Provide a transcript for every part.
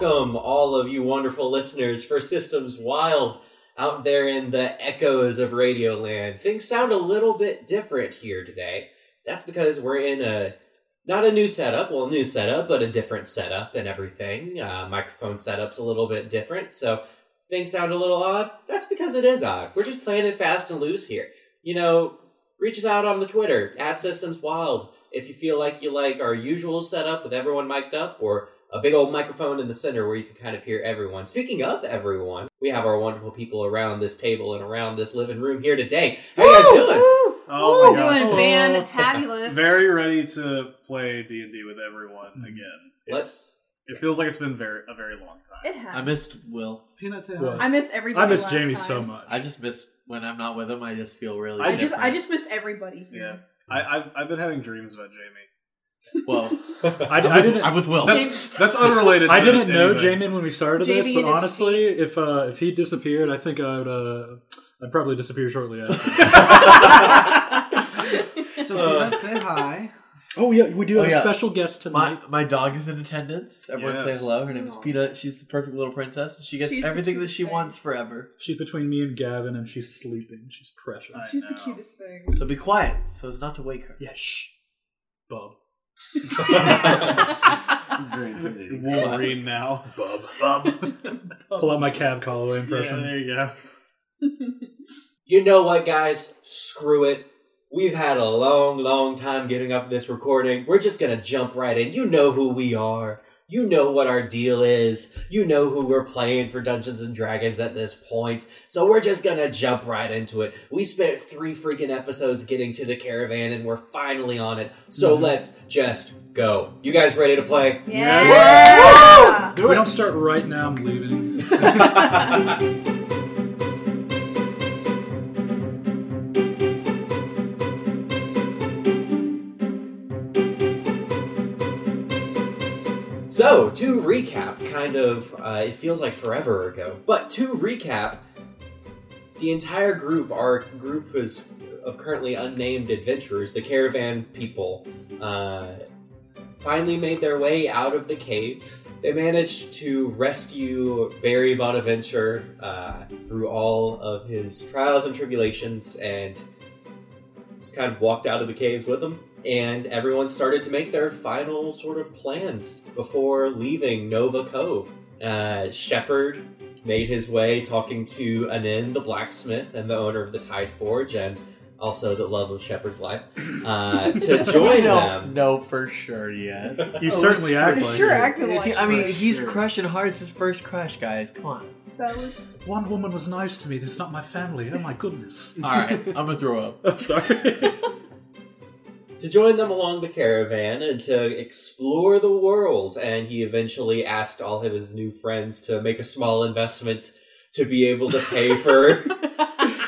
Welcome, all of you wonderful listeners, for Systems Wild out there in the echoes of Radioland. Things sound a little bit different here today. That's because we're in a not a new setup, well, a new setup, but a different setup and everything. Uh, microphone setup's a little bit different, so things sound a little odd. That's because it is odd. We're just playing it fast and loose here. You know, reach us out on the Twitter at Systems Wild if you feel like you like our usual setup with everyone mic'd up, or a big old microphone in the center where you can kind of hear everyone. Speaking of everyone, we have our wonderful people around this table and around this living room here today. How you guys doing? Oh my doing gosh. fantabulous. Very ready to play D and D with everyone Mm-hmm. again. It's, Let's. it feels like it's been very a very long time. It has. I missed Will. Peanut say What? hi. I miss everybody. I miss last Jamie time. so much. I just miss when I'm not with him. I just feel really. I just. I just miss everybody. here. Yeah, I, I've I've been having dreams about Jamie. Well, I, I didn't. I'm with Will. That's that's unrelated. I to didn't know anything. Jamie when we started Jamie this, but honestly, if uh, if he disappeared, I think I would. Uh, I'd probably disappear shortly after. So Peanut say hi. oh yeah, we do have Oh, yeah. a special guest tonight. my dog is in attendance. Everyone say hello. Her name is Aw. Peanut. She's the perfect little princess. She gets She's everything that she thing. wants forever. She's between me and Gavin, and she's sleeping. She's precious. I She's the cutest thing. So be quiet, so as not to wake her. yeah, shh, Bub. He's very intimidating. Wolverine now. Bub. Bub. Pull out my Cab Calloway yeah, impression. there you go. You know what, guys? Screw it. We've had a long, long time getting up this recording. We're just gonna jump right in. You know who we are. You know what our deal is. You know who we're playing for Dungeons and Dragons at this point. So we're just gonna jump right into it. We spent three freaking episodes getting to the caravan and we're finally on it. So let's just go. You guys ready to play? Yeah. if we don't start right now, I'm leaving. So, to recap, kind of, uh, it feels like forever ago, but to recap, the entire group, our group is of currently unnamed adventurers, the caravan people, uh, finally made their way out of the caves. They managed to rescue Barry Bonaventure uh, through all of his trials and tribulations and just kind of walked out of the caves with him. And everyone started to make their final sort of plans before leaving Nova Cove. Uh, Shepard made his way talking to Anin, the blacksmith and the owner of the Tide Forge, and also the love of Shepard's life, uh, to join no, them. no, for sure yet. You Oh, certainly it's act pretty like Sure, it. acting like I mean, he's sure. crushing hard. It's his first crush, guys. Come on. was. One woman was nice to me. That's not my family. Oh my goodness. All right, I'm gonna throw up. I'm sorry. To join them along the caravan and to explore the world. And he eventually asked all of his new friends to make a small investment to be able to pay for.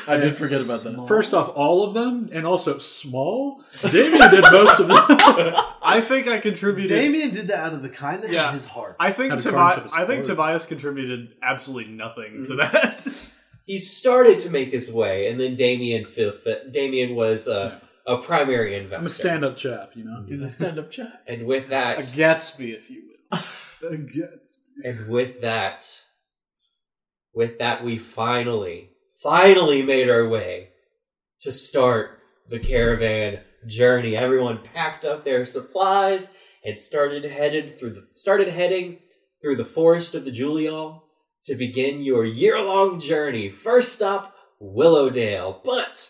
I did forget about that. First off, all of them, and also small. Damien did most of them. I think I contributed. Damien did that out of the kindness Yeah. of his heart. I think Out Tobi- kindness I think. Tobias contributed absolutely nothing Mm. to that. he started to make his way, and then Damien, fi- Damien was uh, a primary investor. I'm a stand-up chap, you know. He's a stand-up chap. and with that, a Gatsby, if you will. Against and with that, with that, we finally, finally made our way to start the caravan journey. Everyone packed up their supplies and started headed through the started heading through the forest of the Julial to begin your year-long journey. First stop, Willowdale, but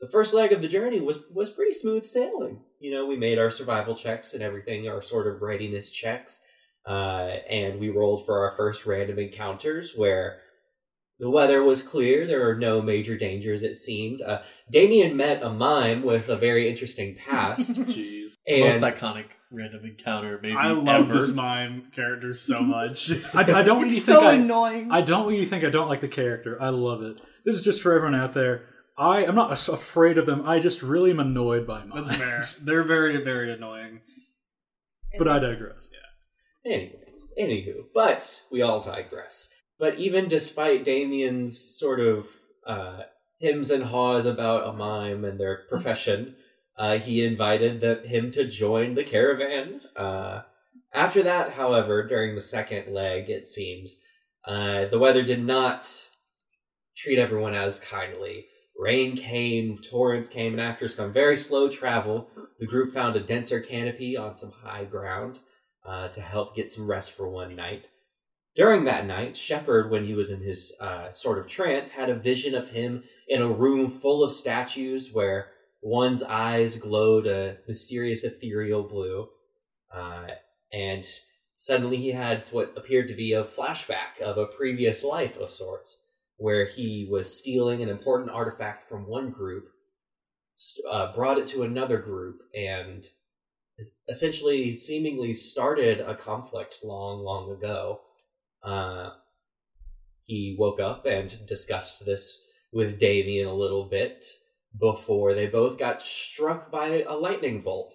the first leg of the journey was was pretty smooth sailing. You know, we made our survival checks and everything, our sort of readiness checks, uh, and we rolled for our first random encounters where the weather was clear. There were no major dangers. It seemed. Uh, Damien met a mime with a very interesting past, Jeez. and Most iconic random encounter, maybe I love ever. this mime character so much. I, I don't really It's think so I, annoying. I don't really think I don't like the character. I love it. This is just for everyone out there. I am not afraid of them. I just really am annoyed by mine. That's fair. They're very, very annoying. but I digress. Yeah. Anyways, anywho, but we all digress. But even despite Damien's sort of uh, hymns and haws about a mime and their profession, uh, he invited the, him to join the caravan. Uh, After that, however, during the second leg, it seems, uh, the weather did not treat everyone as kindly. Rain came, torrents came, and after some very slow travel, the group found a denser canopy on some high ground uh, to help get some rest for one night. During that night, Shepard, when he was in his uh, sort of trance, had a vision of him in a room full of statues where one's eyes glowed a mysterious ethereal blue. Uh, and suddenly he had what appeared to be a flashback of a previous life of sorts, where he was stealing an important artifact from one group, uh, brought it to another group, and essentially seemingly started a conflict long, long ago. Uh, he woke up and discussed this with Damien a little bit before they both got struck by a lightning bolt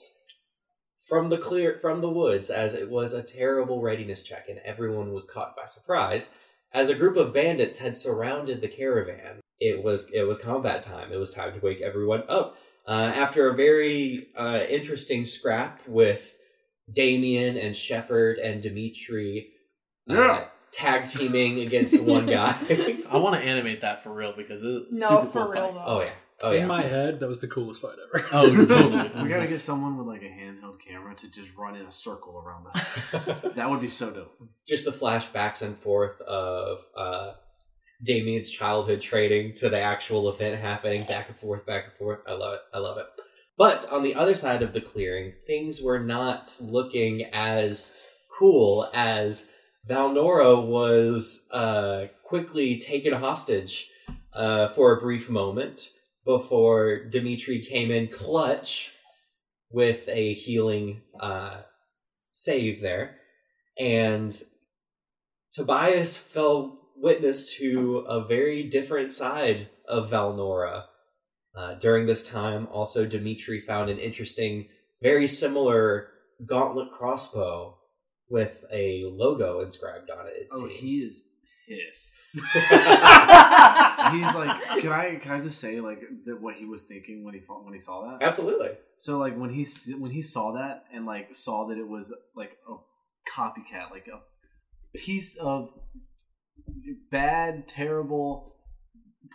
from the clear from the woods as it was a terrible readiness check and everyone was caught by surprise as a group of bandits had surrounded the caravan it was it was combat time it was time to wake everyone up uh, after a very uh, interesting scrap with damien and shepard and dimitri uh, Yeah. tag teaming against one guy I want to animate that for real because it's No, super for cool real fight. though. oh yeah oh In yeah my head, that was the coolest fight ever. Oh, totally. We gotta get someone with like a handheld camera to just run in a circle around us. that would be so dope. just the flashbacks and forth of uh, Damien's childhood training to the actual event happening, back and forth, back and forth. I love it. I love it. But on the other side of the clearing, things were not looking as cool as Valnora was uh, quickly taken hostage uh, for a brief moment before Dimitri came in clutch with a healing uh, save there. And Tobias fell witness to a very different side of Valnora. Uh, during this time, also Dimitri found an interesting, very similar gauntlet crossbow with a logo inscribed on it. It Oh, seems. he is pissed. He's like, can I can I just say like that what he was thinking when he when he saw that? Absolutely. So like when he when he saw that and like saw that it was like a copycat, like a piece of bad, terrible,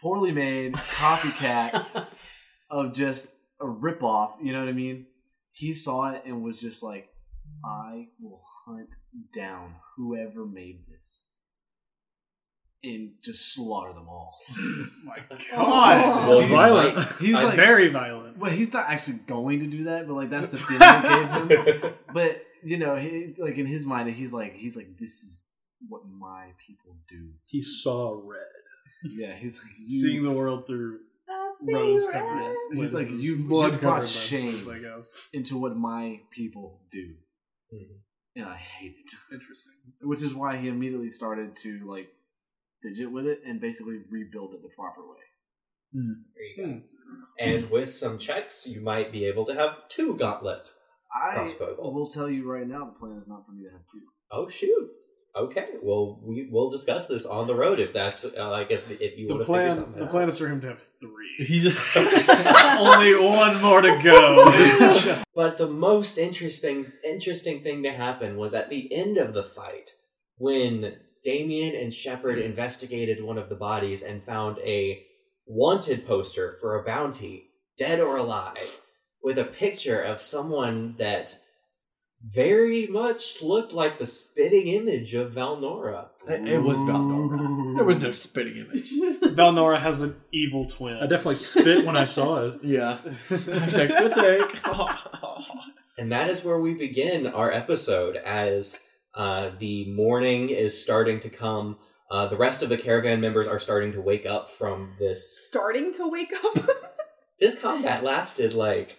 poorly made copycat of just a ripoff. You know what I mean? He saw it and was just like, I will hunt down whoever made this and just slaughter them all. my. God. Well, He's violent. He's I'm like, very violent. well, he's not actually going to do that, but like that's the feeling it gave him. But you know, he's like in his mind, he's like, he's like, this is what my people do. He saw red. Yeah, he's like, you, Seeing the world through rose red. covered. He's like, you- you blood brought shame. lenses, I guess. into what my people do, Mhm. and I hate it. Interesting. Which is why he immediately started to like fidget with it and basically rebuild it the proper way. There you go. And with some checks, you might be able to have two gauntlet. I Crossbow will tell you right now, the plan is not for me to have two. Oh shoot. Okay. Well, we we'll discuss this on the road if that's uh, like if if you The want to plan, figure something the out. plan is for him to have three. He just Only one more to go. But the most interesting interesting thing to happen was at the end of the fight when Damien and Shepard investigated one of the bodies and found a wanted poster for a bounty, dead or alive, with a picture of someone that very much looked like the spitting image of Valnora. it, it was Valnora. Mm-hmm. There was no spitting image. Valnora has an evil twin. I definitely spit when I saw it. Yeah. Hashtag spit take. And that is where we begin our episode as uh, the morning is starting to come. Uh, the rest of the caravan members are starting to wake up from this. Starting to wake up. This combat lasted like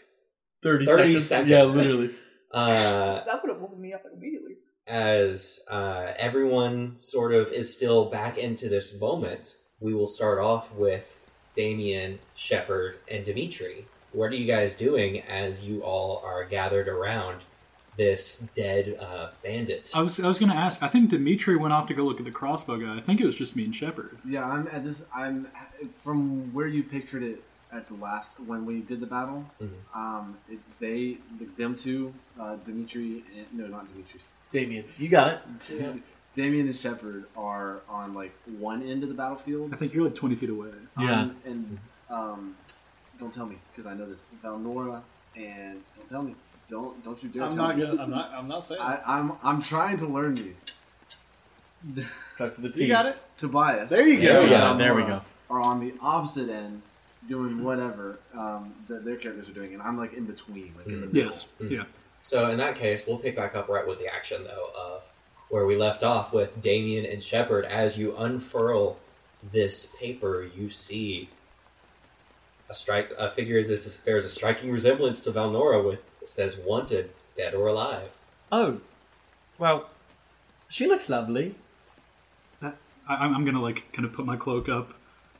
30, 30 seconds. seconds. Yeah, literally. uh, that would have woken me up immediately. as uh, everyone sort of is still back into this moment. We will start off with Damien, Shepard, and Dimitri. What are you guys doing as you all are gathered around this dead uh, bandit? I was I was gonna ask. I think Dimitri went off to go look at the crossbow guy. I think it was just me and Shepard. Yeah, I'm at this. I'm from where you pictured it at the last when we did the battle. Mhm. Um, it, they, them two, uh, Dimitri, and, no, not Dimitri, Damien, you got it. Yeah. Damien and Shepard are on like one end of the battlefield. I think you're like 20 feet away. Yeah. Um, and um, don't tell me because I know this. Valnora and don't tell me. Don't don't you dare I'm tell not me. gonna. I'm not. I'm not saying. I, I'm I'm trying to learn these. Starts with the T. you got it. Tobias. There you go. and Yeah, there we go. Are on the opposite end, doing whatever um, that their characters are doing, and I'm like in between, like in the middle. Yes. Yeah. So in that case, we'll pick back up right with the action though of where we left off with Damien and Shepard. As you unfurl this paper, you see a strike a figure that is- bears a striking resemblance to Valnora with it says "Wanted, Dead or Alive." Oh, well, she looks lovely. That, I, I'm I'm gonna like kind of put my cloak up,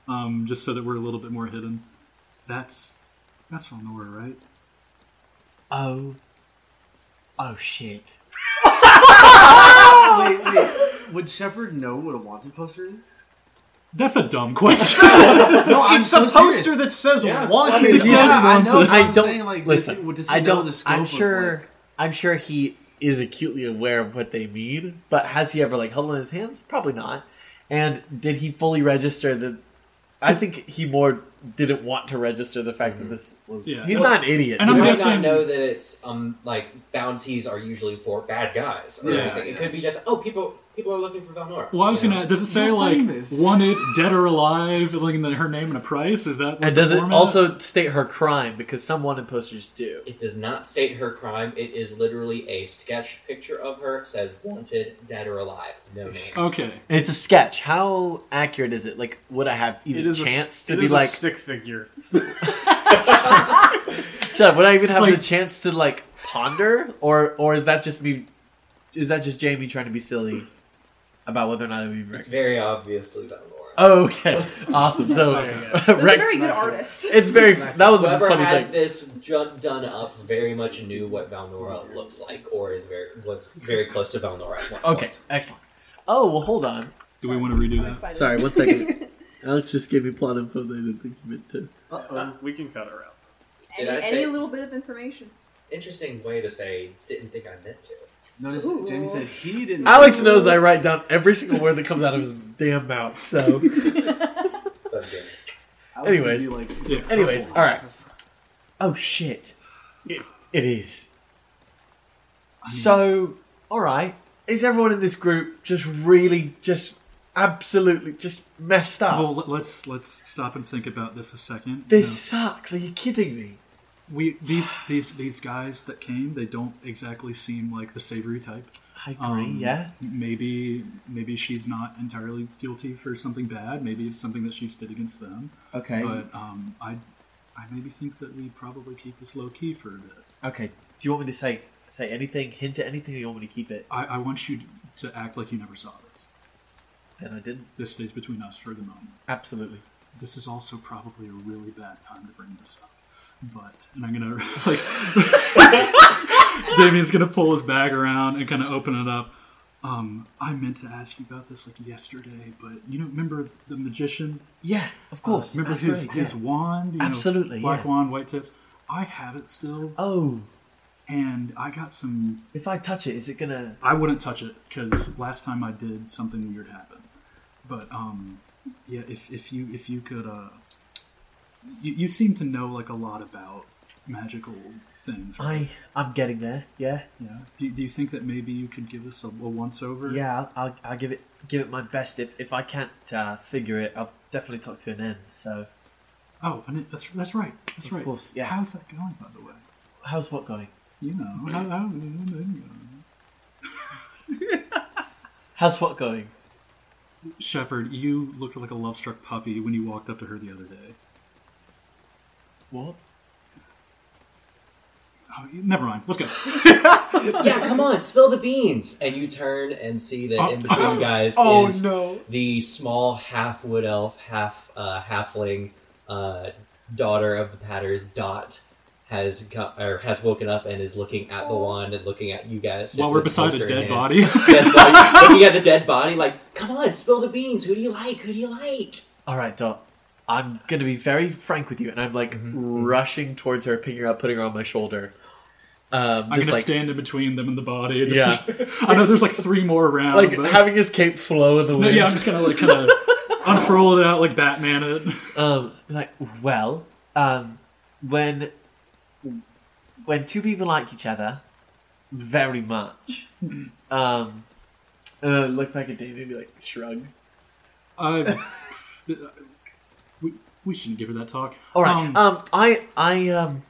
um, just so that we're a little bit more hidden. That's that's Valnora, right? Oh, oh shit. wait, wait. Would Shepard know what a wanted poster is? That's a dumb question. No, I'm it's so a poster serious. that says Yeah. "wanted." I mean, Yeah, I know. but I don't saying, like, listen. Does he, does he I know don't. the scope I'm sure. like- I'm sure he is acutely aware of what they mean, but has he ever like held it in his hands? Probably not. And did he fully register the? I think he more didn't want to register the fact that this was. Yeah. He's Well, not an idiot. and I'm might guessing- not know that it's um like bounties are usually for bad guys or Yeah, anything. It could be just oh people people are looking for Valnora. well, I was you gonna. know? Does it say You're like famous. wanted, dead or alive, like in the, her name and a price? Is that? And does it format? also state her crime? Because some wanted posters do. It does not state her crime. It is literally a sketch picture of her. Says wanted, dead or alive. No name. Okay. And it's a sketch. How accurate is it? Like, would I have even a a chance s- to it be is a like? stick figure. Shut up. Would I even have Like- the chance to like ponder, or or is that just me? Is that just Jamie trying to be silly about whether or not it would be It's very obviously Valnora. Oh, okay, awesome. So, Okay, yeah. That's a very good artist. it's very. That was a Whoever funny had thing. this ju- done up very much knew what Valnora looks like, or is very was very close to Valnora. At one Okay, point. excellent. Oh well, hold on. Do we want to redo I'm that? excited. Sorry, one second. Alex just gave me plot info that I didn't think you meant to. Uh-oh. we can cut her out. Did any, I say- any little bit of information. Interesting way to say didn't think I meant to. Notice Ooh. Jamie said he didn't. Alex knows I write down every single word that comes out of his damn mouth. So, But again, anyways. like, Yeah. anyways, all right. Oh shit! It, it is. So, all right. Is everyone in this group just really, just absolutely, just messed up? Well, let- let's let's stop and think about this a second. this You sucks. Are you kidding me? We these these these guys that came, they don't exactly seem like the savory type. I agree. Um, yeah. Maybe maybe she's not entirely guilty for something bad. Maybe it's something that she's did against them. Okay. But um, I I maybe think that we probably keep this low key for a bit. okay. Do you want me to say say anything, hint at anything, or you want me to keep it? I, I want you to act like you never saw this. Then I didn't. This stays between us for the moment. Absolutely. This is also probably a really bad time to bring this up. But and I'm gonna like Damien's gonna pull his bag around and kind of open it up. Um, I meant to ask you about this like yesterday, but you know, remember the magician? Yeah, of course. remember That's his right, his yeah. wand? You know, Absolutely, black yeah. wand, white tips. I have it still, Oh, and I got some. if I touch it, is it gonna? I wouldn't touch it because last time I did, something weird happened. But um, yeah, if if you if you could, uh, you, you seem to know like a lot about magical things. Right? I I'm getting there. Yeah. yeah. Do, do you think that maybe you could give us a, a once over? Yeah, I'll, I'll, I'll give it give it my best. If if I can't uh, figure it, I'll definitely talk to Anin. So, Oh, and it, that's that's right. That's Of right. course, yeah. How's that going, by the way? how's what going? You know. How, how, How's what going? Shepard, you looked like a love-struck puppy when you walked up to her the other day. What? Oh, never mind. Let's go. yeah, come on, spill the beans. And you turn and see that in between you guys Oh is no! the small half wood elf, half uh, halfling uh, daughter of the Patters, Dot, has co- or has woken up and is looking at the wand and looking at you guys. just While we're with the beside a dead body. yes, while looking at the dead body, like, come on, spill the beans. Who do you like? Who do you like? All right, Dot. I'm gonna be very frank with you, and I'm like rushing towards her, picking her up, putting her on my shoulder. Um, I'm just gonna like stand in between them and the body. And Yeah. I know there's like three more around. like but, having his cape flow in the no, wind. yeah, I'm just gonna like kind of unfurl it out like Batman it. Um, like, well, um, when when two people like each other very much, um, and I look back at Davey and be like, shrug. Uh, we, we shouldn't give her that talk. All right. Um, Um, I, I, um,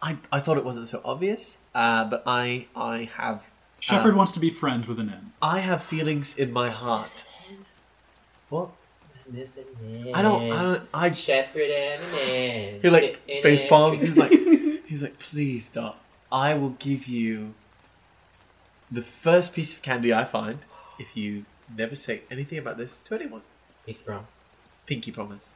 I, I thought it wasn't so obvious, uh, but I, I have, Shepard uh, wants to be friends with Anin. I have feelings in my heart. What? I don't, I don't, I. Shepard and a man. He like sitting face palms. He's like, he's like, please stop. I will give you the first piece of candy I find if you never say anything about this to anyone. Pinky promise. Pinky promise.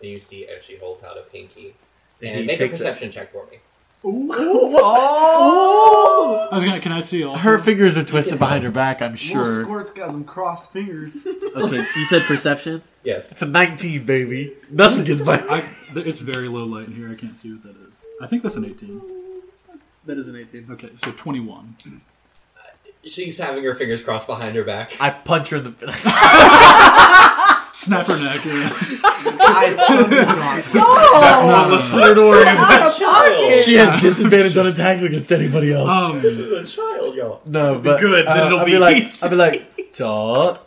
And you see as she holds out a pinky. And And he make a takes it. perception check for me. Oh! I was gonna. Can I see also? Her fingers are twisted behind her back. I'm Little sure. Squirt's got them crossed fingers. Okay, you said perception. Yes. It's a 19, baby. Nothing is by. I, th- it's very low light in here. I can't see what that is. I think that's an 18. That is an 18. Okay, so 21. She's having her fingers crossed behind her back. I punch her in the. Snap her neck. Yeah. I thought That's not Let's less let her orient. a child. she has disadvantage on attacks against anybody else. Um, This is a child, y'all. no, but Good, then uh, it'll I'll be like, easy. I'll be like, Dot.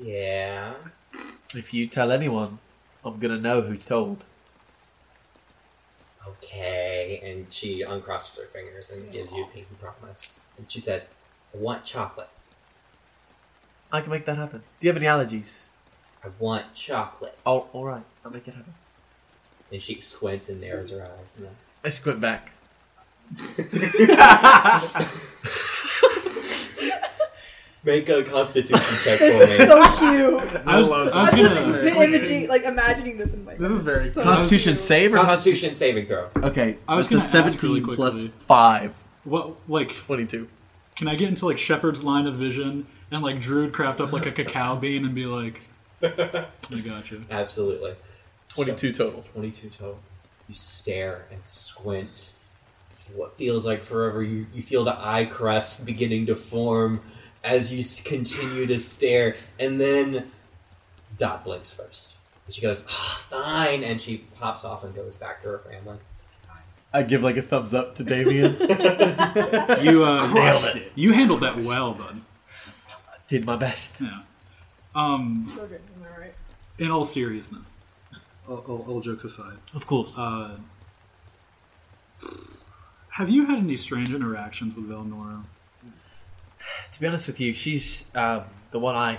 Yeah. If you tell anyone, I'm gonna know who's told. Okay. And she uncrosses her fingers and gives you a pinky promise. And she says, I want chocolate. I can make that happen. Do you have any allergies? I want chocolate. Oh, all right. I'll make it happen. And she squints and narrows her eyes. And then, I squint back. Make a constitution check This for me. is so cute. I love I was I'm gonna. just imaging, like imagining this in my. This is very so Constitution cute. save or Constitution saving throw. Okay, I was it's a gonna ask 17 really plus quickly. 5. What, like, 22. can I get into like Shepard's line of vision and like Druid craft up like a cacao bean and be like, I got you. Absolutely. 22 total. 22 total. You stare and squint. What feels like forever. You, you feel the eye crust beginning to form as you continue to stare. And then Dot blinks first. And she goes, ah, fine. And she hops off and goes back to her family. I give like a thumbs up to Damien. You uh, Nailed it. You handled that well, bud. Did my best. Yeah. Um, So good, am I right? In all seriousness, all, all, all jokes aside, Of course. uh, have you had any strange interactions with Valnora? To be honest with you, she's um, the one I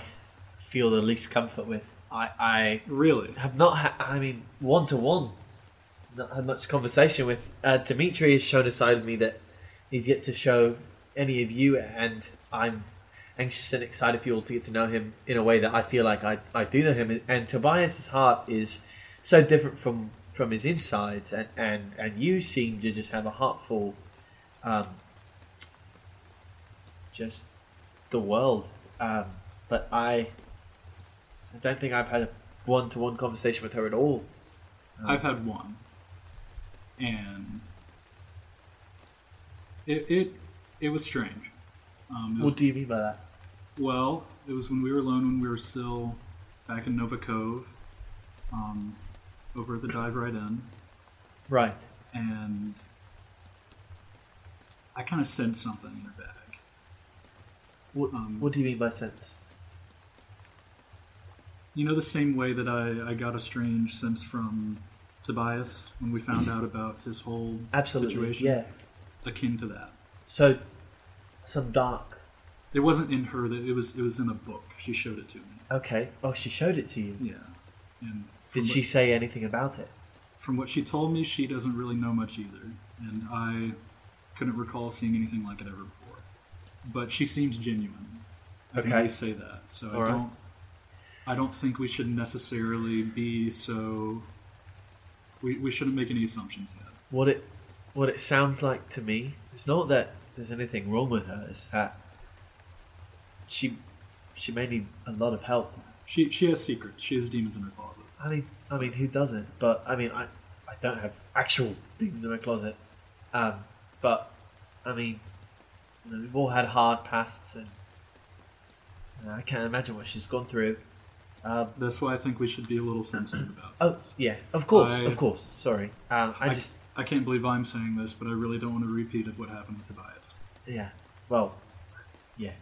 feel the least comfort with. I, I Really? have not had, I mean, one to one, not had much conversation with. Uh, Dimitri has shown a side of me that he's yet to show any of you, and I'm anxious and excited for you all to get to know him in a way that I feel like I, I do know him. And Tobias's heart is so different from, from his insides, and, and, and you seem to just have a heart full, um, just the world. Um, but I, I don't think I've had a one to one conversation with her at all. I've had one, and it it it was strange. Um, What do you mean by that? Well, it was when we were alone when we were still back in Nova Cove, um, over at the Dive Right In, Right. and I kind of said something in her bag. What, Um, what do you mean by sense? You know, the same way that I, I got a strange sense from Tobias when we found out about his whole Absolutely. situation? Yeah. Akin to that. So, some dark. It wasn't in her, that it was it was in a book. She showed it to me. Okay. Oh, she showed it to you. Yeah. And Did she say anything about it? From what she told me, she doesn't really know much either, and I couldn't recall seeing anything like it ever before. But she seems genuine. I can Okay. really say that. So All I right. don't. I don't think we should necessarily be so. We, we shouldn't make any assumptions yet. What it what it sounds like to me it's not that there's anything wrong with her. It's that she she may need a lot of help. She she has secrets. She has demons in her closet. I mean, I mean, who doesn't? But I mean, I I don't have actual demons in my closet. Um, but I mean, you know, we've all had hard pasts, and uh, I can't imagine what she's gone through. Um, That's why I think we should be a little sensitive about oh, this. yeah, of course, I- of course. Sorry. Um, I I- just, I can't believe I'm saying this, but I really don't want to repeat of what happened with Tobias. yeah. Well, yeah.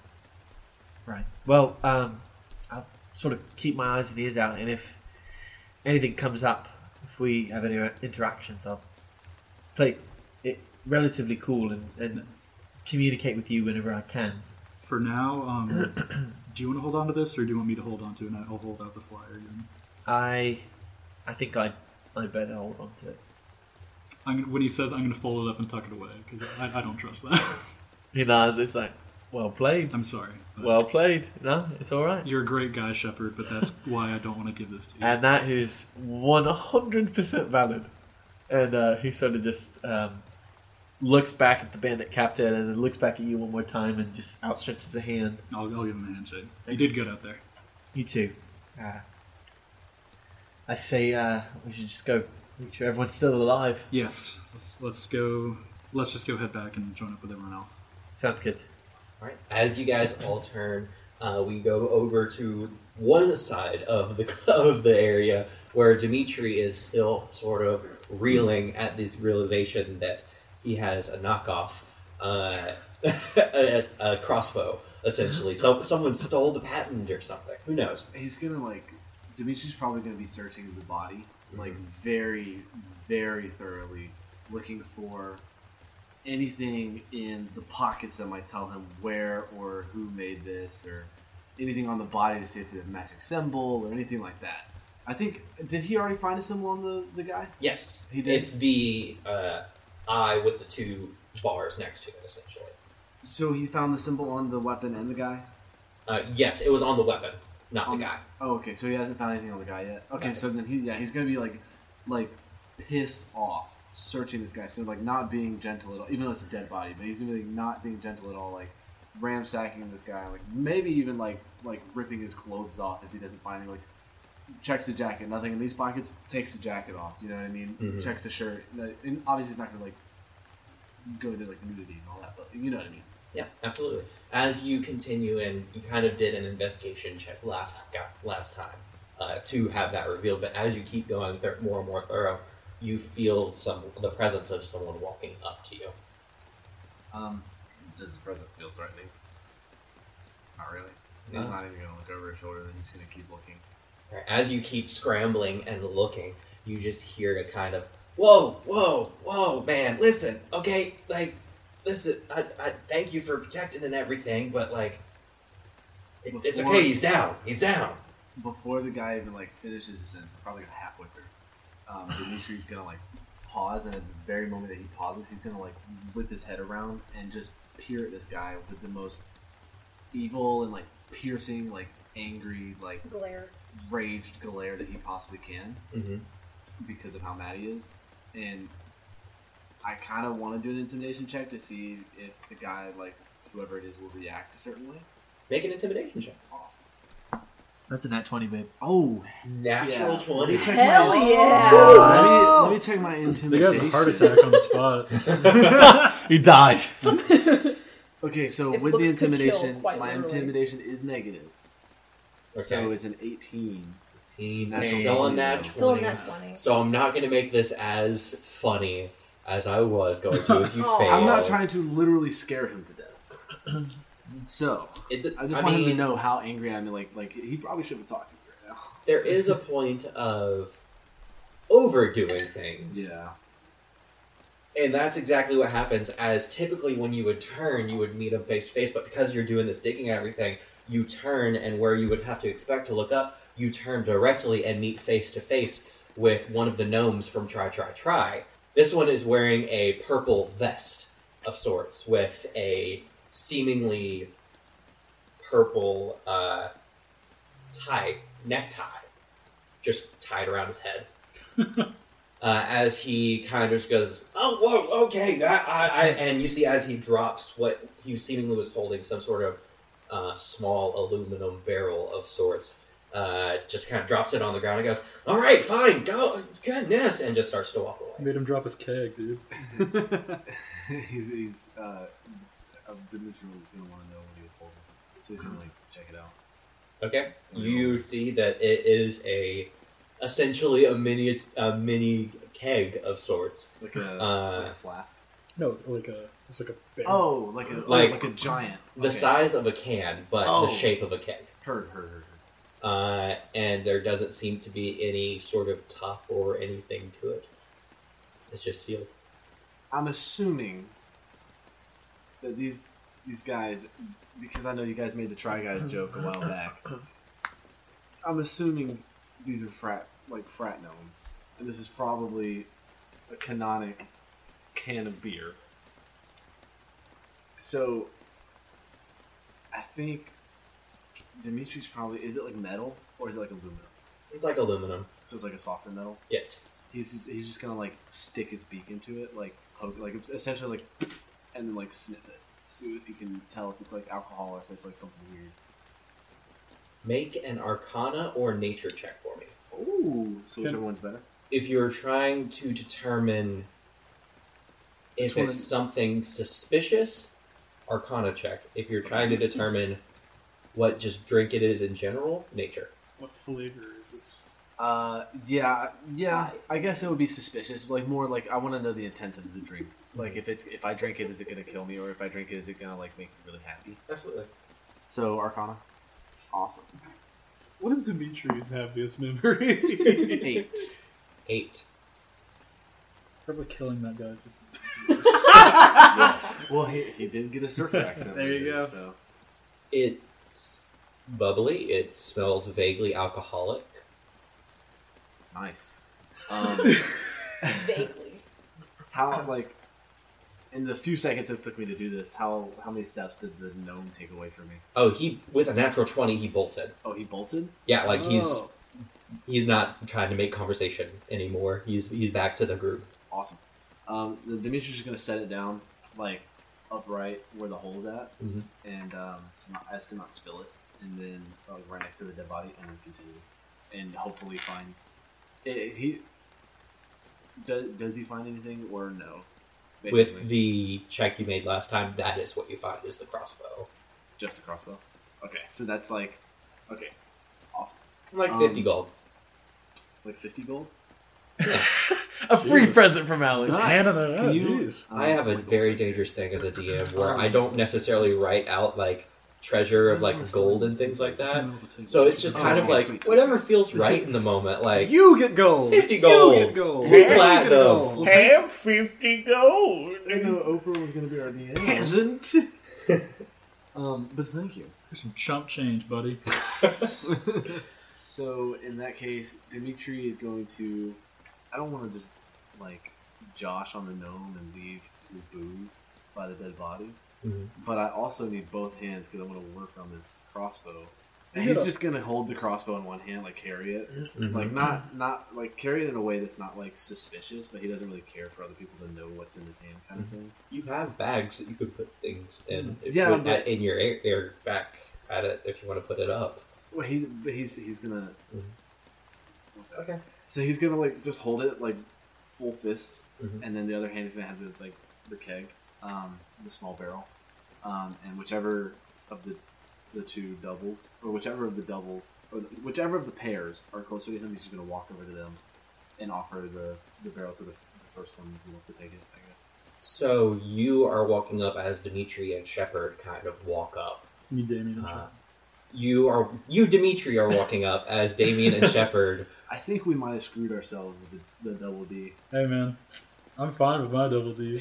Right. Well, um, I'll sort of keep my eyes and ears out, and if anything comes up, if we have any interactions, I'll play it relatively cool and, and communicate with you whenever I can. For now, um, do you want to hold on to this, or do you want me to hold on to it and I'll hold out the flyer again? I, I think I, I better hold on to it. I'm gonna, when he says I'm going to fold it up and tuck it away, because I, I don't trust that. He nods. It's like, well played. I'm sorry. Well played. No, it's all right. You're a great guy, Shepard, but that's why I don't want to give this to you. And that is one hundred percent valid. And uh, he sort of just um, looks back at the bandit captain and then looks back at you one more time and just outstretches a hand. I'll, I'll give him a handshake. You did good out there. You too. Uh, I say uh, we should just go make sure everyone's still alive. Yes, let's, let's go. Let's just go head back and join up with everyone else. Sounds good. All right. As you guys all turn, uh, we go over to one side of the of the area where Dimitri is still sort of reeling at this realization that he has a knockoff, uh, a, a crossbow. Essentially, so someone stole the patent or something. Who knows? He's gonna like Dimitri's probably gonna be searching the body like very, very thoroughly, looking for anything in the pockets that might tell him where or who made this or anything on the body to see if it's a magic symbol or anything like that. I think did he already find a symbol on the, the guy? Yes, He did? It's the uh, eye with the two bars next to it, essentially. So he found the symbol on the weapon and the guy? Uh, yes, it was on the weapon, not On- the guy. Oh, okay. So he hasn't found anything on the guy yet. Okay, Nothing. so then he yeah he's gonna be like like pissed off searching this guy. So like not being gentle at all, even though it's a dead body. But he's like, not being gentle at all, like ransacking this guy, like maybe even like like ripping his clothes off if he doesn't find any like. Checks the jacket, nothing in these pockets. Takes the jacket off. You know what I mean? Mhm. Checks the shirt. And obviously, he's not gonna like go into like nudity and all that, but you know what I mean. Yeah, absolutely. As you continue, and you kind of did an investigation check last got last time uh, to have that revealed, but as you keep going th- more and more thorough, you feel some the presence of someone walking up to you. Um, does the present feel threatening? Not really. He's not even gonna look over his shoulder. He's gonna keep looking. As you keep scrambling and looking, you just hear a kind of whoa, whoa, whoa, man! Listen, okay, like listen. I, I thank you for protecting and everything, but like, it, it's okay. He's down. He's down. Before the guy even like finishes his sentence, probably halfway through, um, Dimitri's gonna like pause, and at the very moment that he pauses, he's gonna like whip his head around and just peer at this guy with the most evil and like piercing, like angry, like Glare. raged glare that he possibly can Mm-hmm. because of how mad he is. And I kind of want to do an intimidation check to see if the guy, like whoever it is, will react a certain way. Make an intimidation check. Awesome. That's a nat twenty, babe. Oh, Natural Yeah. twenty. check Hell my, yeah! Let me, let me check my The intimidation. guy's a heart attack on the spot. he died. Okay, so If with looks the could kill, intimidation, quite my literally. intimidation is negative. Okay. So it's an 18. Team That's still a a nat twenty. Still in 20. that 20. So I'm not going to make this as funny as I was going to if you oh. Aw. failed. I'm not trying to literally scare him to death. So It, I just I want him to know how angry I am. Like, like he probably should have be talking right now. there is a point of overdoing things. Yeah. And that's exactly what happens. As typically, when you would turn, you would meet him face to face. But because you're doing this digging and everything, you turn, and where you would have to expect to look up, you turn directly and meet face to face with one of the gnomes from Try Try Try. This one is wearing a purple vest of sorts with a seemingly purple uh, tie necktie, just tied around his head uh, as he kind of just goes, "Oh, whoa, okay," I, I, I, and you see as he drops what he seemingly was holding, some sort of uh, small aluminum barrel of sorts, uh, just kind of drops it on the ground and goes, "All right, fine, go, goodness," and just starts to walk away. Made him drop his keg, dude. he's he's uh, uh, Dimitri was gonna want to know what he was holding, so he's gonna like check it out. Okay. You see that it is a essentially a mini a mini keg of sorts. Like a, Uh, like a flask. No, like a it's like a bear. Oh, like a Like- like, like a giant. The Okay. size of a can, but Oh. the shape of a keg. Heard, heard, heard. heard. Uh, and there doesn't seem to be any sort of top or anything to it. It's just sealed. I'm assuming that these these guys, because I know you guys made the Try Guys joke a while back. I'm assuming these are frat like frat gnomes, and this is probably a canonic can of beer. So, I think Dimitri's probably is it like metal or is it like aluminum? It's like aluminum. So it's like a softer metal. Yes. He's he's just gonna like stick his beak into it, like poke, like essentially like, and then like sniff it, see if you can tell if it's like alcohol or if it's like something weird. Make an Arcana or Nature check for me. Ooh, so whichever one's better. If you're trying to determine if Which it's is- something suspicious, Arcana check. If you're trying to determine what just drink it is in general, Nature. What flavor is it? Uh, yeah, yeah. I guess it would be suspicious. Like more like I want to know the intent of the drink. Like if it's if I drink it, is it gonna kill me, or if I drink it, is it gonna like make me really happy? Absolutely. So Arcana, awesome. What is Dimitri's happiest memory? Eight. Eight. Probably killing that guy. yes. Well, he, he did get a surfer accent. There you later, go. So It's bubbly. It smells vaguely alcoholic. nice. Um, Vaguely. how like in the few seconds it took me to do this, how how many steps did the gnome take away from me? Oh, he with a natural twenty, he bolted. Oh, he bolted. Yeah, like he's Oh. he's not trying to make conversation anymore. He's he's back to the group. Awesome. Um, the Dimitri's just gonna set it down like upright where the hole's at, Mhm. and um, so not, as to not spill it, and then uh, right next to the dead body, and then continue, and hopefully find. It, he does. Does he find anything or no? With the check you made last time, that is what you find is the crossbow. just a crossbow. Okay, so that's like okay, awesome. Like Um, fifty gold. Like fifty gold. A free present from Alex. Nice. Canada, Can oh, you? I have a very dangerous thing as a DM where I don't necessarily write out like treasure of like gold and things like that. So it's just kind Oh, of like whatever feels right in the moment. Like You get gold. 50 gold. You get gold. Two You platinum. gold. Have 50 gold. I know Oprah was going to be our DM. Peasant. Um, but thank you. For some chump change, buddy. so in that case, Dimitri is going to. I don't want to just like Josh on the gnome and leave his booze by the dead body, Mhm. but I also need both hands because I want to work on this crossbow. And he's just gonna hold the crossbow in one hand, like carry it, Mhm. like not not like carry it in a way that's not like suspicious, but he doesn't really care for other people to know what's in his hand, kind of thing. you have bags that you could put things in. If Yeah, you put but- in your air, air back at it if you want to put it up. Well, he but he's he's gonna. Mhm. What's that? Okay. So he's gonna like just hold it like full fist, Mhm. and then the other hand is gonna have the like the keg, um, the small barrel, um, and whichever of the the two doubles, or whichever of the doubles, or whichever of the pairs are closer to him, he's just gonna walk over to them and offer the the barrel to the, the first one who wants to take it. I guess. So you are walking up as Dimitri and Shepard kind of walk up. Me, Damien. Uh, you are you Dimitri are walking up as Damien and Shepard. I think we might have screwed ourselves with the, the double D. hey, man. I'm fine with my double D.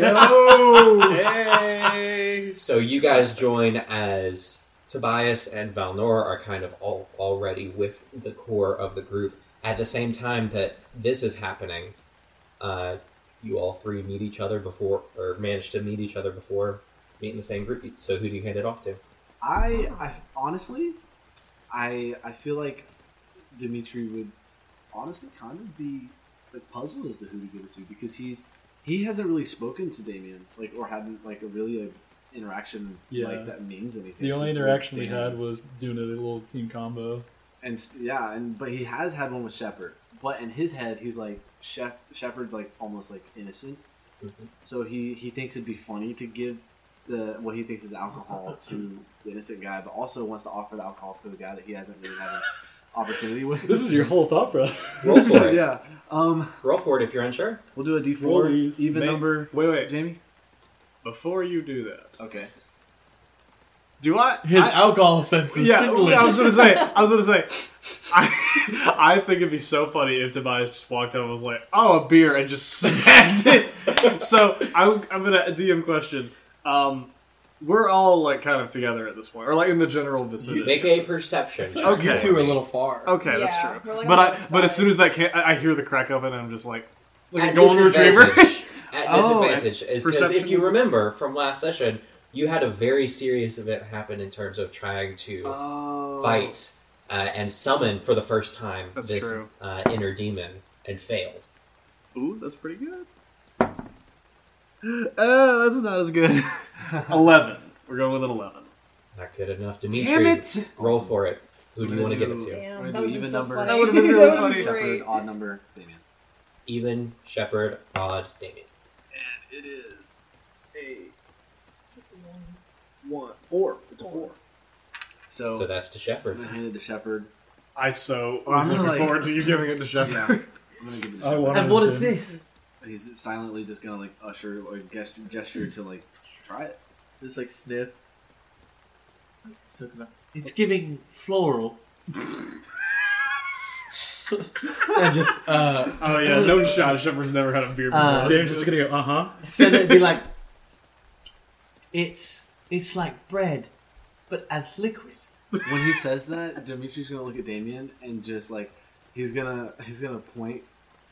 Yo! Hey! So you guys join as Tobias and Valnor are kind of all already with the core of the group. At the same time that this is happening, uh, you all three meet each other before, or manage to meet each other before meeting the same group. So who do you hand it off to? I, I honestly, I I feel like Dimitri would honestly kind of be like puzzle as to who to give it to because he's he hasn't really spoken to Damien like or hadn't like a really a interaction Yeah. like that means anything. The only interaction we had was doing a little team combo. and yeah, and but he has had one with Shepard. But in his head, he's like Shep, Shepard's like almost like innocent, mm-hmm. So he he thinks it'd be funny to give the what he thinks is alcohol to the innocent guy, but also wants to offer the alcohol to the guy that he hasn't really had opportunity with. This is your whole thought process. Roll for it. yeah. Um, Roll for it if you're unsure. we'll do a D Roll four even May- number. Wait, wait. Jamie. Before you do that, Okay. do I? His I- alcohol sense is yeah, tingling. I was gonna say. I was gonna say. I, I think it'd be so funny if Tobias just walked up and was like, "Oh, a beer," and just smacked it. so I'm, I'm gonna DM question. Um, we're all like kind of together at this point, or like in the general vicinity. Make a perception. check Okay. for You two are a me. little far. Okay, that's Yeah, true. we're, like, but on I, the but as side. soon as that can, I I hear the crack open, and I'm just like, like At a golden retriever. disadvantage. At Oh, disadvantage is because perception if you remember from last session, you had a very serious event happen in terms of trying to Oh. fight uh, and summon for the first time That's this true. uh, inner demon and failed. Ooh, that's pretty good. Uh, that's not as good. Eleven. We're going with an eleven. Not good enough. Dimitri, Damn it! roll for it. Who do you want to give it to? Damn, We're that gonna do would've been even so number. funny. That would've been really That would've funny. great. Shepard, odd number. Damien. Even, Shepard, Odd, Damien. And it is a one four. It's a four. So, So that's to I'm Shepard. gonna hand it to Shepard. I so Well, I'm was looking like- forward to you giving it to Shepard. Yeah. I'm gonna give it to I Shepard. want- And what is this? He's silently just gonna like usher or gesture, gesture to like try it. Just like sniff. It's giving floral. and just uh, Oh yeah, no shot. Shepard's never had a beer before. Uh, Dave's just gonna go, uh huh. said it'd be like it's it's like bread, but as liquid. When he says that, Dimitri's gonna look at Damien and just like he's gonna he's gonna point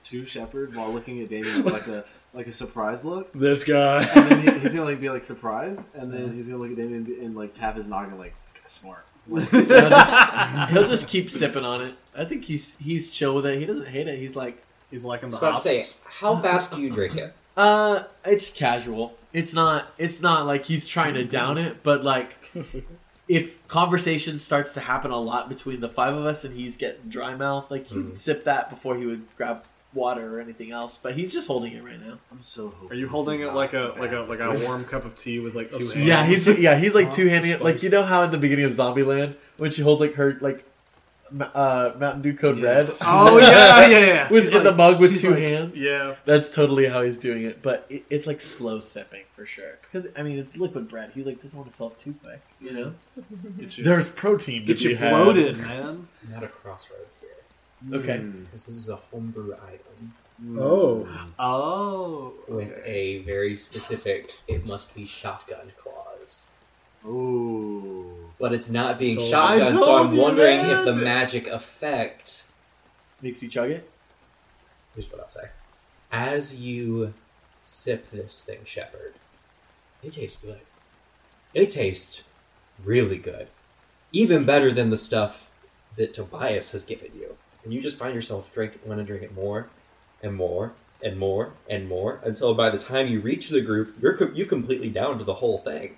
to Shepard while looking at Damien with like a like a surprise look. This guy. And then he, he's gonna like be like surprised, and then he's gonna look at Damien and, be- and like tap his noggin like this guy's smart. He'll just, he'll just keep sipping on it. I think he's he's chill with it. He doesn't hate it. He's like, He's liking I the was about to hops. say, how fast do you drink it? uh, it's casual. It's not. It's not like he's trying to down it, but like. If conversation starts to happen a lot between the five of us and he's getting dry mouth, like he'd Mhm. sip that before he would grab water or anything else. But he's just holding it right now. I'm so hoping. Are you holding it like a like a like a warm cup of tea with like two hands? Yeah, he's yeah he's like two handing it. Like you know how in the beginning of Zombieland when she holds like her like uh, Mountain Dew Code Yes. Red. Oh yeah, yeah, yeah. with She's in the mug with two like- hands. Yeah. That's totally how he's doing it, but it, it's like slow sipping for sure. Because I mean, it's liquid bread. He like doesn't want to fill up too quick. You know, Get you, there's protein. get to you be had. bloated, man. I'm at a crossroads here. Okay. Mm. Because this is a homebrew item Oh. Oh. with a very specific, it must be shotgun clause. Oh. But it's not being Told- shotgun, so told I'm you, wondering man! if the magic effect Makes me chug it. Here's what I'll say. As you sip this thing, Shepard, it tastes good. It tastes really good. Even better than the stuff that Tobias has given you. And you just find yourself drink want to drink it more and more and more and more until by the time you reach the group, you're co- you've completely downed the whole thing.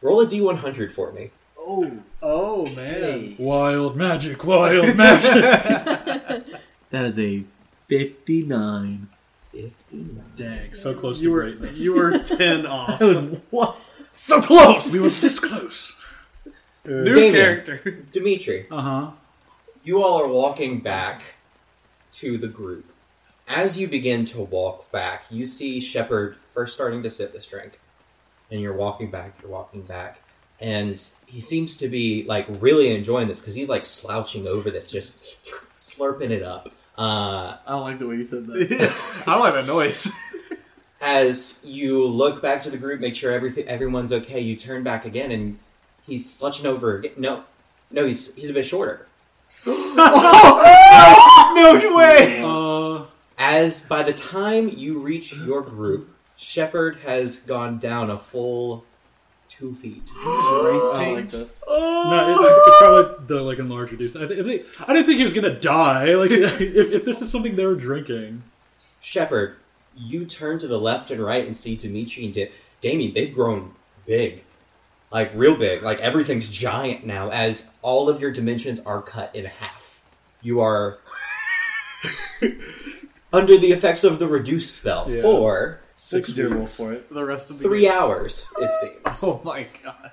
Roll a d100 for me. Oh. Oh man! Wild magic, wild magic. That is a fifty-nine. 59. Dang, so close to you were greatness. you were ten off. That was what? So close. we were this close. New Damien. character. Dimitri, Uh huh. You all are walking back to the group. As you begin to walk back, you see Shepard first starting to sip this drink. And you're walking back, you're walking back. And he seems to be like really enjoying this because he's like slouching over this, just slurping it up. Uh, I don't like the way you said that. I don't like that noise. as you look back to the group, make sure everything everyone's okay, you turn back again and he's slouching over again. No, no, he's he's a bit shorter. no way. Uh, As by the time you reach your group, Shepard has gone down a full two feet. Race I don't change. like this. No, it, it's probably the like enlarged reduced. I, th- I, think, I didn't think he was gonna die. Like if, if this is something they were drinking, Shepard, you turn to the left and right and see Dimitri and da- Damien. They've grown big, like real big. Like everything's giant now. As all of your dimensions are cut in half, you are under the effects of the reduce spell Yeah. for Six Six roll weeks. for it. the rest of the Three game. hours, it seems. Oh my god!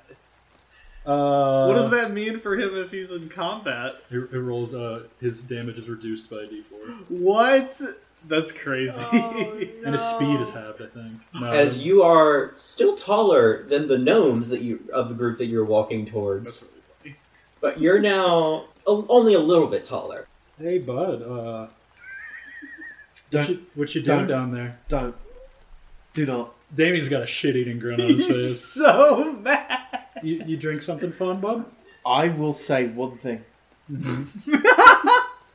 Uh, what does that mean for him if he's in combat? It, it rolls. Uh, his damage is reduced by a d4, What? That's crazy. and his speed is halved. I think. No, As you are still taller than the gnomes that you of the group that you're walking That's towards, really funny. but you're now a, only a little bit taller. Hey, bud. Uh, what you, what you doing down there? Don't. Do not. Damien's got a shit-eating grin on his He's face. so mad. You, you drink something fun, bud? I will say one thing.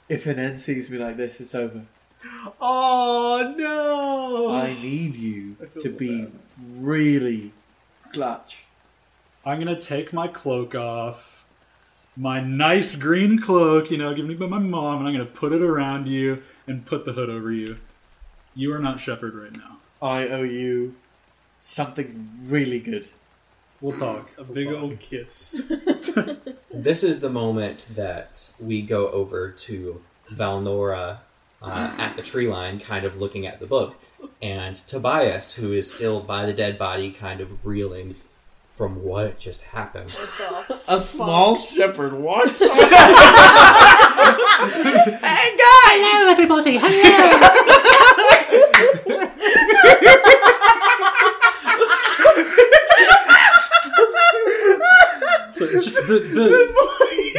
if an N sees me like this, it's over. Oh no! I need you I to be bad. really clutch. I'm gonna take my cloak off, my nice green cloak, you know, given me by my mom, and I'm gonna put it around you and put the hood over you. You are not Shepard right now. I owe you something really good. We'll talk. a big old kiss. This is the moment that we go over to Valnora uh, at the tree line, kind of looking at the book, and Tobias, who is still by the dead body, kind of reeling from what just happened. A small Shepard walks up. Hello, everybody. Hello. So it's just the the,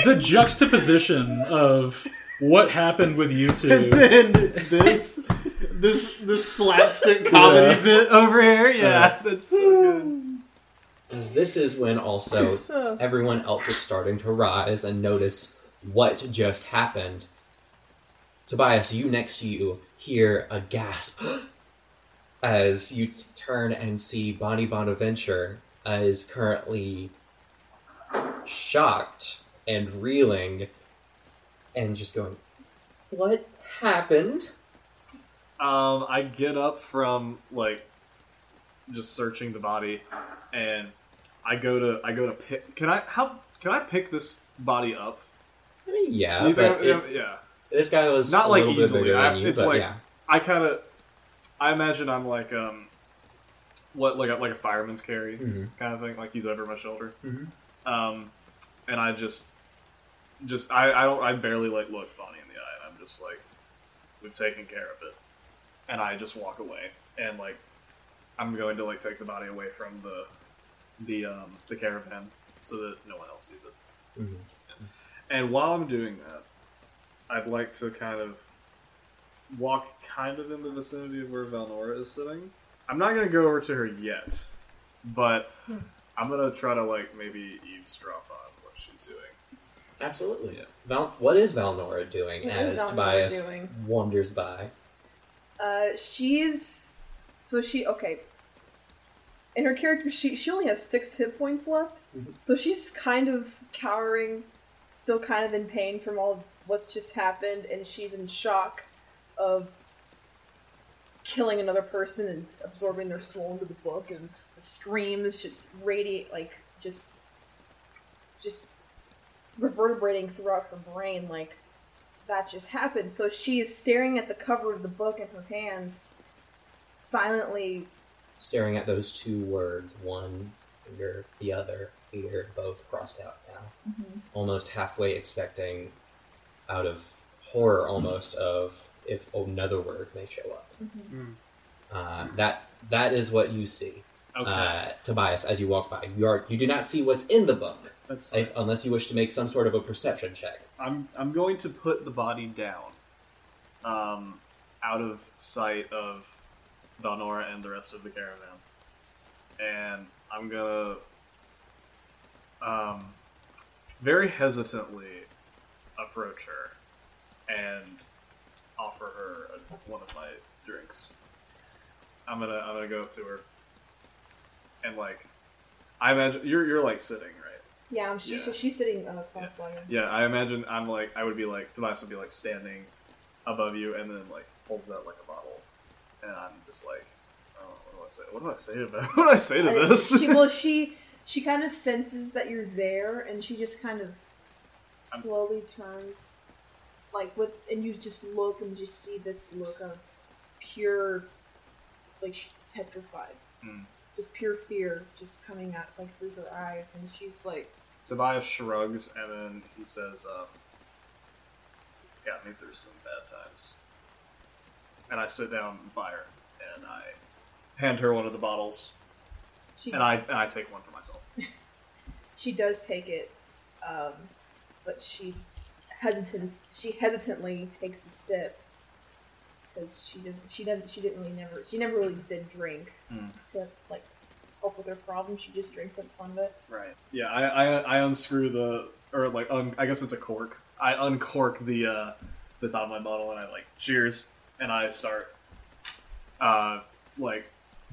the juxtaposition of what happened with you and then this, this, this slapstick comedy Yeah. bit over here. Yeah, that's so good. Because this is when also everyone else is starting to rise and notice what just happened. Tobias, you next to you hear a gasp as you t- turn and see Bonnie Bonaventure is currently shocked and reeling and just going, What happened? Um, I get up from like just searching the body, and I go to I go to pick. Can I how can I pick this body up? I mean, yeah, but it- yeah, this guy was Not like easily, I have- you, it's like- yeah. I kind of I imagine I'm like um what like a, like a fireman's carry Mhm. kind of thing. Like he's over my shoulder. Mhm. Um, and I just just I I don't I barely like look Bonnie in the eye. And I'm just like we've taken care of it, and I just walk away and like I'm going to like take the body away from the the um the caravan so that no one else sees it. Mhm. And while I'm doing that, I'd like to kind of walk kind of in the vicinity of where Valnora is sitting. I'm not gonna go over to her yet, but I'm gonna try to like maybe eavesdrop on what she's doing. Absolutely. Yeah. Val, what is Valnora doing What as Valnora Tobias doing? wanders by? Uh, she's so she okay. In her character, she she only has six hit points left, Mhm. so she's kind of cowering, still kind of in pain from all of what's just happened, and she's in shock of killing another person and absorbing their soul into the book, and the screams just radiate like just just reverberating throughout her brain like that just happened. So she is staring at the cover of the book in her hands, silently. Staring at those two words, one finger, the other finger, both crossed out now. Mm-hmm. Almost halfway expecting, out of horror almost, of if another word may show up. Mm-hmm. Hmm. Uh, that that is what you see, Okay, uh, Tobias, as you walk by. You are you do not see what's in the book, that's if, unless you wish to make some sort of a perception check. I'm I'm going to put the body down, um, out of sight of Donora and the rest of the caravan, and I'm gonna, um, very hesitantly approach her and offer her a, one of my drinks. I'm gonna I'm gonna go up to her and like, I imagine you're you're like sitting right. Yeah, I'm, she's, Yeah. she's sitting uh, cross-legged. Yeah, I imagine I'm like I would be like Tobias would be like standing above you and then like holds out like a bottle, and I'm just like, oh, what do I say? What do I say about? What do I say to I- this? she, well, she she kind of senses that you're there, and she just kind of slowly turns, like with, and you just look and just see this look of pure, like she petrified. Hmm. Just pure fear just coming out like through her eyes, and she's like, Tobias shrugs and then he says, uh, "It's got me through some bad times." And I sit down by her and I hand her one of the bottles, she and I and I take one for myself. she does take it, um, but she hesitants she hesitantly takes a sip because she doesn't she doesn't she didn't really never she never really did drink Hmm. to like help with her problem. She just drank for the fun of it. Right. Yeah, I, I, I unscrew the or like un, I guess it's a cork. I uncork the uh, the top of my bottle and I like cheers and I start uh like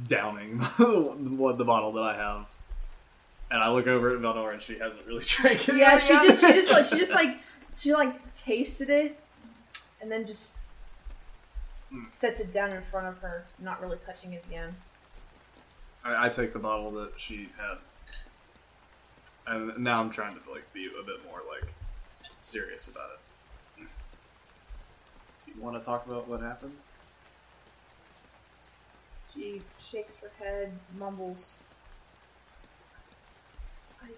downing what the bottle that I have. And I look over at Velnor and she hasn't really drank it. Yeah, she just she just like she just like she like tasted it and then just Hmm. sets it down in front of her, not really touching it again. I, I take the bottle that she had, and now I'm trying to like be a bit more like serious about it. Do you want to talk about what happened? She shakes her head, mumbles. I'd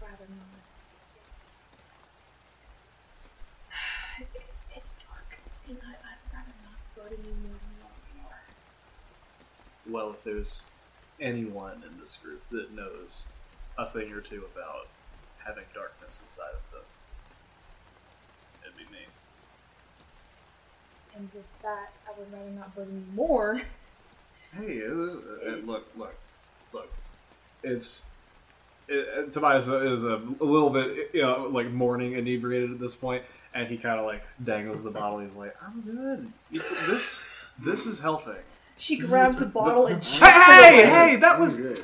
rather not. It's. It's dark, and I, I'd rather not burden you more than you are. Well, if there's anyone in this group that knows a thing or two about having darkness inside of them, it'd be me. And with that, I would rather not burden you more. Hey, uh, uh, look, look, look. It's it, uh, Tobias is a, a little bit, you know, like morning inebriated at this point, and he kind of like dangles the bottle. He's like, "I'm good. This this, this is helping." She grabs the bottle and chucks Hey, it away. hey, that was. Good.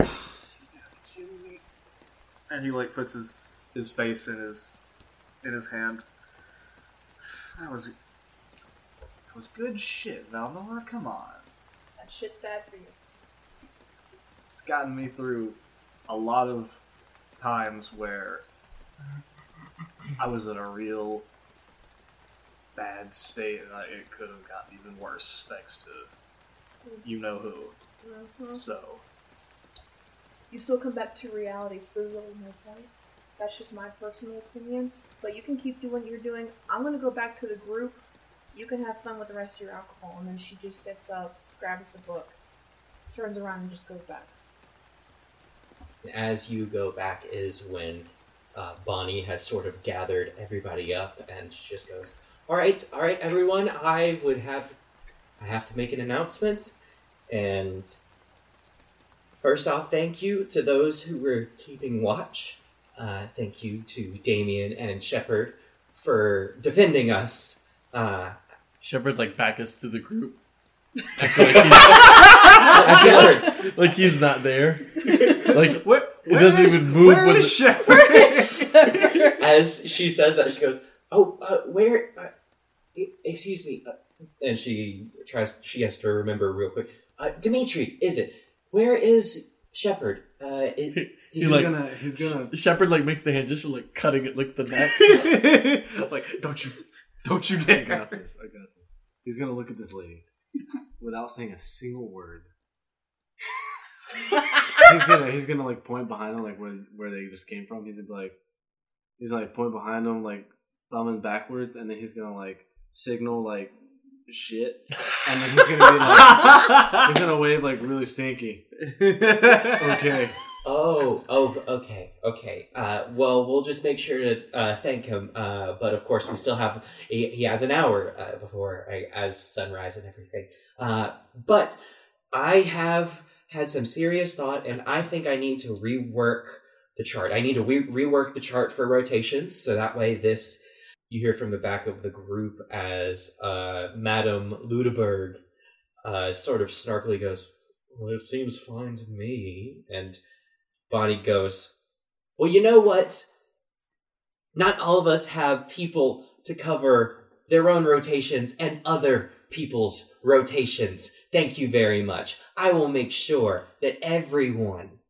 And he like puts his his face in his in his hand. That was that was good shit, Valnor. Come on. That shit's bad for you. it's gotten me through a lot of times where I was in a real bad state and I, it could have gotten even worse thanks to you know who. Mhm. So, You still come back to reality, so there's really no point. That's just my personal opinion. But you can keep doing what you're doing. I'm gonna go back to the group. You can have fun with the rest of your alcohol. And then she just gets up, grabs a book, turns around, and just goes back. As you go back is when uh, Bonnie has sort of gathered everybody up, and she just goes, "All right, all right, everyone. I would have, I have to make an announcement, and first off, thank you to those who were keeping watch. Uh, thank you to Damien and Shepard for defending us. Uh, Shepard's like back us to the group. Shepard, Like he's not there. Like where, It doesn't even move Where when is the- Shepard? as she says that, she goes, "Oh, uh, where? Uh, excuse me." And she tries. She has to remember real quick. Uh, Dimitri, is it? Where is Shepard? Uh, it, did He He's like- gonna. He's gonna. Shepard like makes the hand gesture like cutting it like the neck. like, don't you, don't you I got this. I got this. He's gonna look at this lady without saying a single word. he's gonna. He's gonna like point behind him, like where where they just came from. He's gonna be like. He's gonna like point behind him, like thumbing backwards, and then he's gonna like signal like shit, and then he's gonna be like. He's gonna wave like really stinky. Okay. Oh, oh, okay, okay. Uh, well, we'll just make sure to uh, thank him. Uh, but of course, we still have he, he has an hour uh, before uh, as sunrise and everything. Uh, but I have had some serious thought, and I think I need to rework the chart. I need to re- rework the chart for rotations, so that way this you hear from the back of the group as uh, Madame Ludeberg uh, sort of snarkily goes, "Well, it seems fine to me," and Bonnie goes, Well, you know what? Not all of us have people to cover their own rotations and other people's rotations. Thank you very much. I will make sure that everyone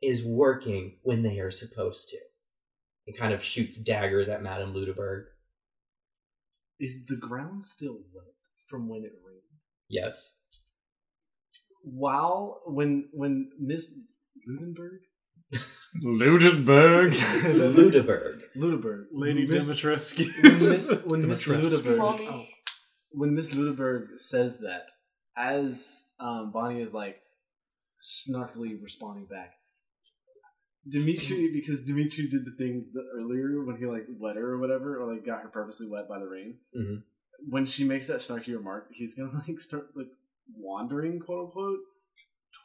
is working when they are supposed to. It kind of shoots daggers at Madame Ludeberg. Is the ground still wet from when it rained? Yes. while when when Miss Ludenberg Ludenberg. Ludeberg. Ludeberg Lady Miss- Dimitrescu. when Miss when Miss Dimitrescu. Ludeberg Mommy. when Miss Ludeberg says that, as um, Bonnie is like snarkily responding back, Dimitri because Dimitri did the thing earlier when he like wet her or whatever, or like got her purposely wet by the rain. Mhm. When she makes that snarky remark, he's gonna like start like wandering, quote unquote,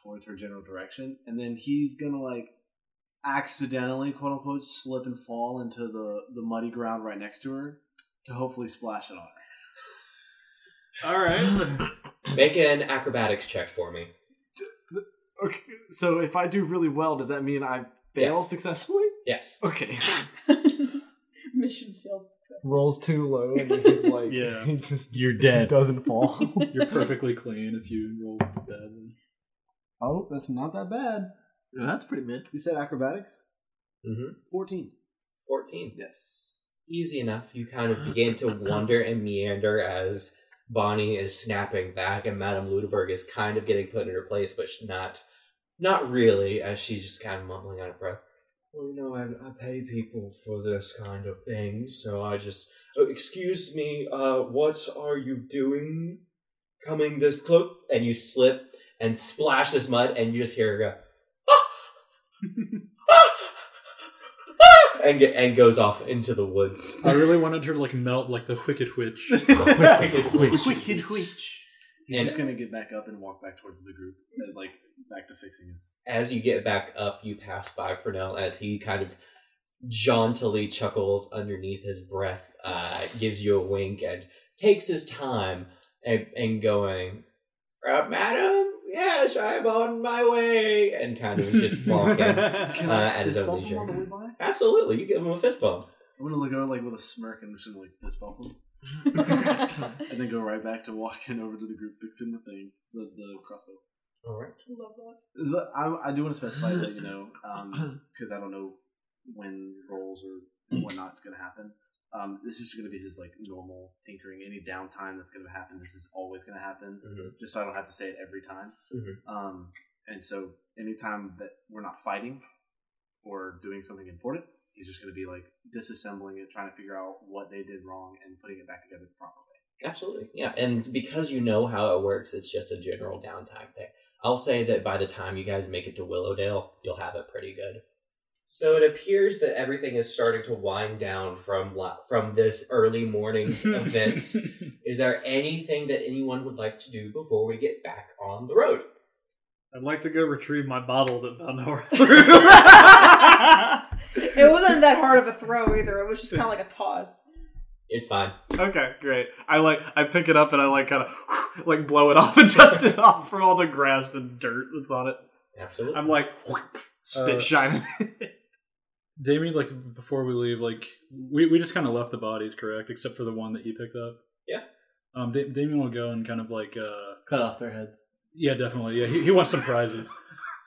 towards her general direction, and then he's gonna like accidentally, quote unquote, slip and fall into the the muddy ground right next to her to hopefully splash it on her. All right. Make an acrobatics check for me. Okay, so if I do really well, does that mean I fail Yes. successfully? Yes. Okay. Mission failed successfully. Rolls too low, and he's like, Yeah. he just You're dead. doesn't fall. You're perfectly clean if you roll badly. oh, that's not that bad. That's pretty mid. You said acrobatics? Mm-hmm. 14. 14. Yes. Easy enough. You kind of begin to wander and meander as Bonnie is snapping back, and Madame Ludeberg is kind of getting put in her place, but she's not, not really, as she's just kind of mumbling out of breath. Well, you know, I, I pay people for this kind of thing, so I just. Oh, excuse me, uh, what are you doing? Coming this close? And you slip and splash this mud, and you just hear her go, "Ah! Ah! Ah!" and, get, and goes off into the woods. I really wanted her to like melt like the Wicked Witch. Wicked witch. He's And- just gonna get back up and walk back towards the group, and, like back to fixing his. as you get back up, you pass by Fresnel as he kind of jauntily chuckles underneath his breath, uh, gives you a wink, and takes his time and, and going, uh, Madam, yes, I'm on my way, and kind of just walking Can uh, I at his own bump him on the leisure. Absolutely, you give him a fist bump. I'm gonna look over like with a smirk and just gonna like fist bump him, and then go right back to walking over to the group fixing the thing, the the crossbow. All right. Love that. I, I do want to specify that you know because I don't know when rolls or whatnot's going to happen. Um, this is just going to be his like normal tinkering. Any downtime that's going to happen, this is always going to happen. Mhm. Just so I don't have to say it every time. Mhm. Um, and so anytime that we're not fighting or doing something important, he's just going to be like disassembling it, trying to figure out what they did wrong, and putting it back together the proper way. Absolutely, yeah. And because you know how it works, it's just a general downtime thing. I'll say that by the time you guys make it to Willowdale, you'll have it pretty good. So it appears that everything is starting to wind down from from this early morning's events. Is there anything that anyone would like to do before we get back on the road? I'd like to go retrieve my bottle that found nowhere through. It wasn't that hard of a throw either. It was just kind of like a toss. It's fine. okay, great. I like I pick it up and I like kind of like blow it off and dust it off from all the grass and dirt that's on it. Absolutely. I'm like spit Uh, shining. Damien, like before we leave, like we, we just kind of left the bodies, correct? Except for the one that he picked up. Yeah. Um, da- Damien will go and kind of like, uh, Cut off their heads. yeah, definitely, yeah. He, he wants some prizes.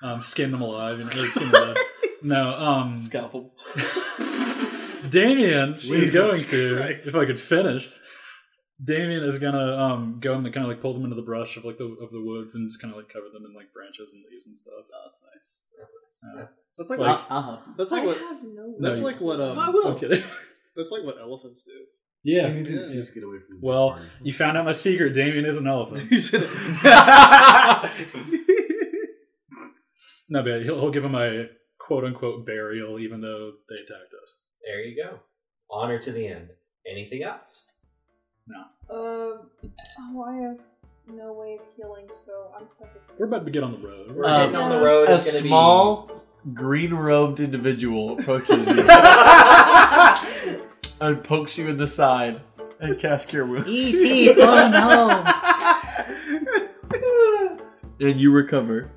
Um, skin them alive, you know. or skin them alive. No, um, Scalpel. Damien is going to, Christ. if I could finish. Damien is gonna um go and kind of like pull them into the brush of like the of the woods and just kind of like cover them in like branches and leaves and stuff. Oh, that's nice. That's nice. Uh, That's That's like, Like- what, Uh-huh. that's like I what have no. that's No, like what um I will. I'm kidding. that's like what elephants do. yeah. He needs an to get away from the Well, party. you found out my secret. Damien is an elephant. No, but he'll, he'll give him a quote unquote burial, even though they attacked us. there you go. Honor to the end. Anything else? No. Um. Oh, I have no way of healing, so I'm stuck at. Six. We're about to get on the road. We're Um, getting on the road. A It's gonna small green robed individual approaches you and pokes you in the side and casts cure wounds. E.T. phone home. And you recover.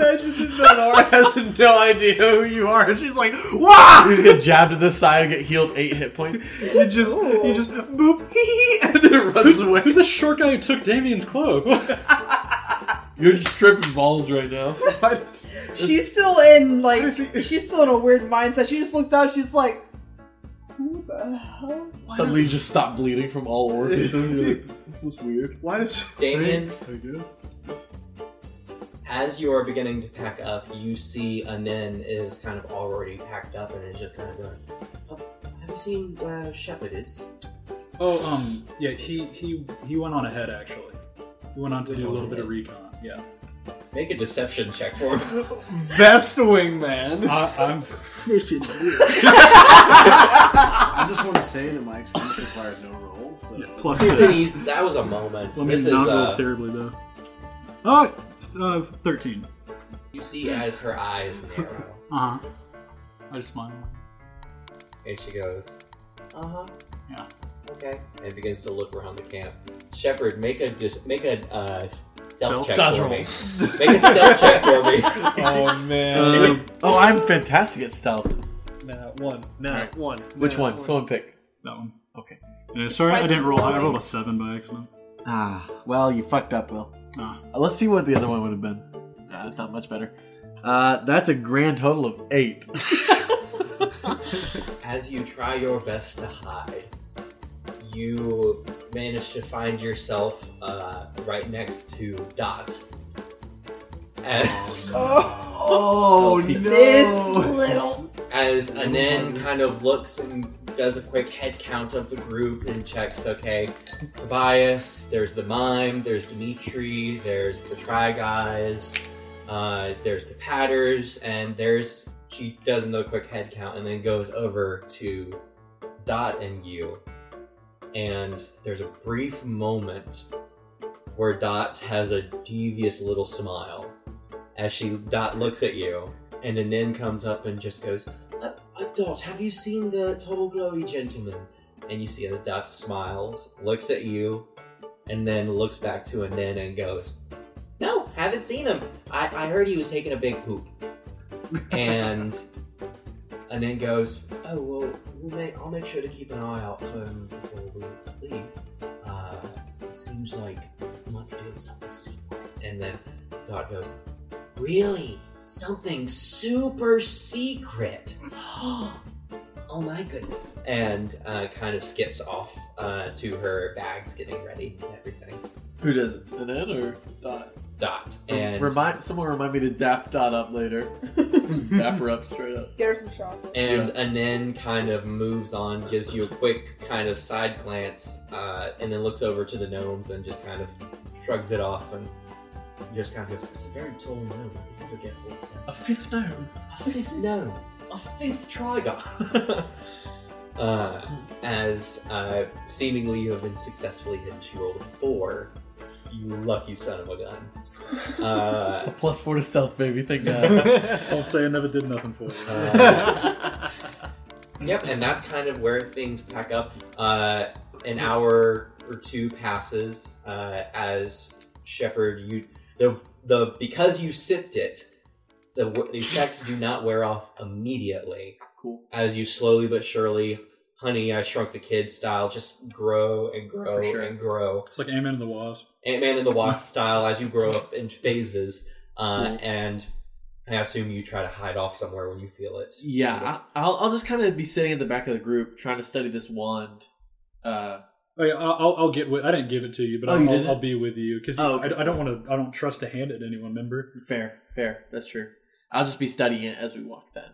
Imagine that Benora has no idea who you are, and she's like, "Wah!" You get jabbed in the side and get healed eight hit points. You just, you just boop, hee, and then it runs away. Who's the short guy who took Damien's cloak? You're just tripping balls right now. She's still in like she's still in a weird mindset. She just looks out. She's like, "Who the Well, Suddenly you just stop bleeding from all orifices. You're like, this is weird. Why does Damien, I guess. As you are beginning to pack up, you see Anin is kind of already packed up and is just kind of going, "Oh, Have you seen where Shepard is? Oh, um, yeah, he he he went on ahead actually. He went on to do a little bit of recon. Yeah, Make a deception check for me. Best wingman. I, I'm fishing. I just want to say that my excuse required no roll, so Yeah, plus It's an easy- that was a moment. Let me this is not roll uh, terribly though. Oh, uh, thirteen. you see as her eyes narrow, Uh huh. I just smile. and she goes, "Uh huh, Yeah. okay," and begins to look around the camp. Shepard, make a just make a uh, stealth Stealth? check Dodge for roll. me. Make a stealth check for me. Oh man. Uh, Oh, I'm fantastic at stealth. Nah, one. Nah, Alright. one. Which nah, one? Someone pick. that one. Okay. Yeah, sorry, I didn't roll. high. I rolled a seven by accident. Ah, well, you fucked up, Will. Uh, let's see what the other one would have been. Uh, not much better. Uh, that's a grand total of eight. As you try your best to hide, you manage to find yourself uh, right next to Dot. As oh this little. as Anin kind of looks and does a quick head count of the group and checks, okay, Tobias, there's the mime, there's Dimitri, there's the Try Guys, uh, there's the Patters, and there's she does another quick head count and then goes over to Dot and you. And there's a brief moment where Dot has a devious little smile as she Dot looks at you, and Anin comes up and just goes, Dot, have you seen the tall glowy gentleman? And you see as Dot smiles, looks at you, and then looks back to Anin and goes, No, haven't seen him. I, I heard he was taking a big poop. and Anin goes, Oh, well, we'll make, I'll make sure to keep an eye out for him before we leave. Uh, it seems like he might be doing something secret. And then Dot goes, Really? Something super secret? oh my goodness. And uh, kind of skips off uh, to her bags getting ready and everything. Who does it? Anin or Dot? Dot. And, remind someone remind me to dap Dot up later. dap her up straight up. Get her some chocolate. and Anin kind of moves on, gives you a quick kind of side glance, uh, and then looks over to the gnomes and just kind of shrugs it off and just kind of goes, It's a very tall gnome. I can forget what A fifth gnome. a fifth gnome, a fifth Trigon. uh, as uh, seemingly you have been successfully hidden, she rolled a four. You lucky son of a gun. Uh, It's a plus four to stealth, baby. Thank God. Don't say I never did nothing for you. uh, yep, and that's kind of where things pack up. Uh, an hour or two passes uh, as Shepard. You the the because you sipped it, the the effects do not wear off immediately. cool. as you slowly but surely, honey, I shrunk the kids style, just grow and grow sure. and grow. It's like Ant-Man and the Wasp. Ant Man and the Wasp style as you grow up in phases. Uh, Cool. And I assume you try to hide off somewhere when you feel it. Yeah, I, I'll I'll just kind of be sitting at the back of the group trying to study this wand. Uh, Oh, yeah, I'll, I'll- I'll get with. I didn't give it to you, but Oh, I'll, you I'll. I'll be with you because Oh, okay. I, I don't want to. I don't trust to hand it to anyone. member. fair, fair. That's true. I'll just be studying it as we walk. Then.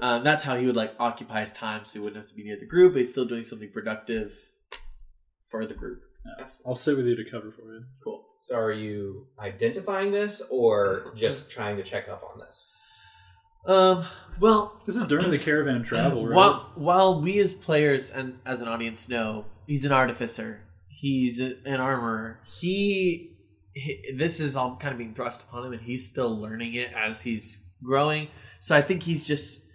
Um, that's how he would like occupy his time, so he wouldn't have to be near the group, but he's still doing something productive for the group. I'll sit with you to cover for you. Cool. So are you identifying this or just trying to check up on this? Um. Well, This is during the caravan travel, right? While while we as players and as an audience know he's an artificer, he's a, an armorer. He, he this is all kind of being thrust upon him, and he's still learning it as he's growing. So I think he's just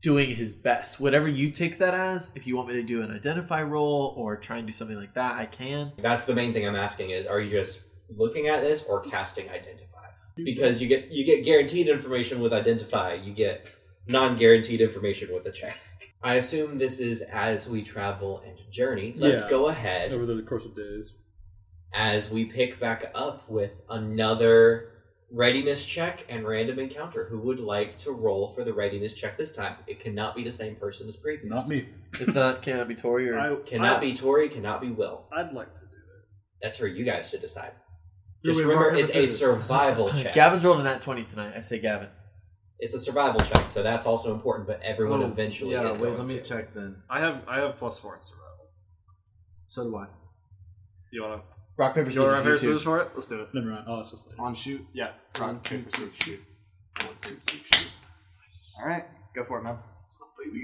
doing his best. Whatever you take that as, if you want me to do an identify roll or try and do something like that, I can. That's the main thing I'm asking is are you just looking at this or casting identify? Because you get you get guaranteed information with identify, you get non-guaranteed information with a check. I assume this is as we travel and journey. Let's Yeah. go ahead over the course of days. as we pick back up with another readiness check and random encounter. Who would like to roll for the readiness check this time? It cannot be the same person as previous. Not me. It's not cannot be Tori or I, Cannot I, be Tori. Cannot be Will. I'd like to do it. That's for you guys to decide. Just remember, it's a survival check. Gavin's rolling a nat twenty tonight. I say Gavin. It's a survival check, so that's also important. But everyone Oh, eventually yeah, is wait, going let me to. check then. I have I have plus four in survival. So do I. You wanna Rock paper you wanna rock, paper, scissors. you scissors for it? Let's do it. Never mind. Oh, it's just later. On shoot. Yeah. Rock, paper, scissors, shoot. Rock, paper, scissors, shoot. All right, go for it, man.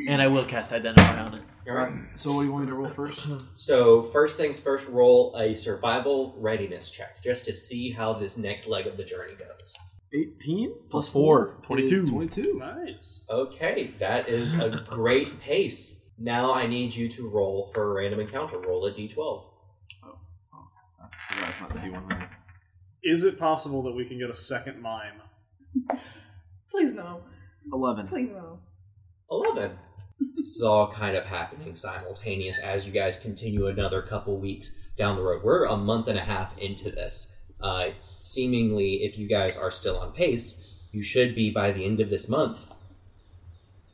And I will cast identify on it. All right. So what do you want me to roll first? So first things first, roll a survival readiness check just to see how this next leg of the journey goes. 18 Plus four. 22. 22. 22. Nice. Okay, that is a great pace. Now I need you to roll for a random encounter. Roll a d12. I forgot it's not the D100. Is it possible that we can get a second mime? Please no. 11. Please no. 11. this is all kind of happening simultaneous as you guys continue another couple weeks down the road. We're a month and a half into this. Uh, seemingly, if you guys are still on pace, you should be by the end of this month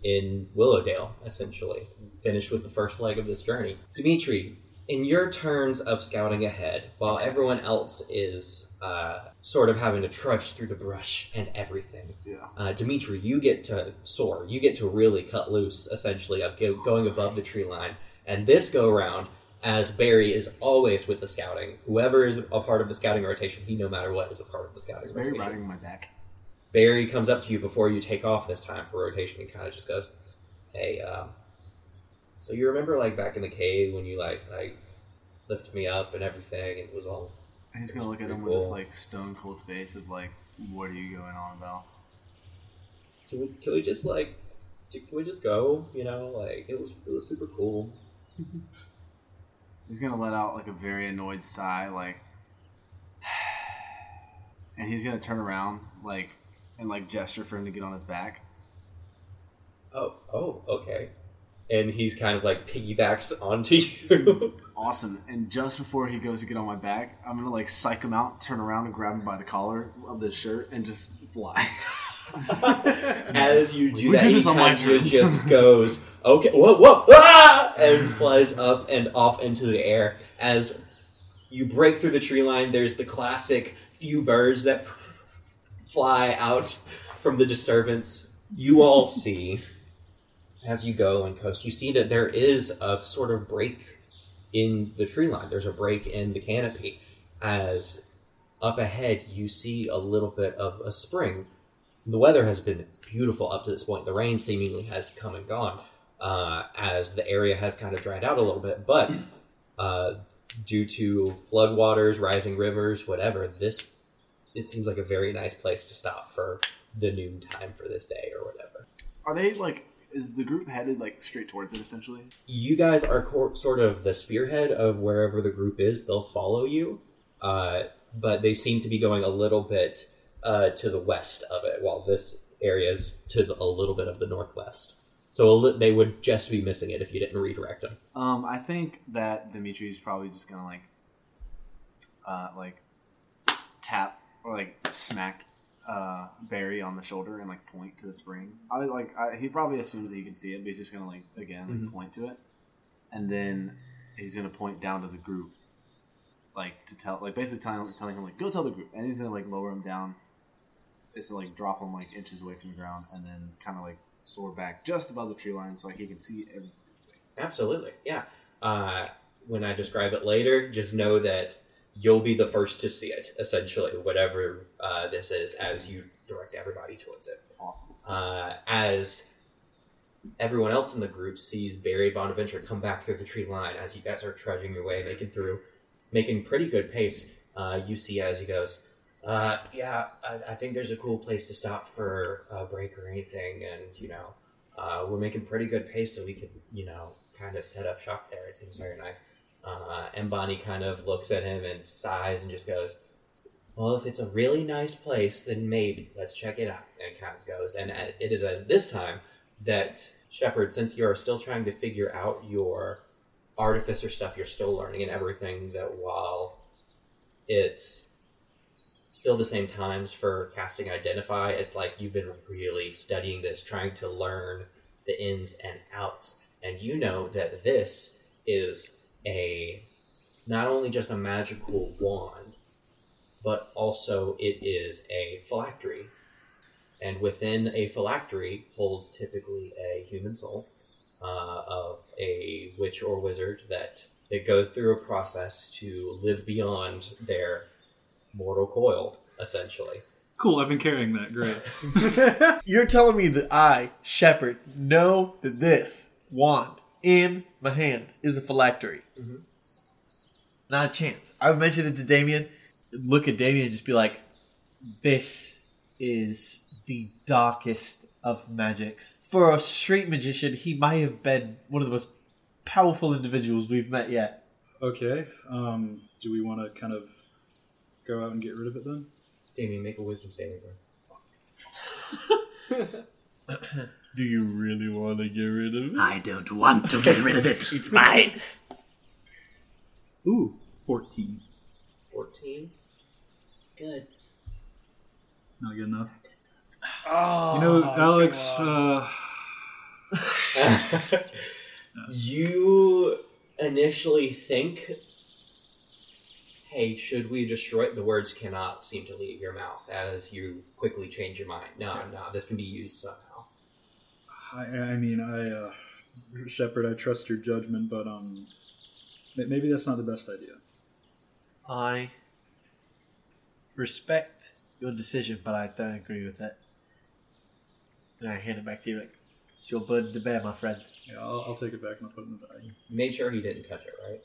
in Willowdale, essentially. Finished with the first leg of this journey. Dimitri, in your turns of scouting ahead, while everyone else is uh, sort of having to trudge through the brush and everything, Yeah. uh, Dimitri, you get to soar. You get to really cut loose, essentially, of go- going above the tree line. And this go round, as Barry is always with the scouting, whoever is a part of the scouting rotation, he no matter what is a part of the scouting Is Barry rotation. riding my back? Barry comes up to you before you take off this time for rotation and kind of just goes, "Hey, um, so you remember like back in the cave when you like like lifted me up and everything, and it was all And he's gonna look at him with this like stone cold face of like, what are you going on about? can we can we just like can we just go? You know, like it was it was super cool. He's gonna let out like a very annoyed sigh, like, and he's gonna turn around, like, and like gesture for him to get on his back. Oh, oh, okay. And he's kind of like piggybacks onto you. Awesome. And just before he goes to get on my back, I'm gonna like psych him out, turn around and grab him by the collar of the shirt, and just fly. As you do We that, do he this kind of just goes, okay, whoa, whoa, ah! And flies up and off into the air. As you break through the tree line, there's the classic few birds that fly out from the disturbance. You all see, as you go and coast, you see that there is a sort of break in the tree line. There's a break in the canopy. As up ahead, you see a little bit of a spring the weather has been beautiful up to this point. The rain seemingly has come and gone uh, as the area has kind of dried out a little bit. But uh, due to floodwaters, rising rivers, whatever, this it seems like a very nice place to stop for the noon time for this day or whatever. Are they like? Is the group headed like straight towards it essentially? You guys are cor- sort of the spearhead of wherever the group is. They'll follow you, uh, but they seem to be going a little bit uh, to the west of it, while this area is to the, a little bit of the northwest. So they would just be missing it if you didn't redirect them. Um, I think that Dimitri's probably just gonna like, uh, like tap or like smack uh Barry on the shoulder and like point to the spring. I like I, he probably assumes that he can see it, but he's just gonna like again like, Mhm. point to it, and then he's gonna point down to the group, like to tell like basically telling telling him like go tell the group, and he's gonna like lower him down. It's to like drop him like inches away from the ground, and then kind of like soar back just above the tree line so like he can see everything. Absolutely, yeah. Uh, when I describe it later, just know that you'll be the first to see it. Essentially, whatever uh, this is, as you direct everybody towards it. Awesome. uh, as everyone else in the group sees Barry Bonaventure come back through the tree line as you guys are trudging your way, making through, making pretty good pace. Uh, you see as he goes, uh, "Yeah, I, I think there's a cool place to stop for a break or anything, and you know, uh, we're making pretty good pace, so we could, you know, kind of set up shop there. It seems very nice." Uh, and Bonnie kind of looks at him and sighs and just goes, well, if it's a really nice place, then maybe let's check it out. And kind of goes, and uh, it is as this time that Shepard, since you are still trying to figure out your artificer stuff, you're still learning and everything. That while it's still the same times for casting Identify. It's like you've been really studying this, trying to learn the ins and outs, and you know that this is a not only just a magical wand, but also it is a phylactery. And within a phylactery holds typically a human soul uh, of a witch or wizard that it goes through a process to live beyond their mortal coil, essentially. Cool, I've been carrying that. Great. You're telling me that I, Shepard, know that this wand in my hand is a phylactery? Mhm. Not a chance. I would mention it to Damien, look at Damien and just be like, this is the darkest of magics. For a street magician, he might have been one of the most powerful individuals we've met yet. Okay. Um, do we want to kind of go out and get rid of it then? Damien, make a wisdom saving throw. Do you really want to get rid of it? I don't want to get rid of it. It's mine. Ooh, 14. 14. Good. Not good enough. Oh, You know, Alex, uh, you initially think, hey, should we destroy it? The words cannot seem to leave your mouth as you quickly change your mind. No, no, this can be used somehow. I, I mean, I, uh, Shepard, I trust your judgment, but, um, maybe that's not the best idea. I respect your decision, but I don't agree with it. And I hand it back to you like, it's your burden to bear, my friend. Yeah, I'll, I'll take it back and I'll put it in the bag. You made sure he didn't touch it, right?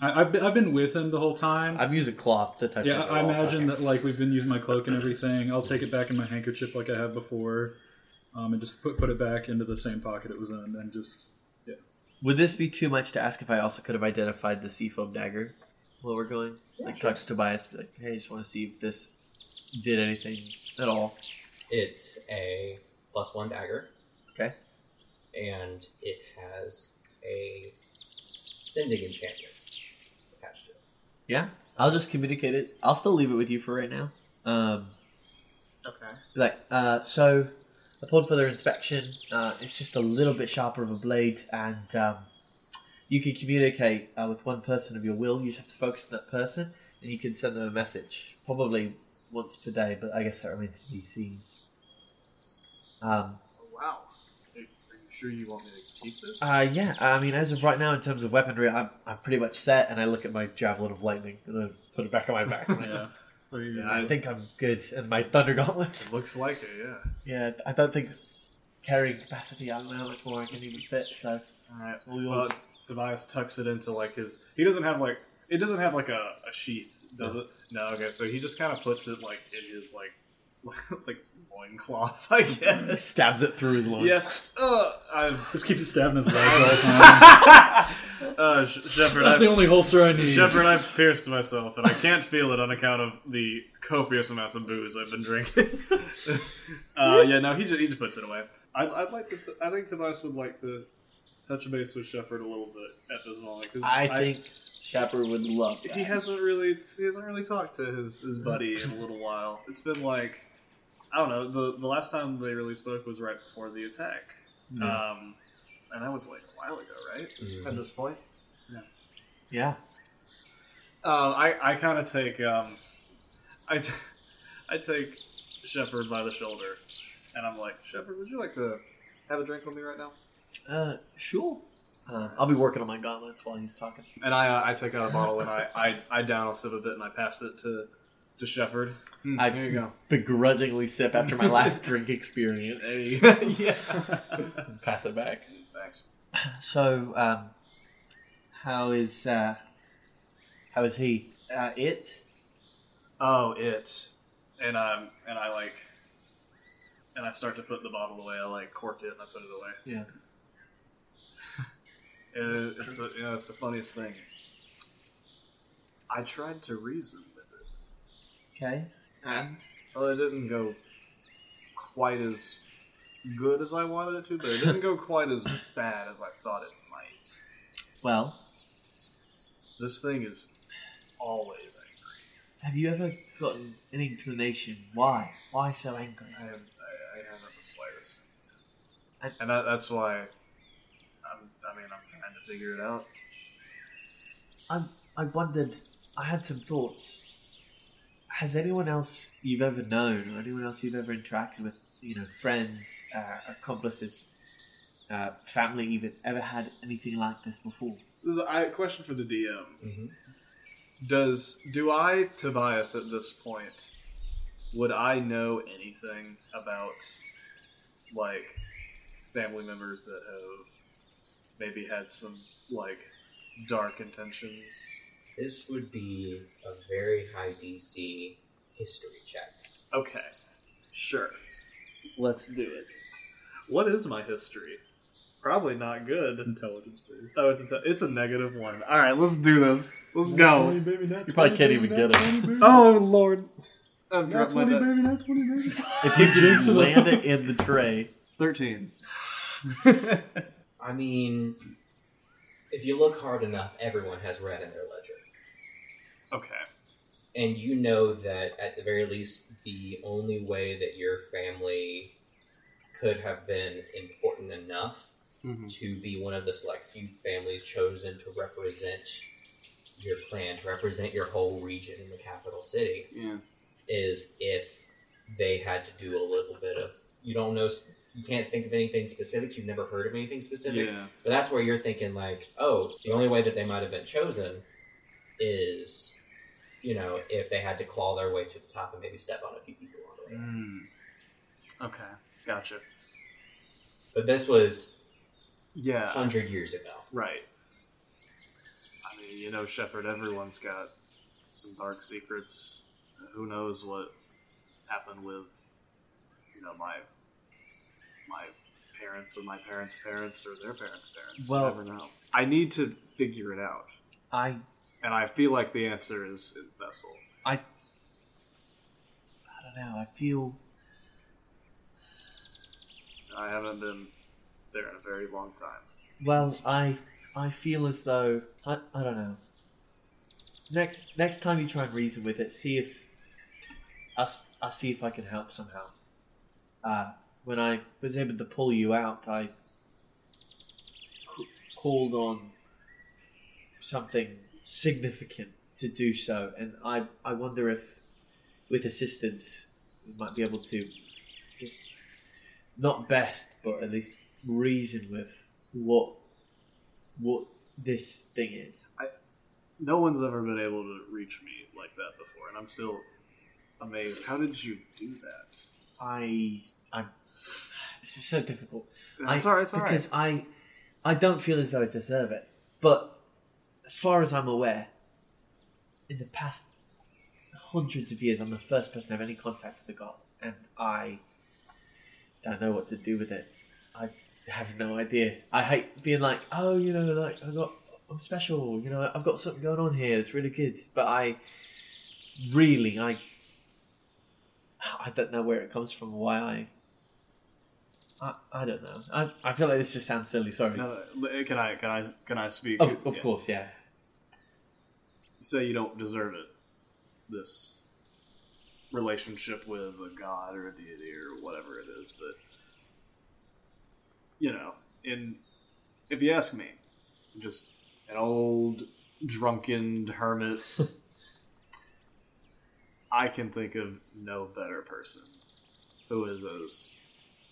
I, I've, been, I've been with him the whole time. I'm using cloth to touch yeah, it. I imagine that like we've been using my cloak and everything. I'll take it back in my handkerchief like I have before, um, and just put put it back into the same pocket it was in, and just yeah. Would this be too much to ask if I also could have identified the seafoam dagger while we're going? like talk to Tobias, be like, hey, I just want to see if this did anything at all. It's a plus one dagger, Okay. and it has a sending enchantment attached to it. Yeah, I'll just communicate it. I'll still leave it with you for right now. Um, Okay. Like, uh, so upon further inspection, uh, it's just a little bit sharper of a blade, and um, you can communicate uh, with one person of your will. You just have to focus on that person, and you can send them a message, probably once per day. But I guess that remains to be seen. Um, Wow. Are you sure you want me to keep this? uh, yeah, I mean, as of right now, in terms of weaponry, I'm, I'm pretty much set, and I look at my javelin of lightning and then put it back on my back. I'm like, yeah. yeah, I think I'm good, and my thunder gauntlets. It looks like it, yeah. Yeah, I don't think carrying capacity. I don't know how much more I can even fit. So Alright. Well, we Well, will. Tobias tucks it into like his. He doesn't have like. It doesn't have like a, a sheath, does it? No. Okay, so he just kind of puts it like in his like, like loincloth, I guess. stabs it through his loin. Yes. Uh, I've. Just keeps it stabbing his leg all the time. Uh, Sh- Shepard, That's I've, the only holster I need. Shepard, I've pierced myself, and I can't feel it on account of the copious amounts of booze I've been drinking. uh, yeah, no, he just, he just puts it away. I'd, I'd like to. T- I think Tobias would like to touch base with Shepard a little bit at this moment because I think Shepard would love that. he hasn't really he hasn't really talked to his, his buddy in a little while. It's been like I don't know. The the last time they really spoke was right before the attack, um, and that was like a while ago, right? At this point. Yeah. Um, I, I kind of take um, I, t- I take Shepard by the shoulder, and I'm like, Shepard, would you like to have a drink with me right now? Uh, sure. Uh, I'll be working on my gauntlets while he's talking. And I uh, I take out a bottle and I, I, I down a sip of it and I pass it to to Shepard. Hmm, I- here you go. Begrudgingly sip after my last drink experience. yeah. and pass it back. Thanks. So, um, how is uh, how is he? Uh, it? Oh, it. And um and I like and I start to put the bottle away. I like cork it and I put it away. Yeah. Uh, it's the you know, it's the funniest thing. I tried to reason with it. Okay. And Well, it didn't go quite as good as I wanted it to, but it didn't go quite as bad as I thought it might. well, This thing is always angry. have you ever gotten an inclination why? Why so angry? I, have, I, I haven't the slightest. I- and that, that's why I'm, I mean, I'm trying to figure it out. I I wondered. I had some thoughts. Has anyone else you've ever known, or anyone else you've ever interacted with, you know, friends, uh, accomplices, uh, family, even ever had anything like this before? This is a question for the DM. Mhm. Does do I Tobias at this point? Would I know anything about like family members that have maybe had some like dark intentions? This would be a very high DC history check. Okay, sure. Let's do it. What is my history? Probably not good. It's intelligence based. Oh, it's a, it's a negative one. All right, let's do this. Let's go. You probably can't even get it. Oh lord. I'm Not dropping my 20, baby, not 20, baby. If you Jinx could it land it in the tray, Thirteen. I mean, if you look hard enough, everyone has red in their ledger. Okay. And you know that at the very least, the only way that your family could have been important enough Mhm. to be one of the select few families chosen to represent your clan, to represent your whole region in the capital city, Yeah. is if they had to do a little bit of. You don't know. You can't think of anything specific. You've never heard of anything specific. Yeah. But that's where you're thinking, like, oh, the only way that they might have been chosen is, you know, if they had to claw their way to the top and maybe step on a few people on the way. Mm. Okay. Gotcha. But this was Yeah. 100 years ago. Right. I mean, you know, Shepard, everyone's got some dark secrets. Who knows what happened with, you know, my my parents or my parents' parents or their parents' parents. Well- you never know. I need to figure it out, I and I feel like the answer is, is Vessel. I I don't know. I feel I haven't been there in a very long time. well. I I feel as though I, I don't know. Next next time you try and reason with it, see if I I see if I can help somehow. Uh, when I was able to pull you out, I c- called on something significant to do so, and I I wonder if with assistance we might be able to just not best, but at least reason with what what this thing is. I, No one's ever been able to reach me like that before, and I'm still amazed. How did you do that? I I'm this is so difficult. It's I, all right. It's all right. because I I don't feel as though I deserve it. But as far as I'm aware, in the past hundreds of years, I'm the first person to have any contact with the god, and I don't know what to do with it. I have no idea. I hate being like, oh, you know, like I got, I'm special. You know, I've got something going on here. It's really good. But I really, I, I don't know where it comes from. Why I. I, I don't know. I, I feel like this just sounds silly. Sorry. No, can I can I can I speak? Of, of Yeah. course, yeah. Say you don't deserve it. This relationship with a god or a deity or whatever it is, but you know, in if you ask me, I'm just an old drunken hermit. I can think of no better person who is as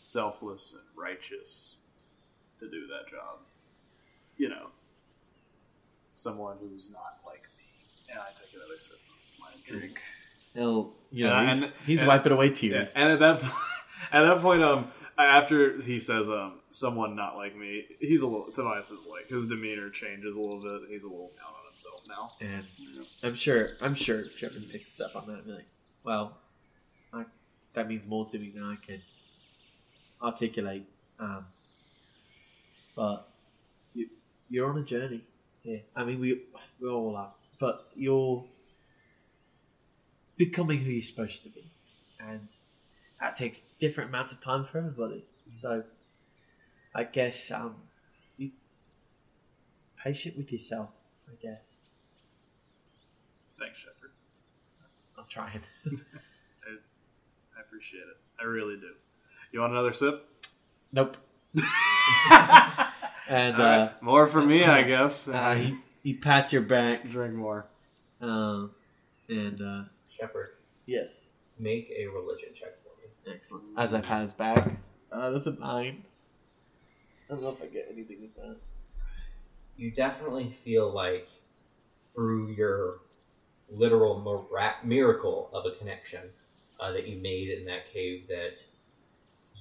selfless and righteous to do that job. You know, someone who's not like me. And I take another sip of my drink. He'll, you know, And- he's, and- he's and- wiping away Yeah, tears. and at that po- at that point, um, after he says um, someone not like me, he's a little Tobias is like his demeanor changes a little bit. He's a little down on himself now. And I'm sure, I'm sure Shepard picks up on that and be like, well, I, that means more to me than I can articulate. Um, but you, you're on a journey here. I mean, we, we all are. But you're becoming who you're supposed to be. And that takes different amounts of time for everybody. So I guess um, you patient with yourself, I guess. Thanks, Shepard. I'm trying. I appreciate it. I really do. You want another sip? Nope. and uh, right, more for me, I guess. uh, he, he pats your back. drink more. Um, and uh, Shepard, yes, make a religion check for me. excellent. As I pat his back, uh, that's a nine. I don't know if I get anything with that. You definitely feel like through your literal mira- miracle of a connection uh, that you made in that cave that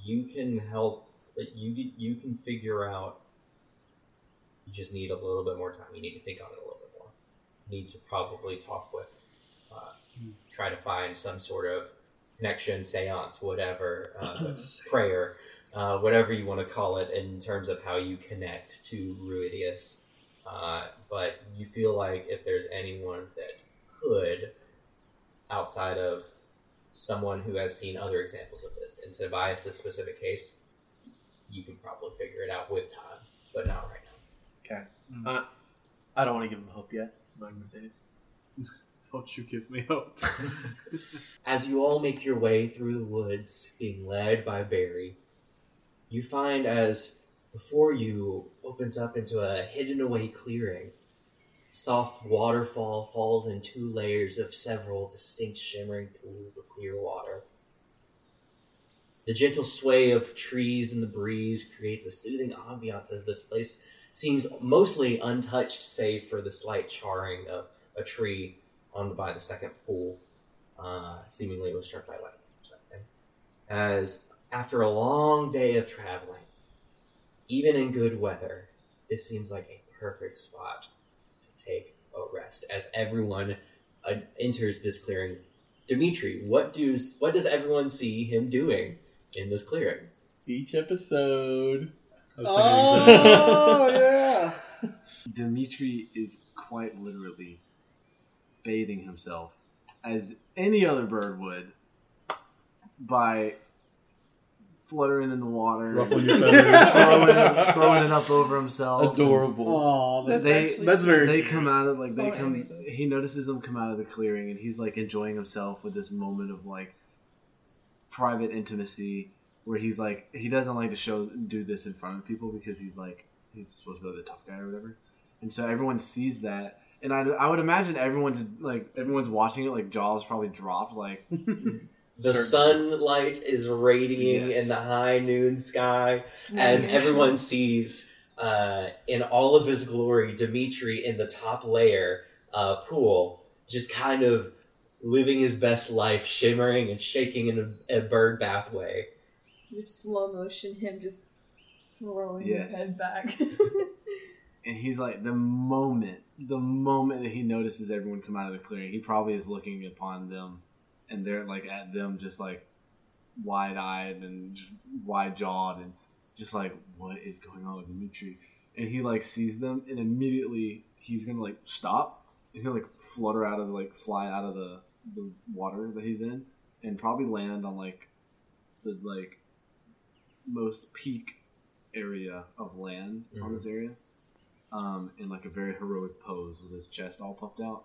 you can help that you you can figure out you just need a little bit more time. You need to think on it a little bit more. You need to probably talk with uh, try to find some sort of connection seance whatever uh, prayer uh, whatever you want to call it in terms of how you connect to Ruidius. Uh, but you feel like if there's anyone that could, outside of someone who has seen other examples of this, in Tobias' specific case, you can probably figure it out with time, but not right now. Uh, I don't want to give him hope yet. I'm not gonna say it. Don't you give me hope. As you all make your way through the woods, being led by Barry, you find as before you opens up into a hidden away clearing. Soft waterfall falls in two layers of several distinct shimmering pools of clear water. The gentle sway of trees in the breeze creates a soothing ambiance as this place seems mostly untouched, save for the slight charring of a tree on the by the second pool. Uh, seemingly it was struck by lightning or something. As after a long day of traveling, even in good weather, this seems like a perfect spot to take a rest. As everyone uh, enters this clearing, Dimitri, what does what does everyone see him doing in this clearing? Each episode. I was thinking exactly. Oh yeah. Dimitri is quite literally bathing himself as any other bird would by fluttering in the water, Ruffling your feathers. throwing, it, throwing it up over himself. Adorable. Oh, That's they actually that's very they cute. come out of like So they come envy he notices them come out of the clearing and he's like enjoying himself with this moment of like private intimacy where he's like he doesn't like to show do this in front of people because he's like he's supposed to be the tough guy or whatever and so everyone sees that and I, I would imagine everyone's like everyone's watching it like jaws probably dropped like The sunlight is radiating Yes. in the high noon sky as everyone sees uh, in all of his glory Dimitri in the top layer uh, pool, just kind of living his best life, shimmering and shaking in a, a bird bath way. Just slow motion, him just throwing Yes. his head back. and he's like the moment the moment that he notices everyone come out of the clearing he probably is looking upon them and they're like at them just like wide-eyed and wide-jawed and just like what is going on with dimitri and he like sees them and immediately he's gonna like stop he's gonna like flutter out of like fly out of the the water that he's in and probably land on like the like most peak area of land on Mhm. this area um, in like a very heroic pose with his chest all puffed out,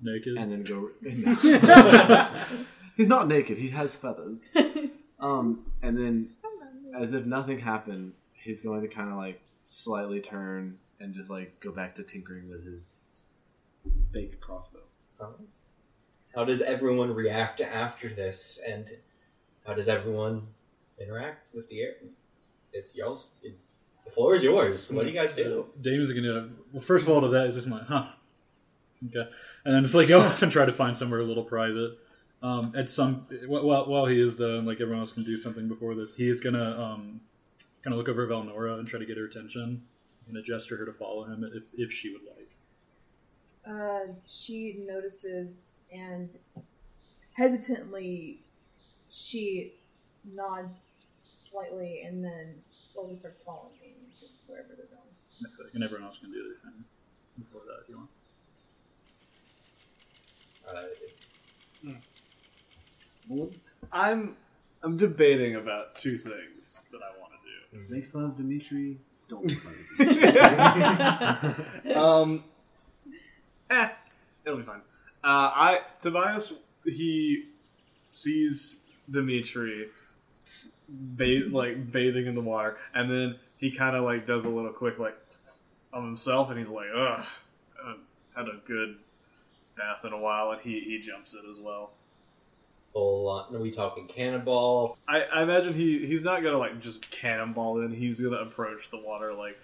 Naked. and then go. He's not naked. He has feathers. Um, and then, as if nothing happened, he's going to kind of like slightly turn and just like go back to tinkering with his fake crossbow. How does everyone react after this, and how does everyone interact with the air? It's y'all's. It, the floor is yours. What do you guys do? Damon's gonna. Well, first of all, to that is just my huh. Okay, and then just like go off and try to find somewhere a little private. Um, at some while while he is though, and like everyone else can do something before this, he is gonna um, kind of look over at Valnora and try to get her attention. and gonna gesture her to follow him if if she would like. Uh, she notices and hesitantly she nods slightly and then slowly starts following me to wherever they're going. And everyone else can do their thing before that if you want. Uh, I'm I'm debating about two things that I want to do. Make fun of Dimitri. Don't make fun of Dimitri. um, eh, it'll be fine. Uh, I Tobias he sees Dimitri ba- like bathing in the water, and then he kind of like does a little quick like of himself, and he's like, "Ugh, I had a good bath in a while," and he he jumps in as well. Full on. Are we talking cannonball? I, I imagine he he's not gonna like just cannonball in. He's gonna approach the water like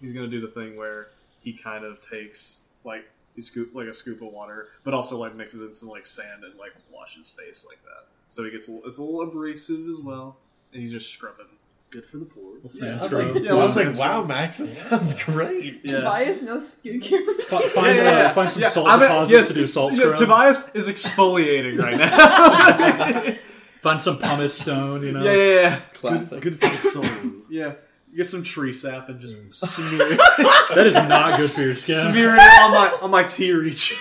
he's gonna do the thing where he kind of takes like he scoop like a scoop of water, but also like mixes in some like sand and like washes face like that. So he gets a, it's a little abrasive as well, and he's just scrubbing. Good for the pores. Yeah, I was like, Yeah, I was like wow, Max, this sounds great. Yeah. Tobias no skincare. Fi- routine. Find, uh, find some salt I mean, deposits yes, to do salt yeah, scrub. Tobias is exfoliating right now. Find some pumice stone, you know. yeah, yeah, yeah. Classic. Good for the soul. Yeah. Get some tree sap and just Mm. smear it, That is not good for your skin. smear it on my on my T reach.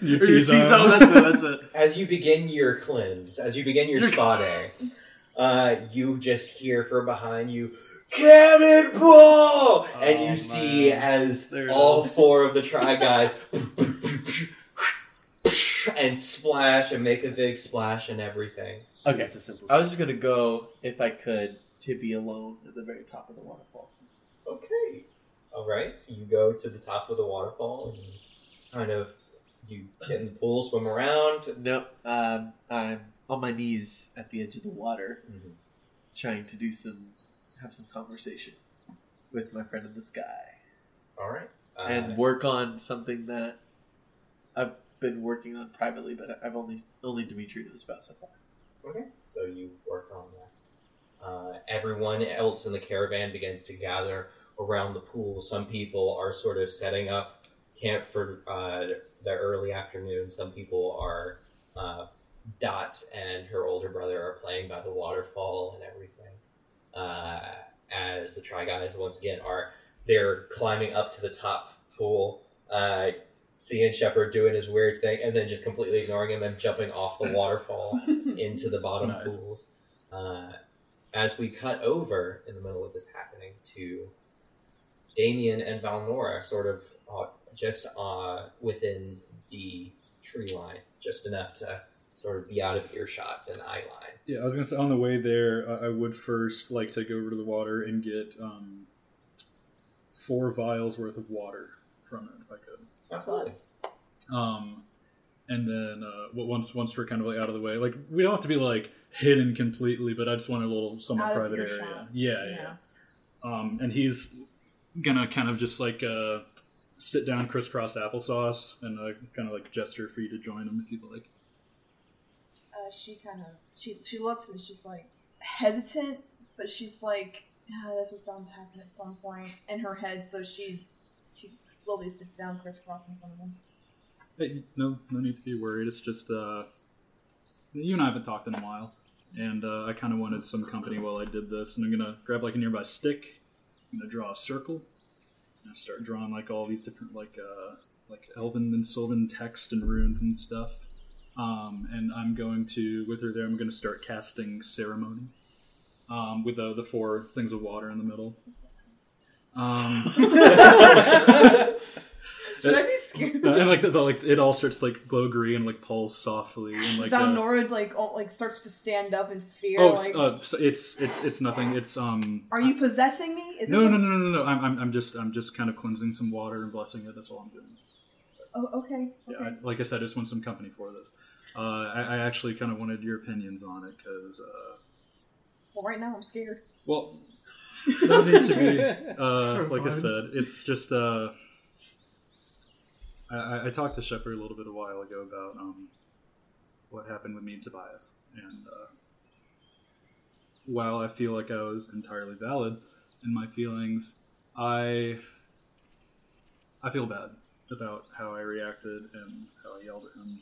Your Or your T-zone. T-zone. That's it. That's it. As you begin your cleanse, as you begin your spa day, uh, you just hear from behind you, Cannonball! and Oh, you see as There all four of the Try Guys and splash and make a big splash and everything. Okay, It's a simple. I was just gonna go if I could to be alone at the very top of the waterfall. Okay. All right. So you go to the top of the waterfall and kind of you get in the pool, swim around. No, um, I'm on my knees at the edge of the water, Mhm. trying to do some, have some conversation with my friend in the sky, All right. Uh, and work on something that I've been working on privately, but I've only only Dimitri knows about so far. Okay, so you work on that. Uh, everyone else in the caravan begins to gather around the pool. Some people are sort of setting up camp for uh, the early afternoon. Some people are. Uh, Dot and her older brother are playing by the waterfall and everything. Uh, as the Try Guys once again are, they're climbing up to the top pool. Uh, seeing Shepard doing his weird thing, and then just completely ignoring him and jumping off the waterfall into the bottom Nice. pools. Uh, as we cut over in the middle of this happening to Damien and Valnora, sort of uh, just uh, within the tree line, just enough to sort of be out of earshot and eye line. Yeah, I was gonna say on the way there, I I would first like to go over to the water and get um, four vials worth of water from it, if I could. Sus. Um, and then uh, once once we're kind of like out of the way, like we don't have to be like hidden completely, but I just want a little somewhat Out private area. Yeah, yeah. yeah. Um, and he's gonna kind of just like uh, sit down, crisscross applesauce, and uh, kind of like gesture for you to join him if you'd like. Uh, she kind of she she looks and she's like hesitant, but she's like, ah, "This was bound to happen at some point." In her head, so she she slowly sits down, crisscross in front of him. Hey, no, no need to be worried. It's just uh, you and I haven't talked in a while, and uh, I kind of wanted some company while I did this. And I'm gonna grab like a nearby stick. I'm gonna draw a circle, and I start drawing like all these different like uh, like elven and sylvan text and runes and stuff. Um, and I'm going to with her there. I'm gonna start casting ceremony. Um, with the the four things of water in the middle. Um, Should I be scared? Uh, and like the, the, like it all starts like glow green and like pulse softly and like uh, Valnora like oh, like starts to stand up in fear. oh like, uh, so it's it's it's nothing it's um are you possessing me? Is no this no no no no no I'm, I'm I'm just I'm just kind of cleansing some water and blessing it that's all I'm doing Oh, okay. yeah. I, like I said I just want some company for this uh, I, I actually kind of wanted your opinions on it because uh, Well, right now I'm scared. well no need to be. Uh, like I said it's just uh I- I, I talked to Shepard a little bit a while ago about um, what happened with me and Tobias, and uh, while I feel like I was entirely valid in my feelings, I I feel bad about how I reacted and how I yelled at him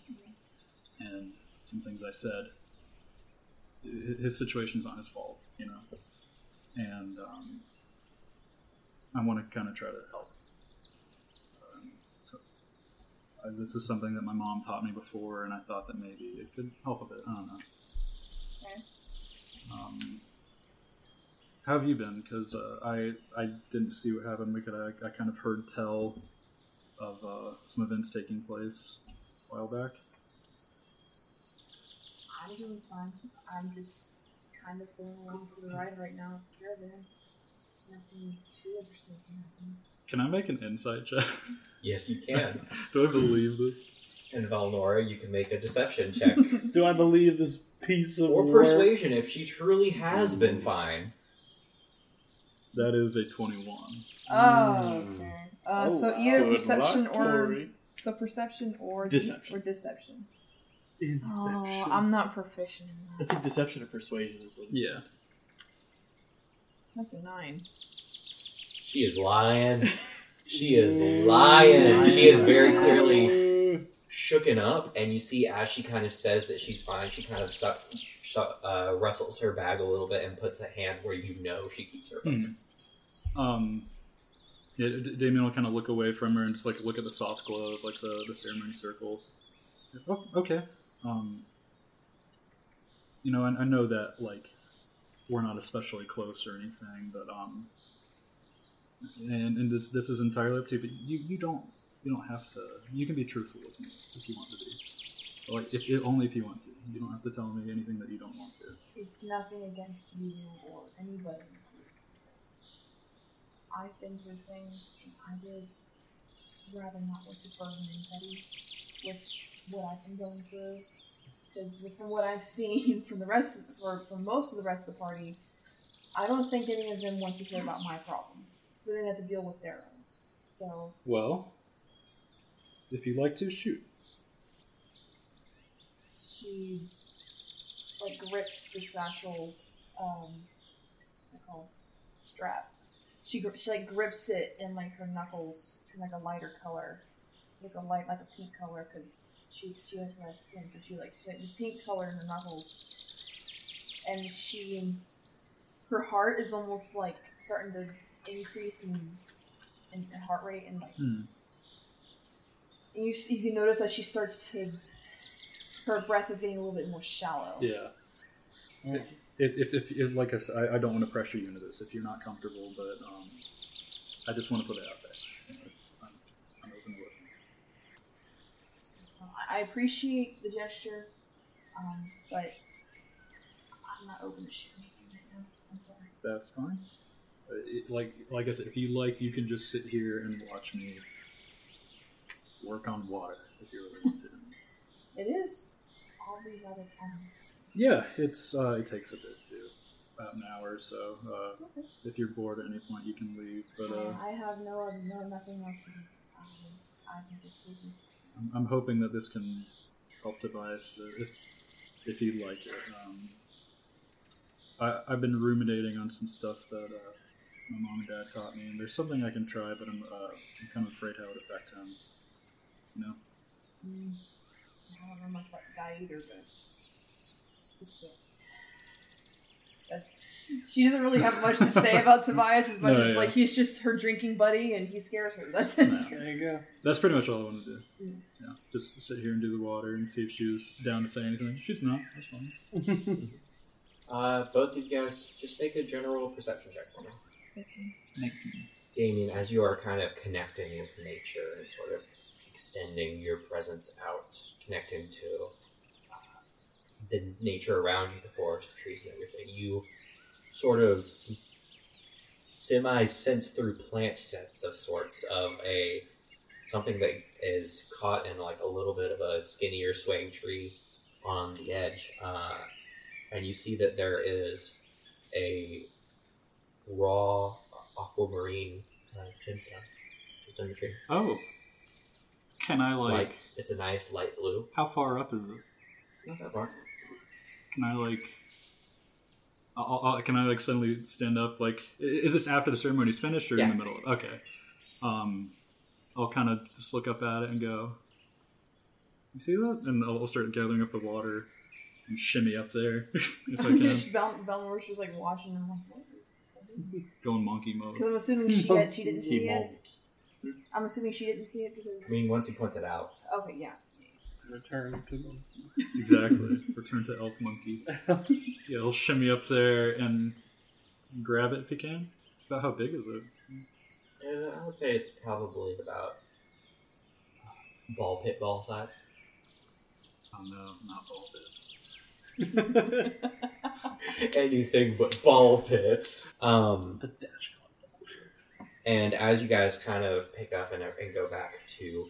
and some things I said. His situation's not his fault, you know, and um, I want to kind of try to help. Um, so uh, this is something that my mom taught me before, and I thought that maybe it could help a bit. I don't know. Okay. Um, how have you been? Because uh, I I didn't see what happened because I, I kind of heard tell of uh, some events taking place a while back. I'm doing fine. I'm just kind of going along for the ride right now. Caravan. Nothing too interesting can happen. Can I make an insight check? Yes, you can. Do I believe this? and Valnora, you can make a deception check Do I believe this piece of or work? persuasion if she truly has been fine. That is a 21. Oh, okay. Uh, Oh, so wow. either Good perception luck, or Tori. so perception or Deception. or deception. Inception. Oh, I'm not proficient in that. I think deception or persuasion is what. It's Yeah. That's a nine. She is lying. She is lying. She is very clearly shooken up, and you see as she kind of says that she's fine, she kind of suck, shu- uh, rustles her bag a little bit and puts a hand where you know she keeps her book. Hmm. Um, yeah, Damien will kind of look away from her and just like look at the soft glow of like the, the ceremony circle. Oh, okay. Um, you know, I, I know that like we're not especially close or anything, but um, and and this this is entirely up to you. But you you don't you don't have to. You can be truthful with me if you want to be. Like if, if only if you want to. You don't have to tell me anything that you don't want to. It's nothing against you or anybody. I've been through things, and I would rather not want to burden anybody with what I've been going through. Because from what I've seen from the rest, of, or from most of the rest of the party, I don't think any of them want to hear about my problems. So they have to deal with their own. So Well, if you'd like to shoot. she like grips the satchel um what's it called strap she, she like grips it in like her knuckles like a lighter color like a light like a pink color because she's she has red skin so she like the pink color in her knuckles and she her heart is almost like starting to increase in in in heart rate and like Hmm. and you, you can notice that she starts to her breath is getting a little bit more shallow. Yeah. If, if, if, if like I said, I, I don't want to pressure you into this if you're not comfortable, but um, I just want to put it out there. You know, I'm, I'm open to listening. I- appreciate the gesture, um, but I'm not open to shooting anything right now. I'm sorry. That's fine. Uh, it, like like I said, if you like, you can just sit here and watch me work on water if you really want to. It is oddly rather common. yeah, it's uh, it takes a bit too, about an hour or so. Uh, Okay. if you're bored at any point, you can leave. But uh, I have no, no nothing else to do. Um, I can just leave. I'm, I'm hoping that this can help Tobias if if he'd like it. Um, I, I've been ruminating on some stuff that uh, my mom and dad taught me, and there's something I can try, but I'm uh, I'm kind of afraid how it would affect him. You know, Mm, I don't know much about the either, but just she doesn't really have much to say about Tobias as much No, as yeah. like he's just her drinking buddy and he scares her. That's it. No. There you go. that's pretty much all I want to do. Mm. Yeah, just sit here and do the water and see if she was down to say anything. She's not. That's fine. Uh, both of you guys just make a general perception check for me. Damien, as you are kind of connecting with nature and sort of extending your presence out, connecting to uh, the nature around you, the forest, the trees, and everything, you sort of semi sense through plant sense of sorts of a something that is caught in like a little bit of a skinnier swaying tree on the edge, uh, and you see that there is a raw aquamarine uh, gemstone just in the tree. Oh, can I like? Like it's a nice light blue. How far up is it? Not that far. Can I like? I'll, I'll, can I like suddenly stand up? Like, is this after the ceremony's finished or in the middle? of Okay. Um, I'll kind of just look up at it and go, "You see that?" And I'll, I'll start gathering up the water and shimmy up there if I can. Val- Valnora's just like watching him like, what is this? Go in monkey mode. Because I'm assuming she had, she didn't see He it. I'm assuming she didn't see it because I mean, once he points it out, okay, yeah. Return to them. Exactly. Return to elf monkey. Yeah, he'll shimmy up there and grab it if he can. About how big is it? uh, I would say it's probably about uh, ball pit ball sized. Oh no, not ball bits. anything but ball pits. Um, and as you guys kind of pick up and, and go back to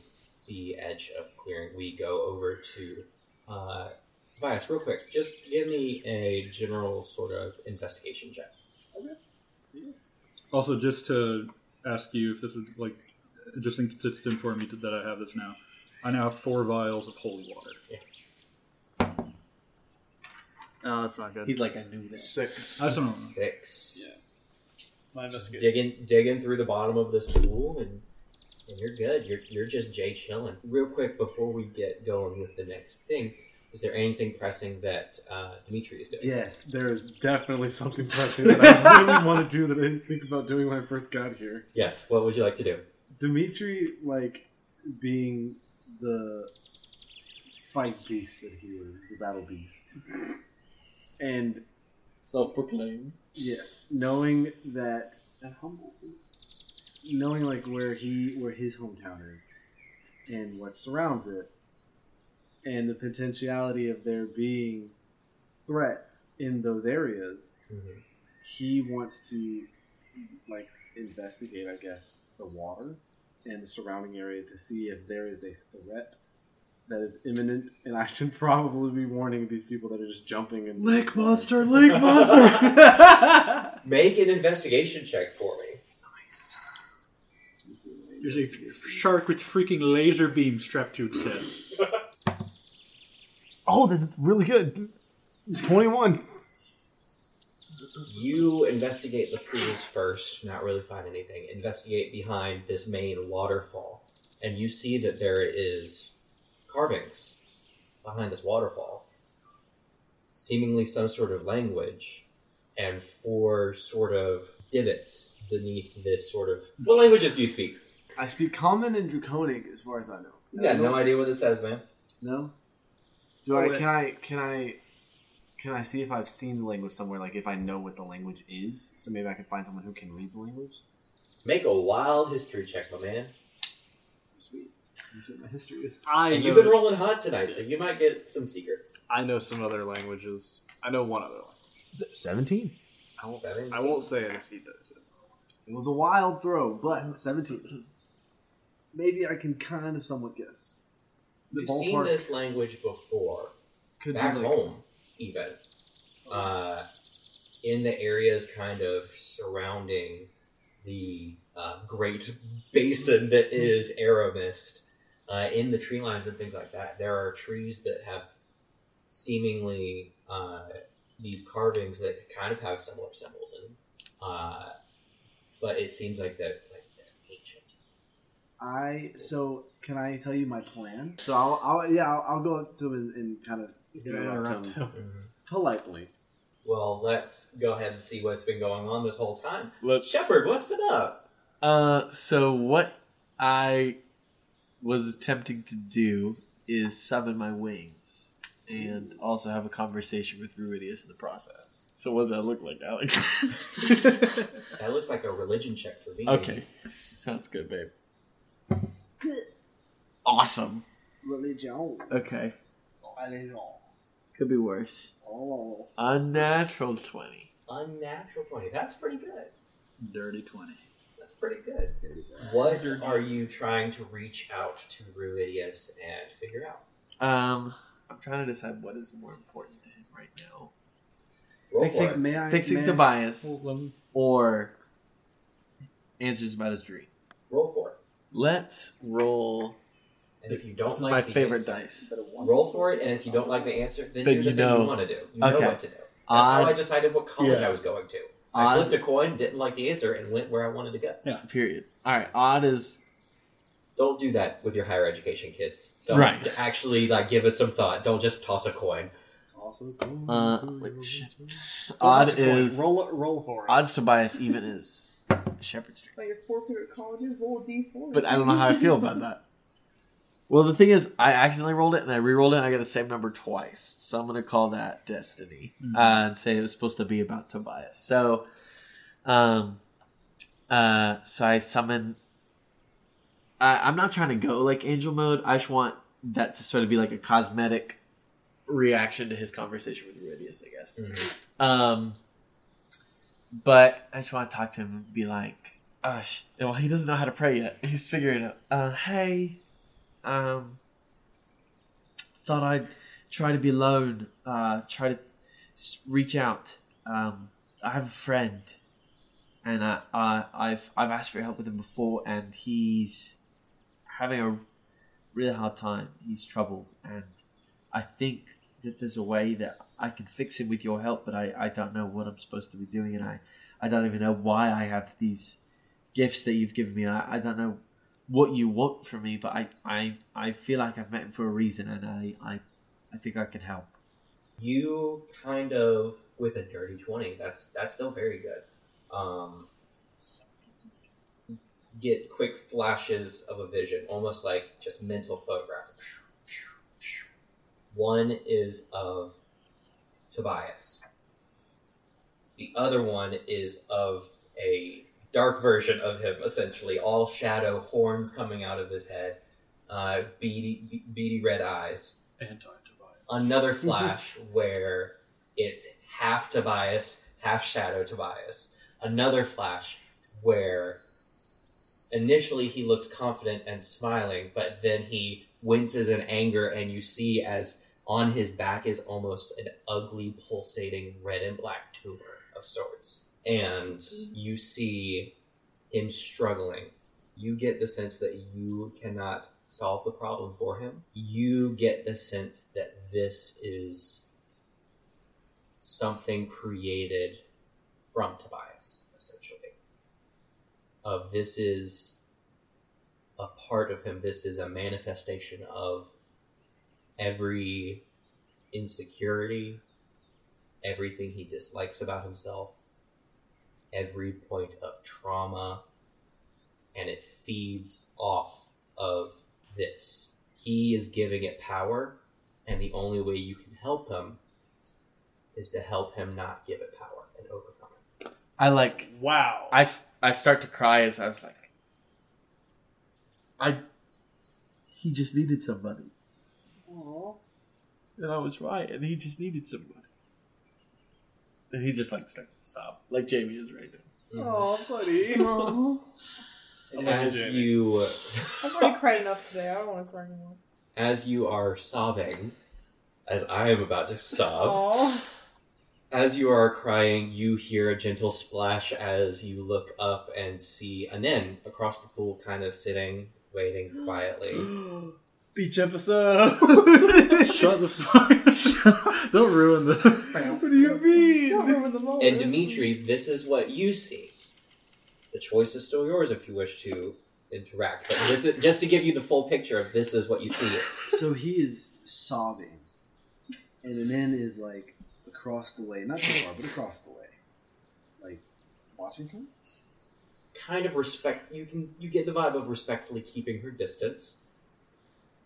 the edge of the clearing, we go over to uh, Tobias. Real quick, just give me a general sort of investigation check. Okay. Also, just to ask you if this is like just in, just to inform you that I have this now. I now have four vials of holy water. Oh, that's not good. He's like, I knew that. six. That's what I'm- Six. Yeah. My Just investigation. digging digging through the bottom of this pool and and you're good. You're you're just Jay chilling. Real quick before we get going with the next thing, is there anything pressing that uh, Dimitri is doing? Yes, there is definitely something pressing that I really want to do that I didn't think about doing when I first got here. Yes. What would you like to do? Dimitri, like being the fight beast that he was, the battle beast, and Self-proclaimed. yes, knowing that and humble too, knowing like where he where his hometown is and what surrounds it, and the potentiality of there being threats in those areas, Mhm. he wants to like investigate, I guess, the water and the surrounding area to see if there is a threat that is imminent. And I should probably be warning these people that are just jumping and Lake monster, lake monster. Make an investigation check for me. There's a shark with freaking laser beam strapped to its head. Oh, this is really good. Twenty-one. You investigate the pools first, not really find anything. Investigate behind this main waterfall, and you see that there is carvings behind this waterfall. Seemingly some sort of language, and four sort of divots beneath this sort of. What languages do you speak? I speak Common and Draconic, as far as I know. You got no idea what this says, man. No. Do I? Oh, can I? Can I? Can I see if I've seen the language somewhere? Like if I know what the language is, so maybe I can find someone who can read the language. Make a wild history check, my man. Sweet. You said my history is. I And know, you've been rolling hot tonight, so you might get some secrets. I know some other languages. I know one other one. Seventeen. I won't. Seventeen. I won't say it if he does it. It was a wild throw, but seventeen. Maybe I can kind of somewhat guess. The You've seen ballpark this language before. could back be like, home, even uh, in the areas kind of surrounding the uh, great basin that is Aramist, uh, in the tree lines and things like that, there are trees that have seemingly uh, these carvings that kind of have similar symbols in them. Uh, but it seems like that like they're ancient. I so can I tell you my plan? So I'll, I'll yeah I'll, I'll go up to him and, and kind of interrupt him politely. Well, let's go ahead and see what's been going on this whole time. Let's. Shepard, what's been up? Uh, so what I was attempting to do is summon my wings and also have a conversation with Ruidius in the process. So what does that look like, Alex? That looks like a religion check for me. okay, sounds good, babe. Awesome. Religion. Okay, Religion. could be worse. Oh. Unnatural twenty. Unnatural 20. That's pretty good. Dirty 20. That's pretty good. What are you trying to reach out to Ruidius and figure out? Um, I'm trying to decide what is more important to him right now: Roll. Fixing, may I, fixing may I- Tobias or answers about his dream. Roll for it. Let's roll. And if you don't This is like my the favorite answer, dice. roll for it. And if you don't like the answer, then, Then do the you thing know. you want to do. You know Okay. what to do. That's how Odd- I decided what college Yeah. I was going to. I Odd- flipped a coin, didn't like the answer, and went where I wanted to go. Period. All right. Odd is Don't do that with your higher education kids. Don't Right. actually like give it some thought. Don't just toss a coin. Also, uh. Wait, shit. Odd toss a coin. is roll roll for it. odds Tobias even is Shepard's Street. But your four favorite colleges roll D four. But I don't know how I feel about that. Well, the thing is, I accidentally rolled it and I re-rolled it. and I got the same number twice, so I'm gonna call that destiny Mhm. uh, and say it was supposed to be about Tobias. So, um, uh, so I summon. I, I'm not trying to go like angel mode. I just want that to sort of be like a cosmetic reaction to his conversation with Iridius, I guess. Mhm. Um, but I just want to talk to him and be like, uh, sh- well, he doesn't know how to pray yet. He's figuring it out. Uh, hey, um, thought I'd try to be alone. Uh, try to reach out. Um, I have a friend, and I, I, I've I've asked for help with him before, and he's having a really hard time. He's troubled, and I think there's a way that I can fix him with your help, but I, I don't know what I'm supposed to be doing, and I, I don't even know why I have these gifts that you've given me. I, I don't know what you want from me, but I, I, I feel like I've met him for a reason, and I, I, I think I can help. You kind of with a dirty twenty. That's that's still very good. Um, get quick flashes of a vision, almost like just mental photographs. One is of Tobias. The other one is of a dark version of him, essentially, all shadow, horns coming out of his head, uh, beady, beady red eyes. Anti-Tobias. Another flash where it's half Tobias, half shadow Tobias. Another flash where initially he looks confident and smiling, but then he winces in anger, and you see as on his back is almost an ugly, pulsating red and black tumor of sorts. And you see him struggling. You get the sense that you cannot solve the problem for him. You get the sense that this is something created from Tobias, essentially. Of this is a part of him, this is a manifestation of every insecurity, everything he dislikes about himself, every point of trauma, and it feeds off of this. He is giving it power, and the only way you can help him is to help him not give it power and overcome it. I like Wow. I, I start to cry as I was like, I, he just needed somebody. Aww. And I was right, and he just needed somebody. And he just like starts to sob, like Jamie is right now. Oh, buddy. And as you I've already cried enough today. I don't want to cry anymore. as you are sobbing, as I am about to stop, Oh, as you are crying, you hear a gentle splash as you look up and see Anin across the pool, kind of sitting, waiting quietly. Beach episode. Shut the fuck. Don't ruin the. what do you mean? don't ruin the moment. And Dimitri, this is what you see. The choice is still yours if you wish to interact, but this is just to give you the full picture of this is what you see. So he is sobbing, and Anin is like across the way, not too far, but across the way, like watching him. Kind of respect. You can you get the vibe of respectfully keeping her distance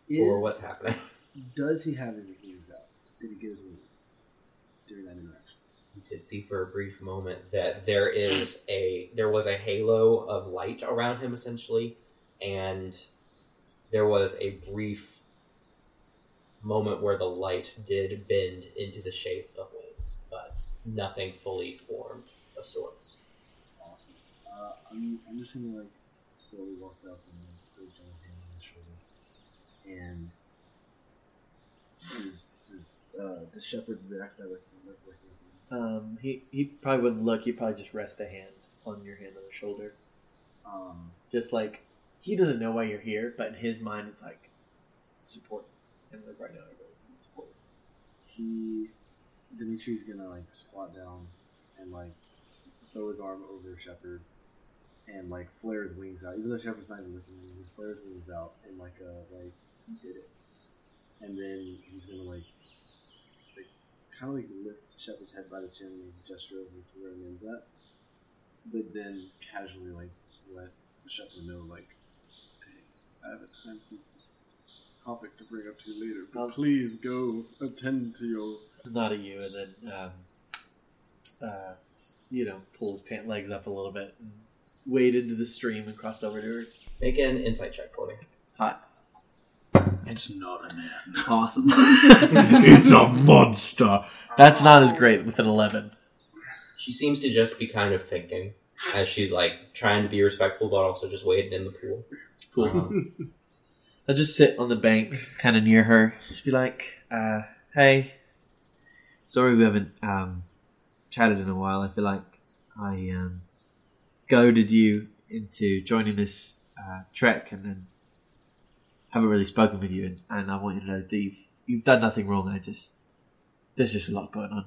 for what's happening. Does he have his wings out? Did he get his wings during that interaction? You did see for a brief moment that there is a there was a halo of light around him essentially, and there was a brief moment where the light did bend into the shape of wings, but nothing fully formed of sorts. Uh, I'm, I'm just gonna like slowly walk up and put a hand on his shoulder. And does does uh, does Shepard react like working with? Um, he he probably wouldn't look. He'd probably just rest a hand on your hand on the shoulder, Um, just like he doesn't know why you're here, but in his mind, it's like support. And like right now, everybody needs support. he Dimitri's gonna like squat down and like throw his arm over Shepard and like flares wings out. Even though Shepard's not even looking at him, he flares wings out and like uh like he did it. And then he's gonna like like kind of like lift Shepard's head by the chin and gesture over to where it ends at. But then casually like let Shepard know like, hey, I have a time sensitive topic to bring up to you later, but Um, please go attend to your Not at you, and then um, uh, you know, pull his pant legs up a little bit, and wade to the stream and cross over to her. Make an insight check for me. Hot. It's not an N. Awesome. It's a monster. That's not as great with an 11. She seems to just be kind of thinking as she's like trying to be respectful, but also just wading in the pool. Cool. Um, I'll just sit on the bank, kind of near her. Just be like, uh, "Hey, sorry we haven't um, chatted in a while. I feel like I um, goaded you into joining this uh, trek, and then haven't really spoken with you. And, and I want you to know that you've, you've done nothing wrong. I just there's just a lot going on.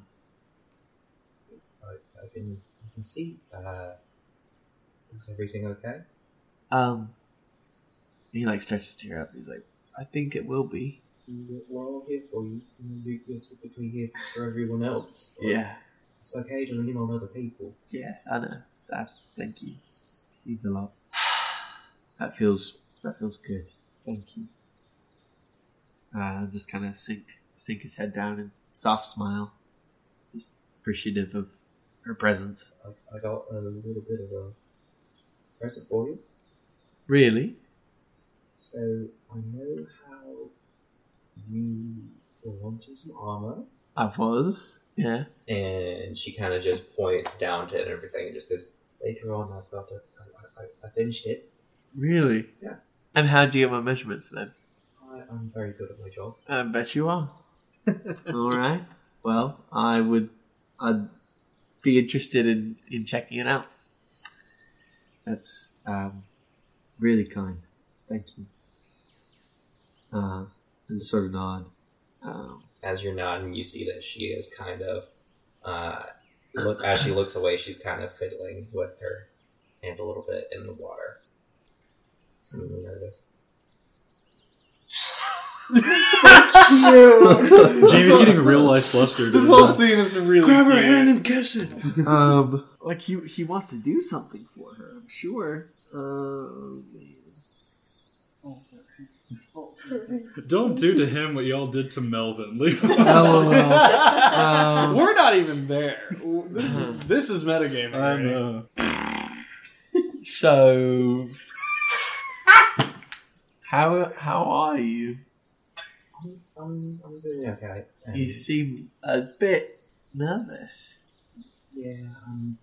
I, I can I can see. Uh, is everything okay? Um, he like starts to tear up. He's like, "I think it will be." We're all here for you. You- You're typically here for everyone else. Yeah, It's okay to lean on other people. yeah, I know. That thank you. Means a lot. That feels that feels good. Thank you. Uh, just kind of sink sink his head down and soft smile, just appreciative of her presence. I, I got a little bit of a present for you. Really? So I know how you were wanting some armor, I was. Yeah. and she kind of just points down to it and everything, and just goes, "Later on, I've got to. I, I, I finished it. Really? Yeah. And how do you get my measurements then? I, I'm very good at my job." I bet you are. All right. Well, I would. I'd be interested in in checking it out. That's um, really kind. Thank you. Uh, there's a sort of nod. Um, As you're nodding, you see that she is kind of. Uh, look as she looks away, she's kind of fiddling with her hand a little bit in the water. Seemingly nervous. This is so cute! Jamie's getting real life flustered. This whole scene is really Grab her hand and kiss it. um, like he he wants to do something for her. I'm sure. Um, Don't do to him what y'all did to Melvin. Leave him LOL. Um, We're not even there. This is this is metagaming. I right? know. so, how how are you? I'm, I'm doing okay. You seem a bit nervous. yeah, um,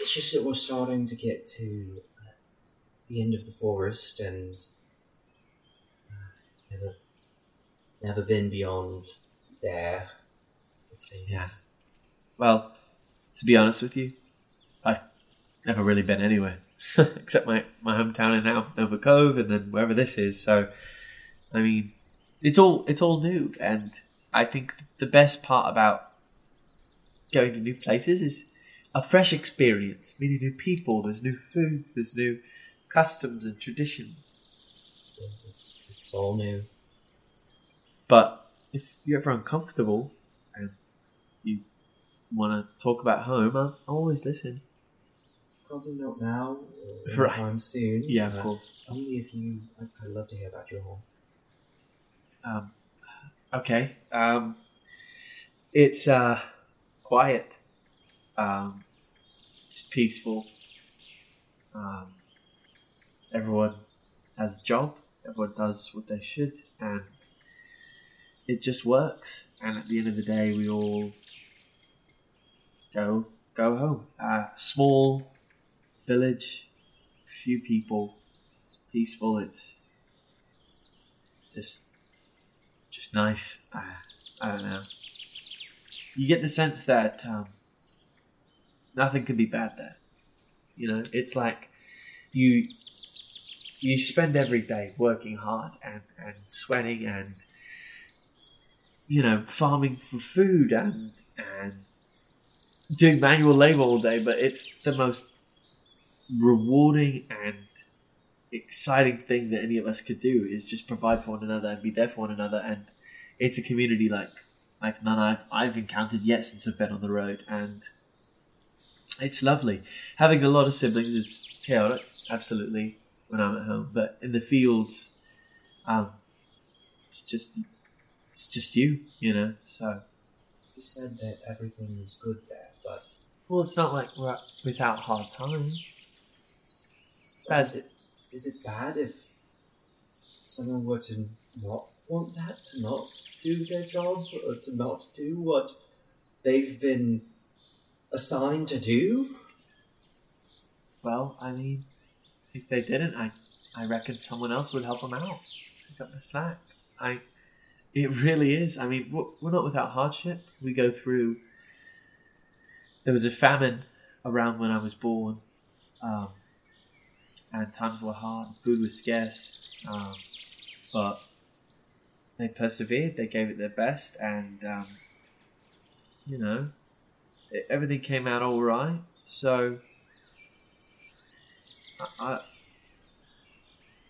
it's just that we're starting to get to uh, the end of the forest and uh, never, never been beyond there. It seems. Yeah. Well, to be honest with you, I've never really been anywhere except my, my hometown now Nova Cove, and then wherever this is. So, I mean, it's all it's all new, and I think the best part about going to new places is a fresh experience, meeting new people. There's new foods, there's new customs and traditions. It's it's all new. But if you're ever uncomfortable and you want to talk about home, I'll, I'll always listen. Probably not now or Right. anytime soon. Yeah, of course. Only if you. I'd, I'd love to hear about your home. Um, okay. Um, it's uh, quiet. Um, it's peaceful. Um, everyone has a job. Everyone does what they should, and it just works. And at the end of the day, we all go go home. Uh, small village, few people. It's peaceful. It's just just nice. Uh, I don't know. You get the sense that um, nothing can be bad there. You know, it's like you you spend every day working hard and, and sweating and you know farming for food and and doing manual labor all day, but it's the most rewarding and exciting thing that any of us could do is just provide for one another and be there for one another and it's a community like like none I've I've encountered yet since I've been on the road and it's lovely. Having a lot of siblings is chaotic, absolutely, when I'm at home. But in the fields, um it's just it's just you, you know. So You said that everything is good there, but well it's not like we're without hard time. Is it is it bad if someone were to not want that, to not do their job, or to not do what they've been assigned to do? Well, I mean, if they didn't, I, I reckon someone else would help them out. Pick up the slack. I, it really is. I mean, we're, not without hardship. We go through. There was a famine around when I was born, um, and times were hard. Food was scarce, um, but they persevered. They gave it their best, and um, you know, everything came out all right. So. I,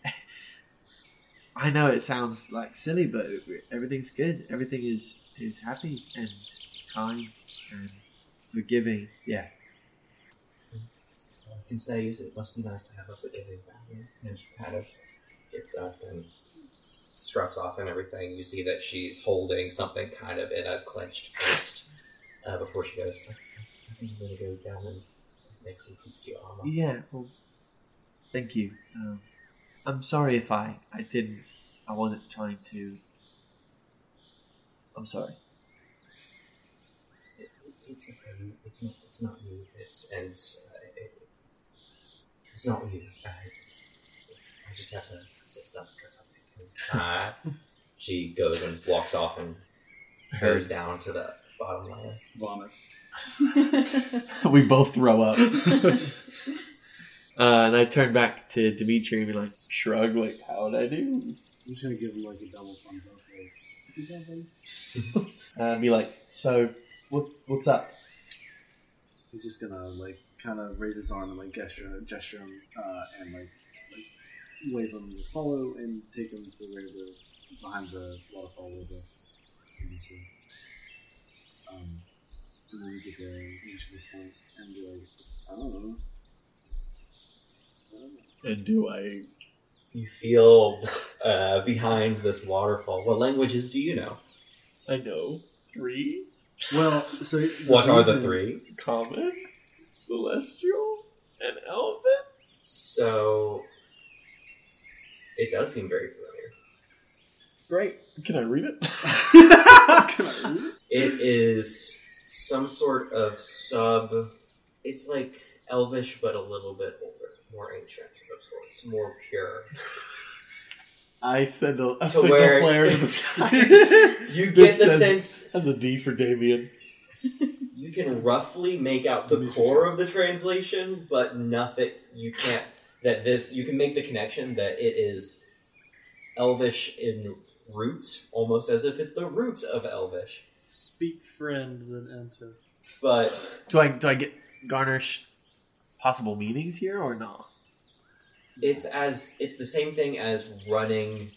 I know it sounds like silly, but everything's good. Everything is is happy and kind and forgiving. Yeah. All I can say is it must be nice to have a forgiving family. And she kind of gets up and struts off and everything. You see that she's holding something kind of in a clenched fist uh, before she goes. I, I think I'm going to go down and make some things to your armor. Yeah. Well, thank you. Um, I'm sorry if I I didn't. I wasn't trying to. I'm sorry. It, it, it's okay. It's not. It's not you. It's and uh, it, it's not you. I, it's, I just have to sit up because something. Uh, she goes and walks off and goes down to the bottom layer. Vomits. we both throw up. uh, and I turn back to Dimitri and be like, shrug, like, how'd I do? I'm just gonna give him like a double thumbs up. Like, "Good job, buddy." Uh, and be like, so, what, what's up? He's just gonna like kind of raise his arm and like gesture, gesture him, uh, and like, like wave him to follow and take him to where the behind the waterfall where the singers were. Um, and then we get there, and each the point, and be like, I don't know. I. And do I. You feel uh, behind this waterfall. What languages do you know? I know. Three? Well, so What are the three? Common, Celestial, and Elven? So it does seem very familiar. Great. Can I read it? Can I read it? It is some sort of sub. It's like elvish, but a little bit older, more ancient of sorts, more pure. I send a, a To signal where- flare to the sky. You get This the says- sense Has a D for Damien. you can roughly make out the core of the translation, but nothing. You can't. That this you can make the connection that it is elvish in root, almost as if it's the root of elvish. Speak friend, then enter. But Do I do I get garnish possible meanings here or not? it's as it's the same thing as running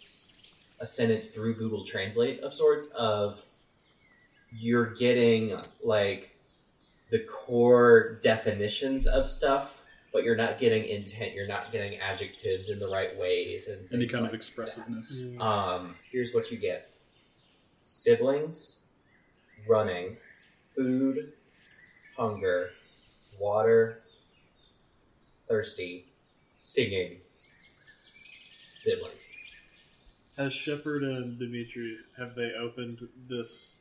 a sentence through Google Translate of sorts of you're getting like the core definitions of stuff, but you're not getting intent. You're not getting adjectives in the right ways and Any things kind like of expressiveness. that. Um, here's what you get: siblings, running, food, hunger, water, thirsty, singing, siblings. Has Shepard and Dimitri have they opened this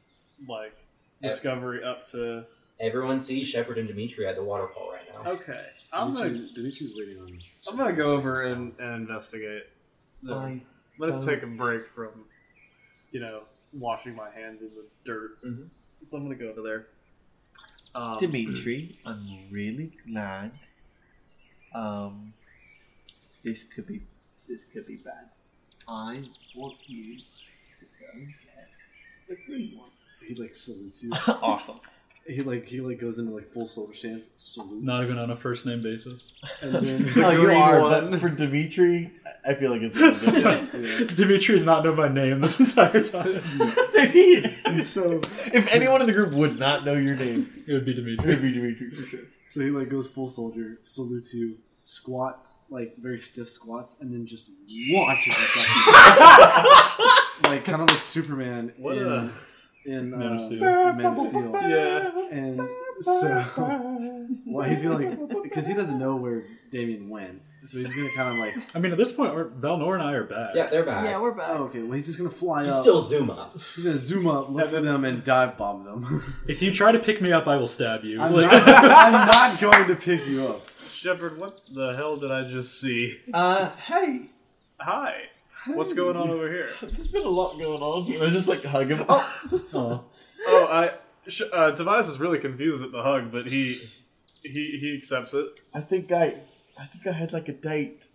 like Ev- discovery up to? Everyone sees Shepard and Dimitri at the waterfall right now. Okay, I'm gonna Dimitri- Dimitri's waiting on. me. I'm gonna go over and, and investigate. The- I Let's don't- take a break from, you know, washing my hands in the dirt. Mhm. So I'm gonna go over there. Um, Dimitri, I'm really glad. Um, this could be this could be bad. I want you to go get the green one. He like salutes you. awesome. He like he like goes into like full soldier stance, salute, Not even on a first name basis. and then Oh, you are, one. but for Dimitri, I feel like it's a little different. Dimitri's not known by name this entire time. Maybe And so if anyone in the group would not know your name, It would be it would Dimitri. be Dimitri for sure. so he like goes full soldier, salutes you, squats like very stiff squats, and then just launches himself, like kind of like Superman What in a- in Man of uh, Steel. Man of Steel. Yeah. And so, well, he's gonna like because he doesn't know where Damien went. So he's gonna kind of like. I mean, at this point, our- Valnor and I are back. Yeah, they're back. Yeah, we're back. Oh, okay. Well, he's just gonna fly you up. still zoom up. He's gonna zoom up, look for them, and dive bomb them. If you try to pick me up, I will stab you. I'm, Like- not, I'm not going to pick you up. Shepard, what the hell did I just see? Uh, hey, Hi. What's going on over here? there's been a lot going on. I was just like hug him. Oh, oh. Oh, I. Sh- uh, Tobias is really confused at the hug, but he he he accepts it. I think I, I think I had like a date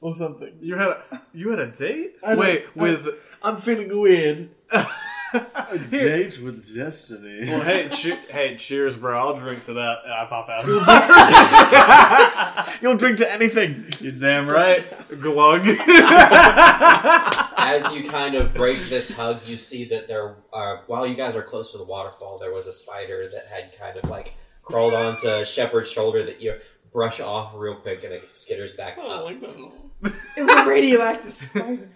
or something. You had a, you had a date? I don't- Wait, I- with I'm feeling weird. A date with destiny. well, hey, che- hey, cheers, bro. I'll drink to that. And I pop out. You'll drink to anything. You're damn right. Glug. As you kind of break this hug, you see that there, uh, while you guys are close to the waterfall, there was a spider that had kind of like crawled onto Shepard's shoulder that you brush off real quick and it skitters back I don't up. like that. It was a radioactive spider.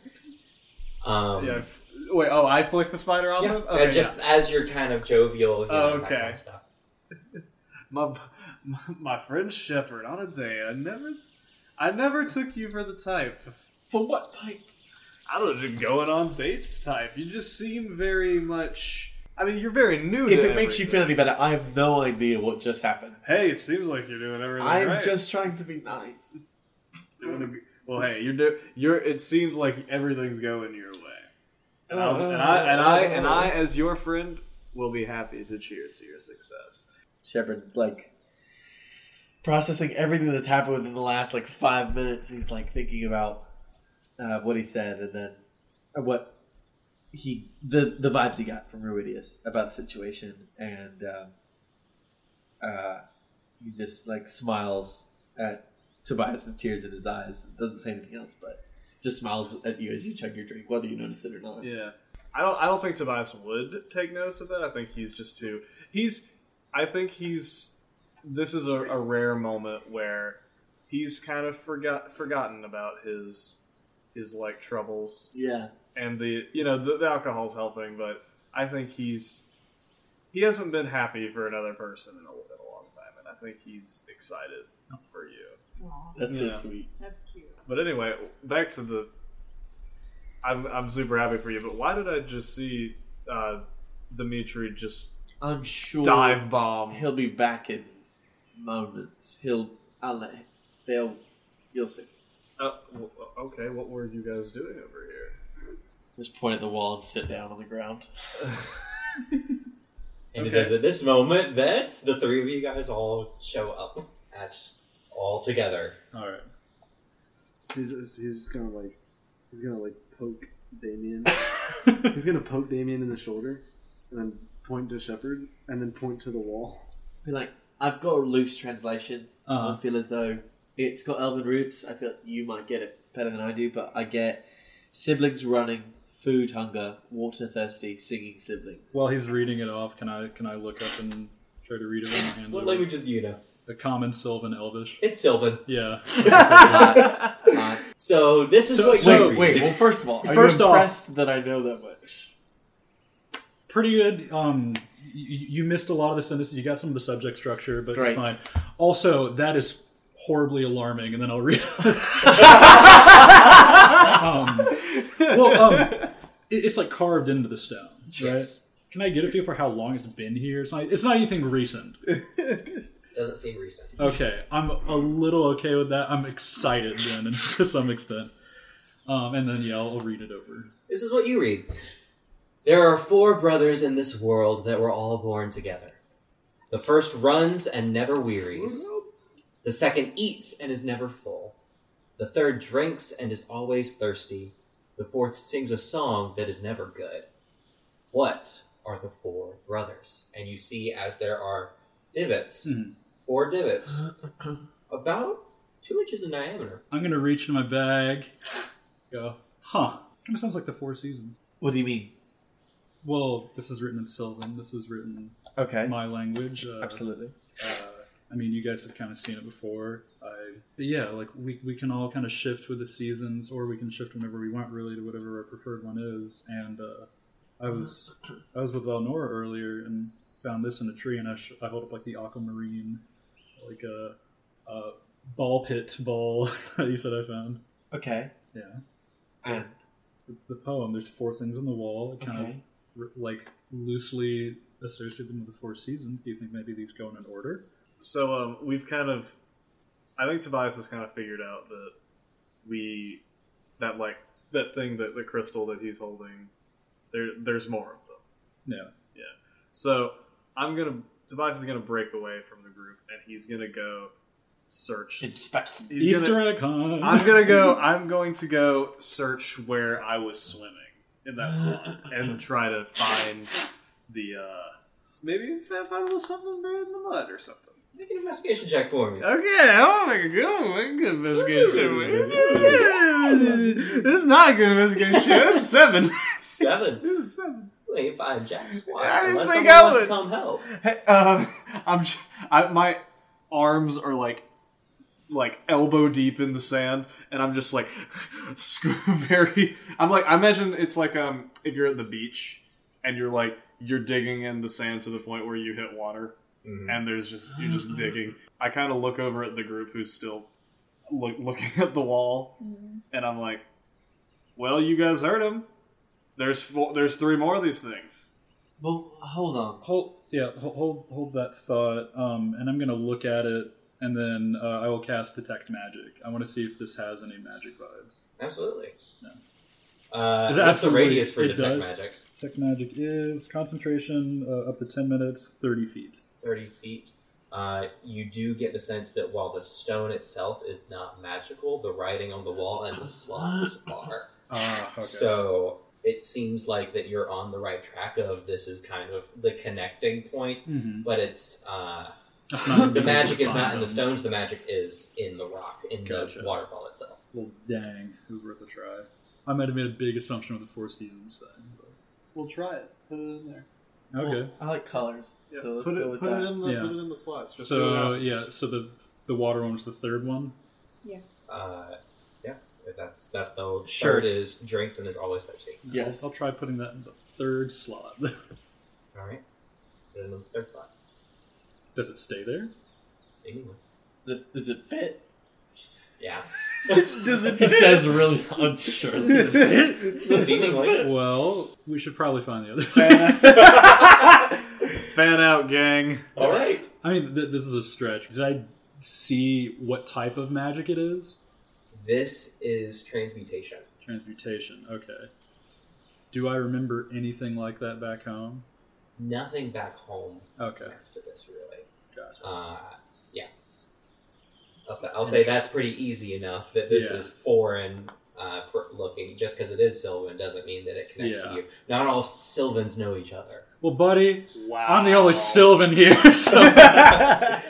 Um, yeah. Wait. Oh, I flick the spider on yeah, him. and just as you're kind of jovial, you know, okay. kind of stuff. my my friend Shepard on a day, I never, I never took you for the type. For what type? I don't know, just going on dates type. You just seem very much. I mean, you're very new. If it makes you feel any better, I have no idea what just happened. Hey, it seems like you're doing everything I'm right. just trying to be nice. You wanna be- well, hey, you're do, you're. It seems like everything's going your way, and, I and I and I, as your friend, will be happy to cheers to your success. Shepard like processing everything that's happened within the last like five minutes. He's like thinking about uh, what he said and then uh, what he the the vibes he got from Ruidius about the situation, and um, uh, he just like smiles at Tobias's tears in his eyes. Doesn't say anything else, but just smiles at you as you chug your drink, whether you notice it or not. Yeah, I don't. I don't think Tobias would take notice of that. I think he's just too. He's. I think he's. This is a, a rare moment where he's kind of forgot forgotten about his his like troubles Yeah. and the you know the, the alcohol's helping, but I think he's he hasn't been happy for another person in a, in a long time, and I think he's excited for you. That's Yeah. so sweet. That's cute. But anyway, back to the. I'm I'm super happy for you, but why did I just see uh, Dimitri just I'm sure dive bomb? He'll be back in moments. He'll. I'll let. They'll. You'll see. Uh, w- okay, what were you guys doing over here? Just point at the wall and sit down on the ground. And it Okay. is at this moment that the three of you guys all show up at all together. All right. He's, he's gonna like, he's gonna like poke Damien. he's gonna poke Damien in the shoulder, and then point to Shepard, and then point to the wall. Be like, I've got a loose translation. Uh-huh. I feel as though it's got Elven roots. I feel you might get it better than I do, but I get siblings running, food hunger, water thirsty, singing siblings. While he's reading it off, can I can I look up and try to read it on my hand? What languages do you know? A common Sylvan Elvish. It's Sylvan. Yeah. Hot, hot. So this is So- what so- you Wait, read. wait. Well, first of all, are First you off- impressed that I know that much? Pretty good. Um, you, you missed a lot of the sentences. You got some of the subject structure, but Great. it's fine. Also, that is horribly alarming, and then I'll read. um, well, um, it, it's like carved into the stone, right? Yes. Can I get a feel for how long it's been here? It's not. It's not anything recent. Doesn't seem recent. Okay, I'm a little okay with that. I'm excited then, to some extent. Um, and then yeah, I'll, I'll read it over. This is what you read. There are four brothers in this world that were all born together. The first runs and never wearies. The second eats and is never full. The third drinks and is always thirsty. The fourth sings a song that is never good. What are the four brothers? And you see as there are divots, Mhm. four divots, about two inches in diameter. I'm gonna reach in my bag. Go, huh? Kind of sounds like the Four Seasons. What do you mean? Well, this is written in Sylvan. This is written Okay, my language. Uh, absolutely. Uh, I mean, you guys have kind of seen it before. I, but yeah, like we, we can all kind of shift with the seasons, or we can shift whenever we want, really, to whatever our preferred one is. And uh, I was I was with Valnora earlier and found this in a tree, and I, sh- I hold up like the aquamarine, like a, a ball pit ball that you said I found. Okay. Yeah. And The, the poem. There's four things on the wall. It kind Okay. of r- like loosely associate them with the four seasons. Do you think maybe these go in an order? So um, we've kind of, I think Tobias has kind of figured out that we, that like that thing that the crystal that he's holding, there there's more of them. Yeah. Yeah. So I'm gonna Tobias is gonna break away from the group and he's gonna go search. inspect. He's Easter gonna, egg hunt. I'm gonna go. I'm going to go search where I was swimming in that pond and try to find the uh maybe find a little something buried in the mud or something. Make an investigation check for me. Okay, I'll make a good, I'll make a good investigation. check. this is not a good investigation. check. This is seven. Seven. This is seven. You ain't find Jack Squat I didn't unless think someone I wants to come help. Hey, um, I'm. j- I, my arms are like, like elbow deep in the sand, and I'm just like, very. I'm like, I imagine it's like um, if you're at the beach and you're like, you're digging in the sand to the point where you hit water, Mhm. and there's just you're just digging. I kind of look over at the group who's still look, looking at the wall, and I'm like, well, you guys heard him. There's four, there's three more of these things. Well, hold on. Hold, yeah, hold, hold that thought. Um, and I'm gonna look at it, and then uh, I will cast detect magic. I want to see if this has any magic vibes. Absolutely. Yeah. Uh, Is it what's the radius for detect does? magic? Detect magic is concentration uh, up to ten minutes, thirty feet. 30 feet. Uh, you do get the sense that while the stone itself is not magical, the writing on the wall and the slots are. Ah, okay. So it seems like that you're on the right track of this is kind of the connecting point, Mhm. but it's uh, not the magic is not in the stones. The magic is in the rock, in Gotcha. the waterfall itself. Well, dang, it was worth a try. I might have made a big assumption with the Four Seasons thing. But... We'll try it. Put it in there. Okay. Well, I like colors, Yeah, so let's put go with put that. it in the Yeah. put it in the slots. Just so so yeah, so the the water one was the third one. Uh, yeah, that's that's the old Sure. third is drinks and is always thirsty. Yes. I'll, I'll try putting that in the third slot. All right, put it in the third slot. Does it stay there? Seemingly, Does it, does it fit? yeah. Does it? He says really unsure. Seemingly. Well, we should probably find the other thing. Fan out, gang. All right. I mean, th- this is a stretch. Did I see what type of magic it is? This is transmutation. Transmutation. Okay. Do I remember anything like that back home? Nothing back home Okay. next to this, really. Gotcha. Uh, yeah. I'll say, I'll say that's pretty easy enough that this Yeah. is foreign uh, per- looking. Just because it is Sylvan doesn't mean that it connects Yeah. to you. Not all Sylvans know each other. Well, buddy, Wow. I'm the only Sylvan here, so I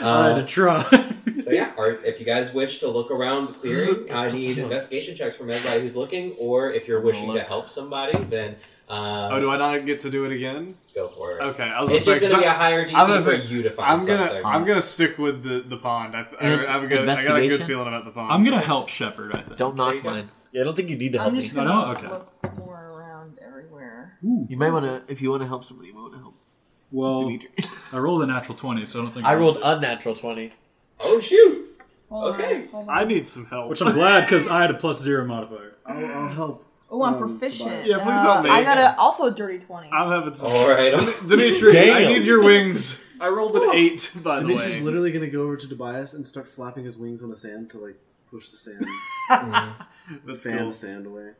had Uh, to try. so yeah, or if you guys wish to look around the clearing, I need investigation checks from everybody who's looking. Or if you're wishing to help somebody, then uh, Oh, do I not get to do it again? go for it. Okay, I was It's gonna just say, going to be a 'cause higher I'm DC gonna for say- you to find I'm gonna something. I'm gonna stick with the the pond. I, I, I, good, I, got a good feeling about the pond. I'm gonna help Shepard. I think. Don't knock mine. Yeah, I don't think you need to help I'm just I gonna know? Okay. look more around everywhere. You might want to, if you want to help somebody, you might want to help Well, Dimitri. I rolled a natural twenty, so I don't think I I'm rolled unnatural twenty. Oh shoot! Hold Okay. On, hold on. I need some help. which I'm glad because I had a plus zero modifier. I'll, I'll help. Oh, I'm Um, proficient. Yeah, please Uh, help me. I got a also a dirty twenty. I'm having some. All right. Dimitri, I need your wings. I rolled an eight, by the Dimitri's way. literally gonna go over to Tobias and start flapping his wings on the sand to like push the sand. That's fan cool. the sand away.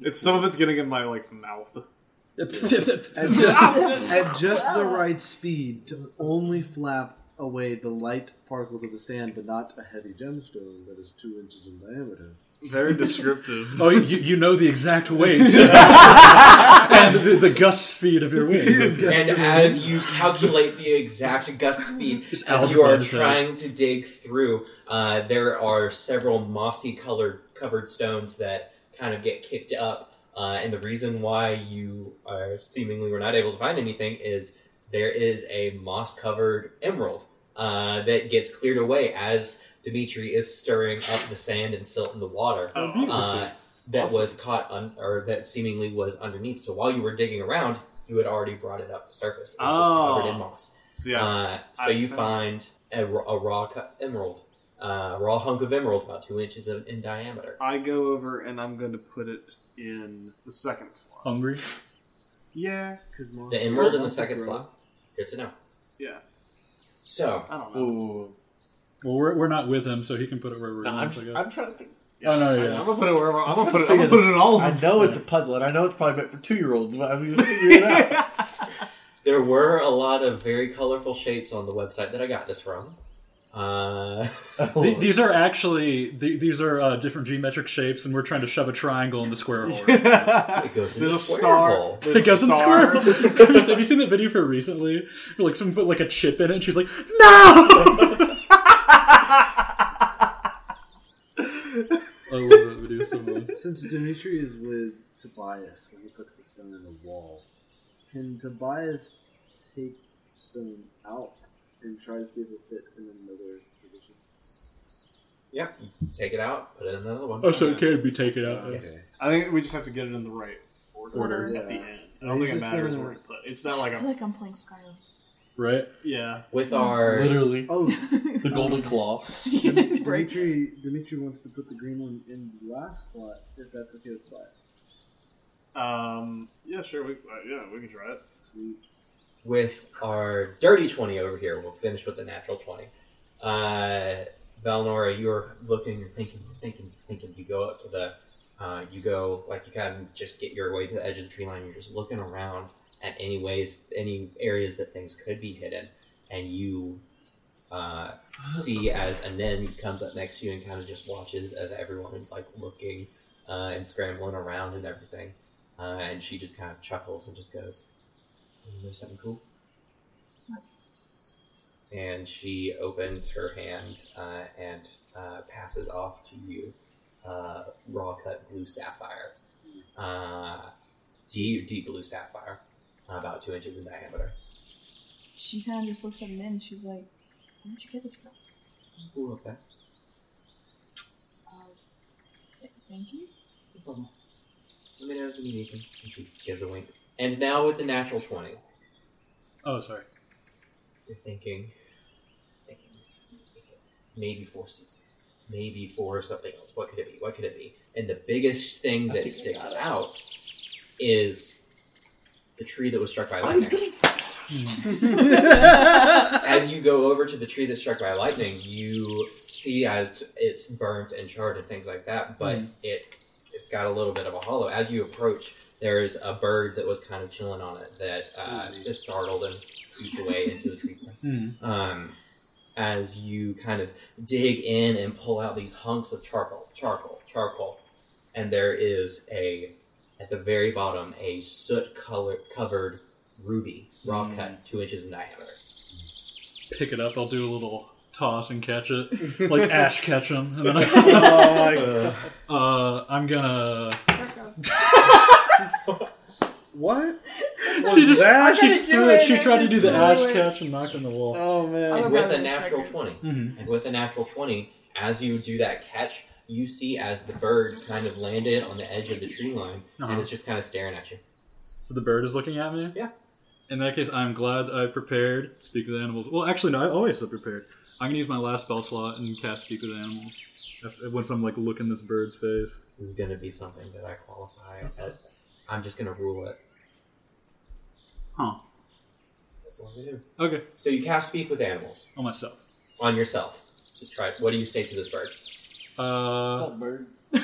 It's some of it's getting in my like mouth. At just, at just the right speed to only flap away the light particles of the sand, but not a heavy gemstone that is two inches in diameter. Very descriptive. oh, you, you know the exact weight and the, the gust speed of your wings. And as you calculate the exact gust speed, Just as you are algebra to trying to dig through, uh, there are several mossy colored covered stones that kind of get kicked up. Uh, and the reason why you are seemingly were not able to find anything is there is a moss covered emerald uh, that gets cleared away as Dimitri is stirring up the sand and silt in the water Oh, uh, that Awesome. was caught un- or that seemingly was underneath. So while you were digging around, you had already brought it up to surface. It's just Oh. covered in moss. so yeah, Uh, so you find a, a raw cut emerald uh, raw hunk of emerald, about two inches in, in diameter. I go over and I'm going to put it in the second slot. Hungry? Yeah, Because The emerald in the second slot. Good to know. yeah. So, I don't know. Ooh. Well, we're, we're not with him, so he can put it wherever he No, I'm, wants, just, I guess. I'm trying to think. Oh, no, yeah. I'm gonna put it wherever. I'm, gonna put it. I'm gonna put it in all. I know it's a puzzle, and I know it's probably meant for two year olds, but I'm going to figure it out. there were a lot of very colorful shapes on the website that I got this from. Uh, Th- These are actually th- these are uh, different geometric shapes, and we're trying to shove a triangle in the square hole. it goes into There's a square star. hole. There's It a goes in star. square. have, you, have you seen that video for recently? Like someone put like a chip in it, and she's like, "No!" I love that video so much. Since Dimitri is with Tobias when he puts the stone in the wall, can Tobias take stone out and try to see if it fits in another position? Yeah, take it out, put it in another one. Oh, so it can be taken out. Yes. I think we just have to get it in the right order, Order. at the Yeah. end. I don't he's think it just matters gonna- where to put. it. It's not like I a feel like I'm playing Skyrim. Right? yeah. With our Literally. Oh, The golden claw. right. Dimitri, Dimitri wants to put the green one in the last slot, if that's okay with Tobias. Um. Yeah. Sure. We. Uh, yeah. We can try it. Sweet. With our dirty 20 over here. We'll finish with the natural 20. Uh, Valnora, you're looking, you're thinking, you're thinking, you're thinking. You go up to the, uh, you go, like, you kind of just get your way to the edge of the tree line. You're just looking around at any ways, any areas that things could be hidden. And you uh, see as Anin comes up next to you and kind of just watches as everyone is, like, looking uh, and scrambling around and everything. Uh, and she just kind of chuckles and just goes, "You know something cool?" And she opens her hand uh, and uh, passes off to you uh, raw cut blue sapphire, uh, deep deep blue sapphire, about two inches in diameter. She kind of just looks at Min. She's like, "Where'd you get this from?" Just cool with that. Uh, thank you. No problem. Let me know if you need anything. And she gives a wink. And now with the natural twenty, Oh, sorry. you're thinking, thinking, thinking, maybe four seasons, maybe for something else. What could it be? What could it be? And the biggest thing I that sticks out is the tree that was struck by lightning. as you go over to the tree that's struck by lightning, you see as it's burnt and charred and things like that, but Mm. it it's got a little bit of a hollow. As you approach, there's a bird that was kind of chilling on it that uh, is startled and eats away into the tree. Hmm. Um, as you kind of dig in and pull out these hunks of charcoal, charcoal, charcoal, and there is a at the very bottom a soot color covered ruby, raw cut, two inches in diameter. Pick it up. I'll do a little toss and catch it, like Ash Ketchum, and then I, oh my god. uh, I'm gonna. What? She just that? she, I tried to do threw it. it, She tried to do the Ash it. catch and knock on the wall. Oh man. And with a in a natural second. twenty, Mhm. and with a natural twenty, as you do that catch, you see as the bird kind of landed on the edge of the tree line, Uh-huh. and it's just kind of staring at you. So the bird is looking at me. Yeah. In that case, I'm glad I prepared. Speak with animals. Well, actually, no. I always have prepared. I'm gonna use my last spell slot and cast Speak with Animals. If- Once I'm like looking this bird's face. This is going to be something that I qualify. At. I'm just going to rule it. Huh. That's what we do. Okay. So you cast speak with animals On myself. on yourself to try. What do you say to this bird? Uh, What's up, bird?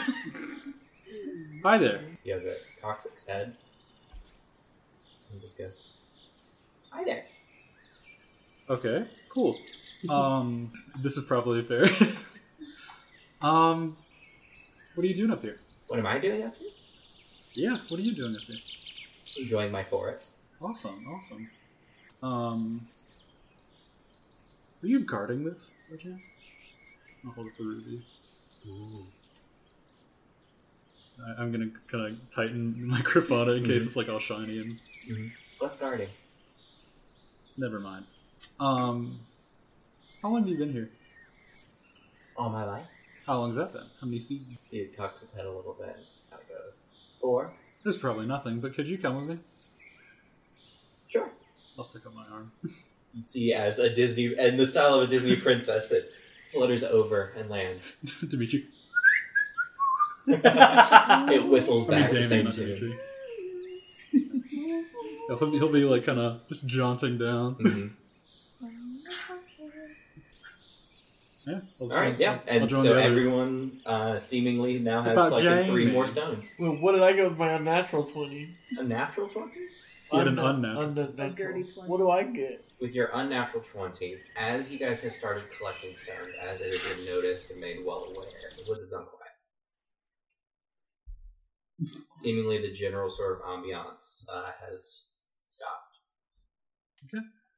hi there. He has a coccyx head. And just goes, "Hi there." Okay. Cool. Um, this is probably fair. um, what are you doing up here? What am I doing up here? Yeah. What are you doing up here? Enjoying my forest. Awesome. Awesome. Um, are you guarding this? by chance? I'll hold up the ruby. I, I'm gonna kind of tighten my grip on it in case it's like all shiny and What's guarding? never mind. Um, how long have you been here? All my life. How long's that been? How many seasons? See, it cocks its head a little bit and just kind of goes, "Four." There's probably nothing, but could you come with me? Sure. I'll stick up my arm. You see, as a Disney, and the style of a Disney princess, that flutters over and lands. Dimitri. it whistles I mean, back the Damien, same not tune. Dimitri. Yeah, he'll, be, he'll be like kind of just jaunting down. Mhm. Yeah. I'll All join- right, yeah, I'll and so the everyone uh, seemingly now has About collected three Jamie? more stones. Well, what did I get with my unnatural twenty? A natural twenty He had an Unna- unnatural. unnatural. A dirty 20. What do I get? with your unnatural twenty. As you guys have started collecting stones, as it has been noticed and made well aware, the woods have gone quiet. Seemingly, the general sort of ambiance uh, has stopped.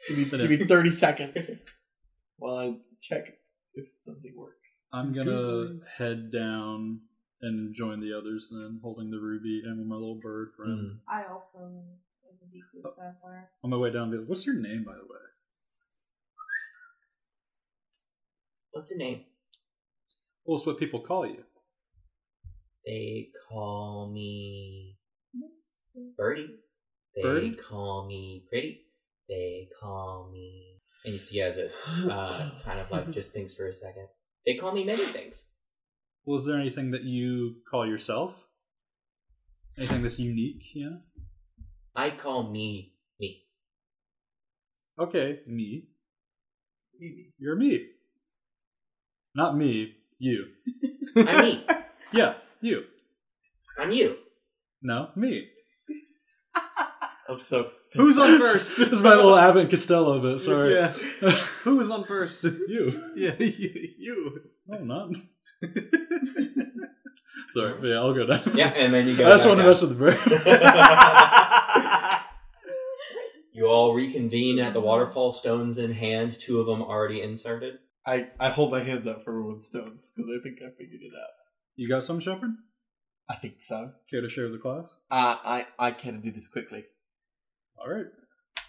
Give me, give me thirty seconds while I check if something works. I'm gonna head down and join the others then, holding the ruby and with my little bird friend. Hmm. I also have a deep blue oh. sapphire. On my way down to what's your name by the way? What's the name? Well, it's what people call you. They call me Birdie. They Birdie? call me Pretty. They call me. And you see, as it uh, kind of like just thinks for a second. They call me many things. Well, is there anything that you call yourself? Anything that's unique? Yeah. I call me me. Okay, me. You're me. Not me. You. I'm me. Yeah, you. I'm you. No, me. I'm so. Who's on first? This is my little Abbott and Costello bit. Sorry. Yeah. Who was on first? you. Yeah, you. you. No, not. Sorry. but Yeah, I'll go down. Yeah, and then you go. I just back want to down. mess with the bird. You all reconvene at the waterfall, stones in hand. Two of them already inserted. I, I hold my hands up for everyone's stones because I think I figured it out. you got some, Shepard? I think so. Care to share with the class? Uh, I I can do this quickly. All right.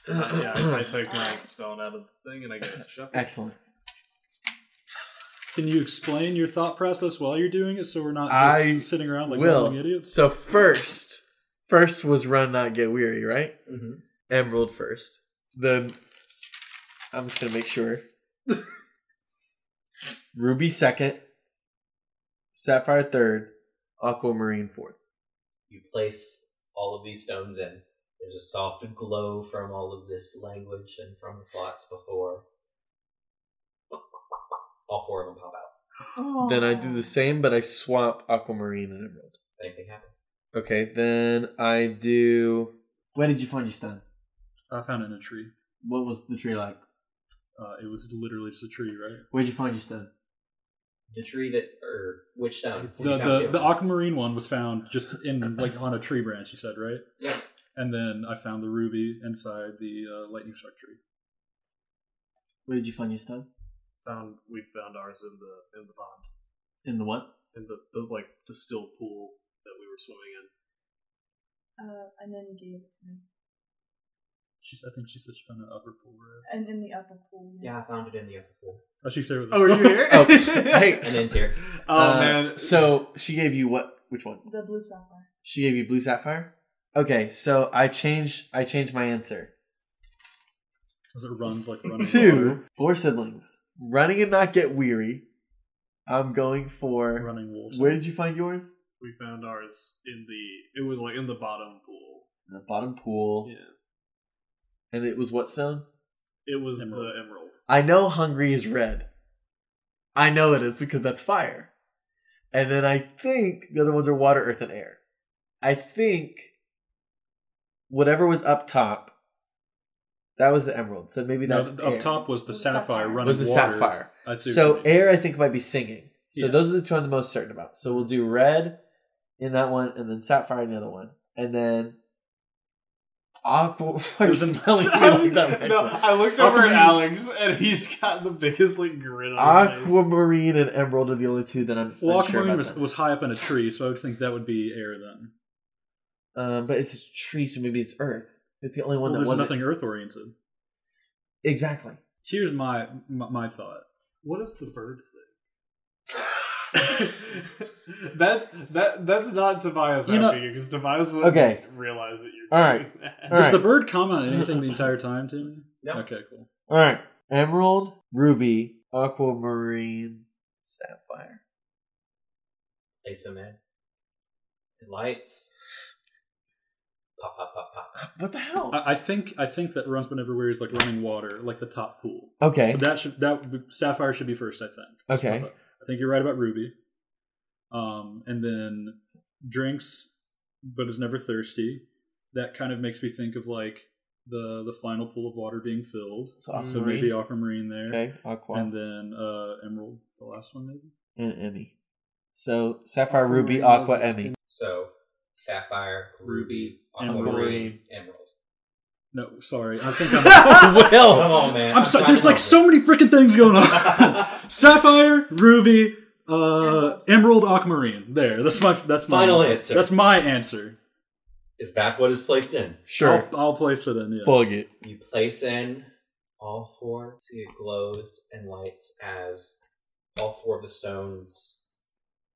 Uh, yeah, I, I take my stone out of the thing and I give it to Shepard. Excellent. Can you explain your thought process while you're doing it, so we're not just I sitting around like Will. rambling idiots? So first, first was run not get weary, right? Mm-hmm. Emerald first. Then I'm just gonna make sure. Ruby second. Sapphire third. Aquamarine fourth. You place all of these stones in. There's a soft glow from all of this language and from the slots before. All four of them pop out. Then I do the same, but I swap aquamarine and emerald. Same thing happens. Okay, then I do. Where did you find your stone? I found it in a tree. What was the tree like? Uh, it was literally just a tree, right? Where'd you find your stone? The tree that, or which stone? The the, the aquamarine one was found just in like on a tree branch. You said right? Yeah. And then I found the ruby inside the uh, lightning strike tree. Where did you find your stone? Found we found ours in the in the pond In the what? in the, the like the still pool that we were swimming in. Uh, and then gave it to me. She's, I think she said she found an upper pool, right? And in the upper pool. Yeah, I found it in the upper pool. Oh, she said it was. Oh, were you here? Oh, hey. And then here. oh Uh, man. So she gave you what? Which one? The blue sapphire. She gave you blue sapphire. Okay, so I changed. I changed my answer. Because it runs like running water. Two, four siblings, running and not get weary. I'm going for. running wolves. Where did you find yours? we found ours in the it was like in the bottom pool. In the bottom pool. Yeah. And it was what stone? It was Emerald. the emerald. I know hungry is red. I know it is because that's fire. And then I think the other ones are water, earth, and air. I think whatever was up top, that was the emerald. So maybe No, that's up air. top was the Was sapphire sapphire. running was the water. sapphire. I see what So air, I think, might be singing. So Yeah. those are the two I'm the most certain about. So we'll do red in that one, and then sapphire in the other one, and then aqua. Why are you smiling at me like that? no, Vincent? I looked over at Alex and he's got the biggest like grin on his face. Aquamarine and emerald are the only two that I'm Well, unsure aquamarine about. was, was high up in a tree, so I would think that would be air then. Um, but it's a tree, so maybe it's Earth. It's the only one Well, that wasn't nothing Earth oriented. exactly. Here's my, my my thought. What is the bird thing? that's that. That's not Tobias You know- you because Tobias would Okay. realize that you're All right. doing that. All Does right. the bird comment on anything the entire time, Tim? No. Okay, cool. All right, emerald, ruby, aquamarine, sapphire. Place them in. And lights. Pop, pop, pop, pop. What the hell? I, I think I think that runs been everywhere is like running water, like the top pool. Okay. So that should that would be- sapphire should be first. I think. Okay. I think you're right about ruby. Um, and then drinks, but is never thirsty. That kind of makes me think of like the the final pool of water being filled. So So aquamarine. maybe aquamarine there. Okay, aqua And then uh, emerald, the last one maybe. and Emmy. So sapphire, ruby, aqua, Emmy. So, sapphire, ruby, Emerald. aquamarine, emerald. No, sorry. I think I'm. Come on, man. I'm sorry. There's like help so many freaking things going on. Sapphire, ruby, uh, Emerald. emerald, aquamarine. There. That's my. That's my Final answer. That's my answer. Is that what is placed in? Sure. I'll, I'll place it in. Yeah. Bug it. You place in all four. See, it glows and lights as all four of the stones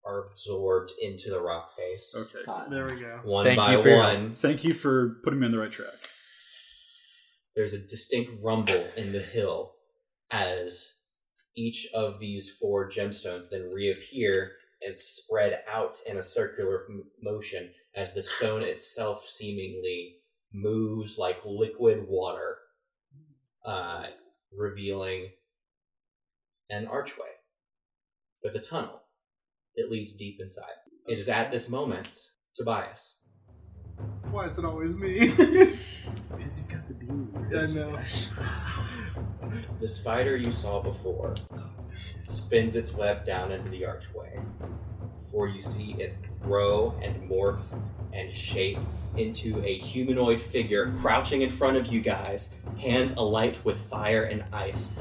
are absorbed into the rock face. Okay. There we go. One Thank by you for your one. Thank you for putting me on the right track. there's a distinct rumble in the hill as each of these four gemstones then reappear and spread out in a circular m- motion as the stone itself seemingly moves like liquid water, uh, revealing an archway with a tunnel. It leads deep inside. It is at this moment, Tobias. Why is it always me? Because you've got the demon. This- I know. The spider you saw before spins its web down into the archway before you see it grow and morph and shape into a humanoid figure crouching in front of you guys, hands alight with fire and ice.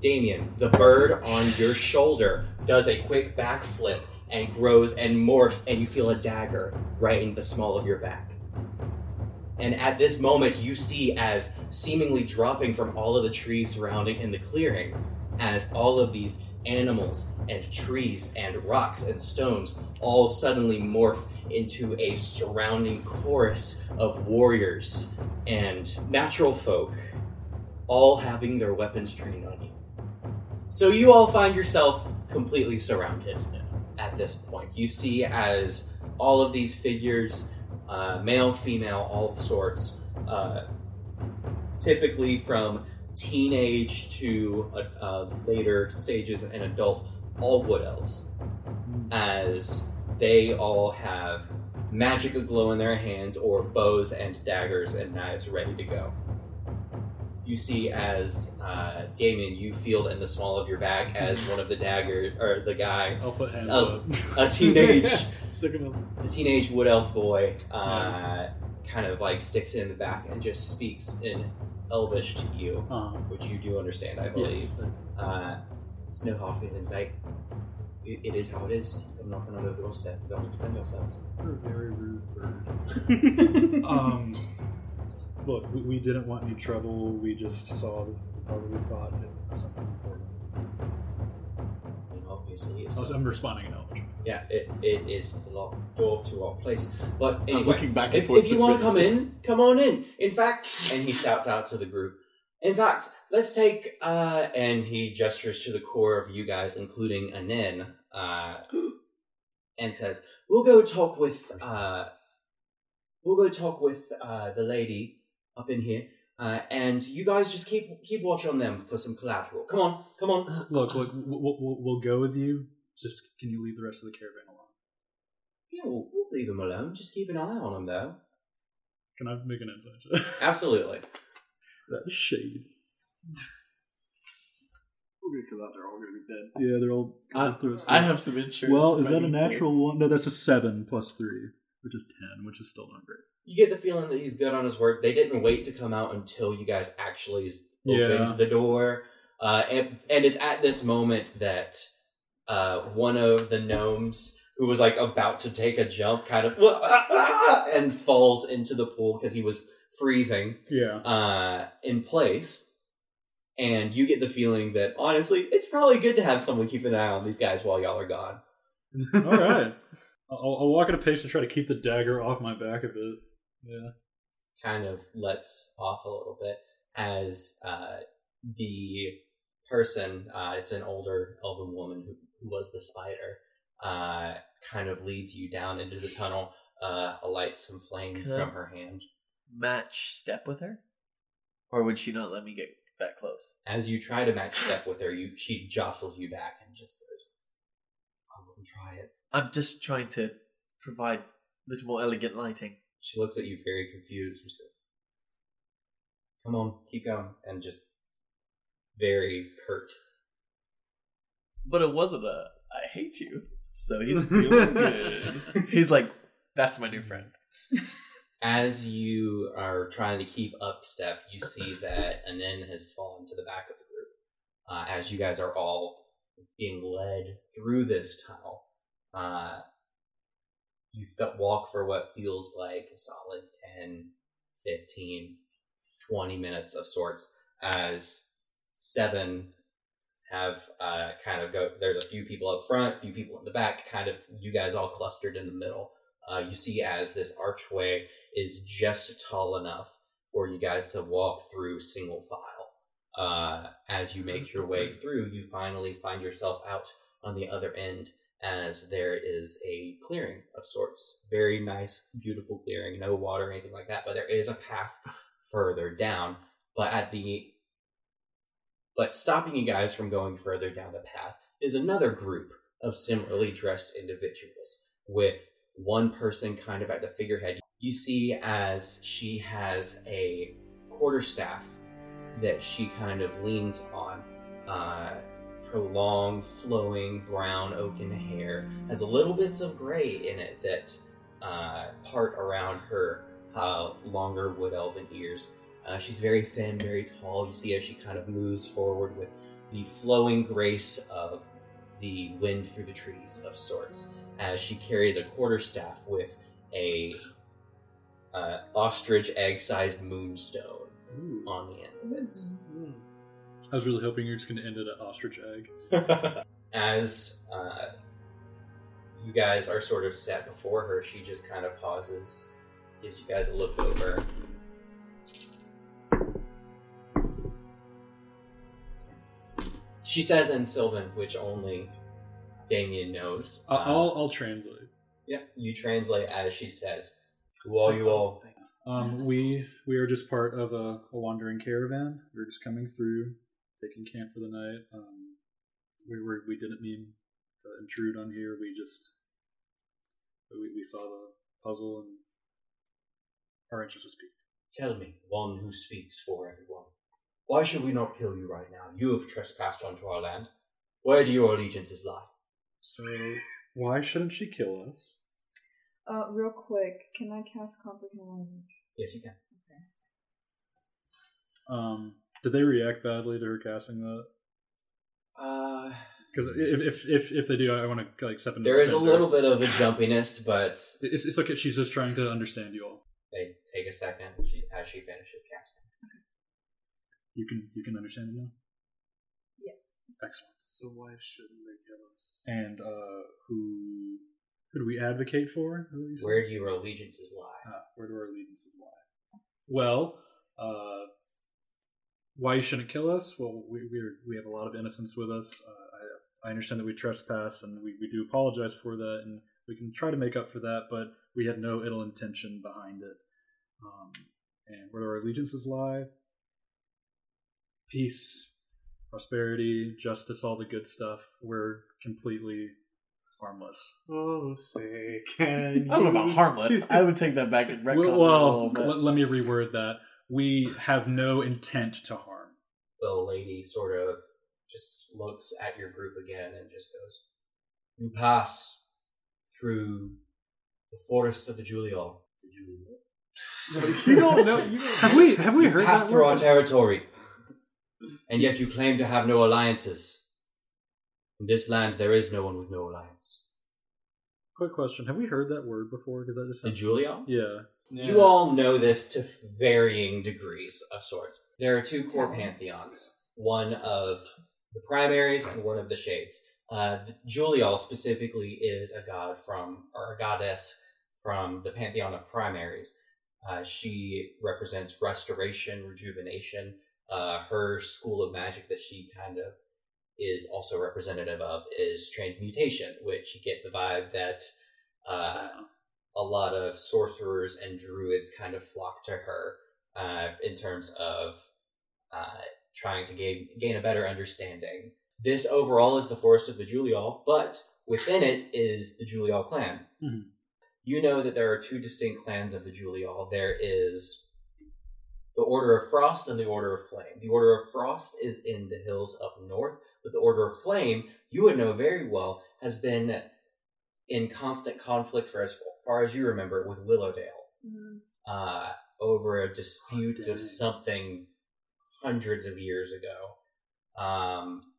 Damien, the bird on your shoulder, does a quick backflip and grows and morphs, and you feel a dagger right in the small of your back. And at this moment, you see as seemingly dropping from all of the trees surrounding in the clearing, as all of these animals and trees and rocks and stones all suddenly morph into a surrounding chorus of warriors and natural folk, all having their weapons trained on you. So you all find yourself completely surrounded at this point. You see as all of these figures uh, male, female, all sorts, uh, typically from teenage to uh, uh, later stages and adult, all wood elves, as they all have magic aglow in their hands or bows and daggers and knives ready to go. You see, as uh, Damien, you feel in the small of your back as one of the dagger or the guy, I'll put hands up. a teenage Stick 'em up. the teenage wood elf boy uh, kind of like sticks it in the back and just speaks in elvish to you, Uh, which you do understand, I believe. yes. Uh, it's no hard feelings, mate. It, it is how it is. You come knocking on our doorstep. You've got to defend yourselves. You're a very rude bird. um, look, we, we didn't want any trouble. We just saw the part we thought was something important. Mean, obviously, it's I'm responding in Elvish. yeah, it, it is the locked door to our place. But anyway, looking back and if, forth if you want to come in, come on in. In fact, and he shouts out to the group. In fact, let's take uh, and he gestures to the core of you guys, including Anin, uh, and says, "We'll go talk with uh, we'll go talk with uh, the lady up in here." Uh, and you guys just keep keep watch on them for some collateral. Come on, come on. Look, look, we'll, we'll, we'll go with you. Just can you leave the rest of the caravan alone? Yeah, we'll, we'll leave them alone. Just keep an eye on them, though. Can I make an insight? check? Absolutely. That's shade. We're gonna come out there all gonna be dead. Yeah, they're all. I, I have some insurance. Well, if is I that a need to. natural one? No, that's a seven plus three, which is ten, which is still not great. You get the feeling that he's good on his work. They didn't wait to come out until you guys actually opened Yeah. the door. Uh, and, and it's at this moment that uh, one of the gnomes who was like about to take a jump kind of and falls into the pool because he was freezing Yeah. uh, in place. And you get the feeling that honestly, it's probably good to have someone keep an eye on these guys while y'all are gone. All right. I'll, I'll walk at a pace and try to keep the dagger off my back a bit. Yeah. kind of lets off a little bit as uh, the person, uh, it's an older elven woman who, who was the spider, uh, kind of leads you down into the tunnel, uh, lights some flame Can I- from her hand. Match step with her, or would she not let me get that close? As you try to match step with her, you she jostles you back and just goes, "I wouldn't try it." I'm just trying to provide a little more elegant lighting. She looks at you very confused. She says, "Come on, keep going," and just very curt. But it wasn't a I hate you. So he's feeling good. he's like, that's my new friend. As you are trying to keep up step, you see that Anin has fallen to the back of the group. Uh, as you guys are all being led through this tunnel, uh, you walk for what feels like a solid 10, 15, 20 minutes of sorts as seven have uh, kind of go. There's a few people up front, a few people in the back, kind of you guys all clustered in the middle. Uh, you see as this archway is just tall enough for you guys to walk through single file. Uh, as you make your way through, you finally find yourself out on the other end as there is a clearing of sorts. Very nice, beautiful clearing, no water anything like that, but there is a path further down. But at the but stopping you guys from going further down the path is another group of similarly dressed individuals with one person kind of at the figurehead. You see as she has a quarterstaff that she kind of leans on. Uh, her long, flowing brown oaken hair has a little bits of gray in it that uh, part around her uh, longer wood elven ears. Uh, she's very thin, very tall. You see as she kind of moves forward with the flowing grace of the wind through the trees of sorts, as she carries a quarterstaff with a uh, ostrich egg-sized moonstone on the end of it. I was really hoping you're just going to end it at ostrich egg. As uh, you guys are sort of set before her, she just kind of pauses, gives you guys a look over. She says in Sylvan, which only Damien knows. Uh, I'll, I'll translate. yeah, you translate as she says. Who are you all? Um, we we are just part of a, a wandering caravan. We're just coming through, taking camp for the night. Um, we were we didn't mean to intrude on here. We just we, we saw the puzzle and our interest was piqued. Tell me, one who speaks for everyone. Why should we not kill you right now? You have trespassed onto our land. Where do your allegiances lie? So why shouldn't she kill us? Uh, real quick, can I cast comprehend language? Yes, you can. Okay. Um, did they react badly to her casting that? Uh, Because if, if if if they do, I want to like step in. there is a little bit of a jumpiness, but It's, it's okay. She's just trying to understand you all. they take a second she, as she finishes casting. You can you can understand it now. Yes. Excellent. So why shouldn't they kill us? And uh, who who do we advocate for? Who do you say? Where do your allegiances lie? Ah, where do our allegiances lie? Well, uh, why you shouldn't kill us? Well, we we're, we have a lot of innocence with us. Uh, I I understand that we trespass, and we, we do apologize for that, and we can try to make up for that. But we had no ill intention behind it. Um, and where our allegiances lie? Peace, prosperity, justice, all the good stuff. We're completely harmless. Oh, say can I don't know about harmless. I would take that back and retcon Well, a well bit. let, let me reword that. We have no intent to harm. The lady sort of just looks at your group again and just goes, You pass through the forest of the Juliol. The Juliol. you don't know. You don't Have we have we You heard pass that through our territory, and yet you claim to have no alliances. In this land, there is no one with no alliance. Quick question: Have we heard that word before? Because that just The sounds- Juliol? Yeah. You all know this to varying degrees of sorts. There are two core pantheons one of the primaries and one of the shades. Uh, the Juliol specifically is a god from, or a goddess from the pantheon of primaries. Uh, she represents restoration, rejuvenation, uh, her school of magic that she kind of is also representative of is transmutation, which you get the vibe that uh, a lot of sorcerers and druids kind of flock to her uh, in terms of uh, trying to gain gain a better understanding. This overall is the forest of the Julial, but within it is the Julial clan. Mhm. You know that there are two distinct clans of the Julial. There is the Order of Frost and the Order of Flame. The Order of Frost is in the hills up north, but the Order of Flame, you would know very well, has been in constant conflict for as far as you remember with Willowdale Mhm. uh, over a dispute dang. of something hundreds of years ago. Um,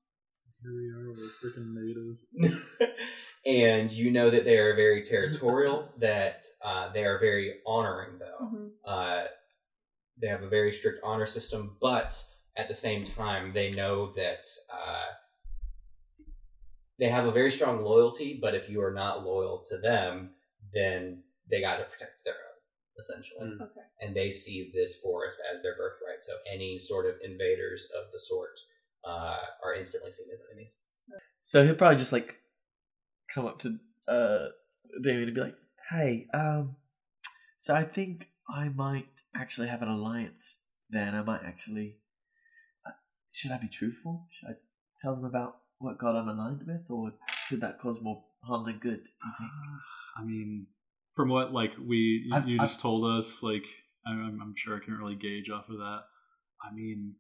Here we are, we're freaking native. and you know that they are very territorial, that uh, they are very honoring, though. Mhm. Uh, they have a very strict honor system, but at the same time, they know that uh, they have a very strong loyalty. But if you are not loyal to them, then they got to protect their own, essentially. Mm. Okay. And they see this forest as their birthright. So any sort of invaders of the sort uh, are instantly seen as enemies. So he'll probably just like come up to uh David and be like, "Hey, um, so I think I might actually have an alliance. Then I might actually. Uh, should I be truthful? Should I tell them about what god I'm aligned with, or should that cause more harm than good? Do you think? I mean, from what like we you, I've- you I've- just told us, like I'm, I'm- I'm sure I can't really gauge off of that. I mean,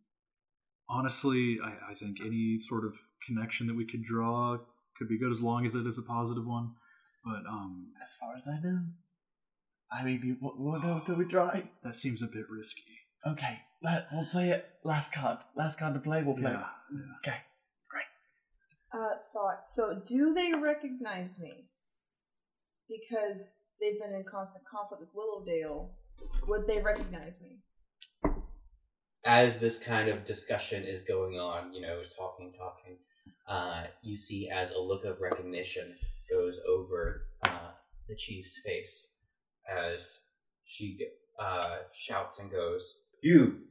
honestly, I, I think any sort of connection that we could draw could be good as long as it is a positive one. But um, As far as I know, I mean, you won't won't know until we try. that seems a bit risky. Okay, let, we'll play it. Last card, last card to play. We'll play. Yeah, it. Okay. Great. Uh, thought. So, do they recognize me? Because they've been in constant conflict with Willowdale. Would they recognize me? as this kind of discussion is going on, you know, talking, talking, uh, you see as a look of recognition goes over uh, the chief's face as she uh, shouts and goes, "You!"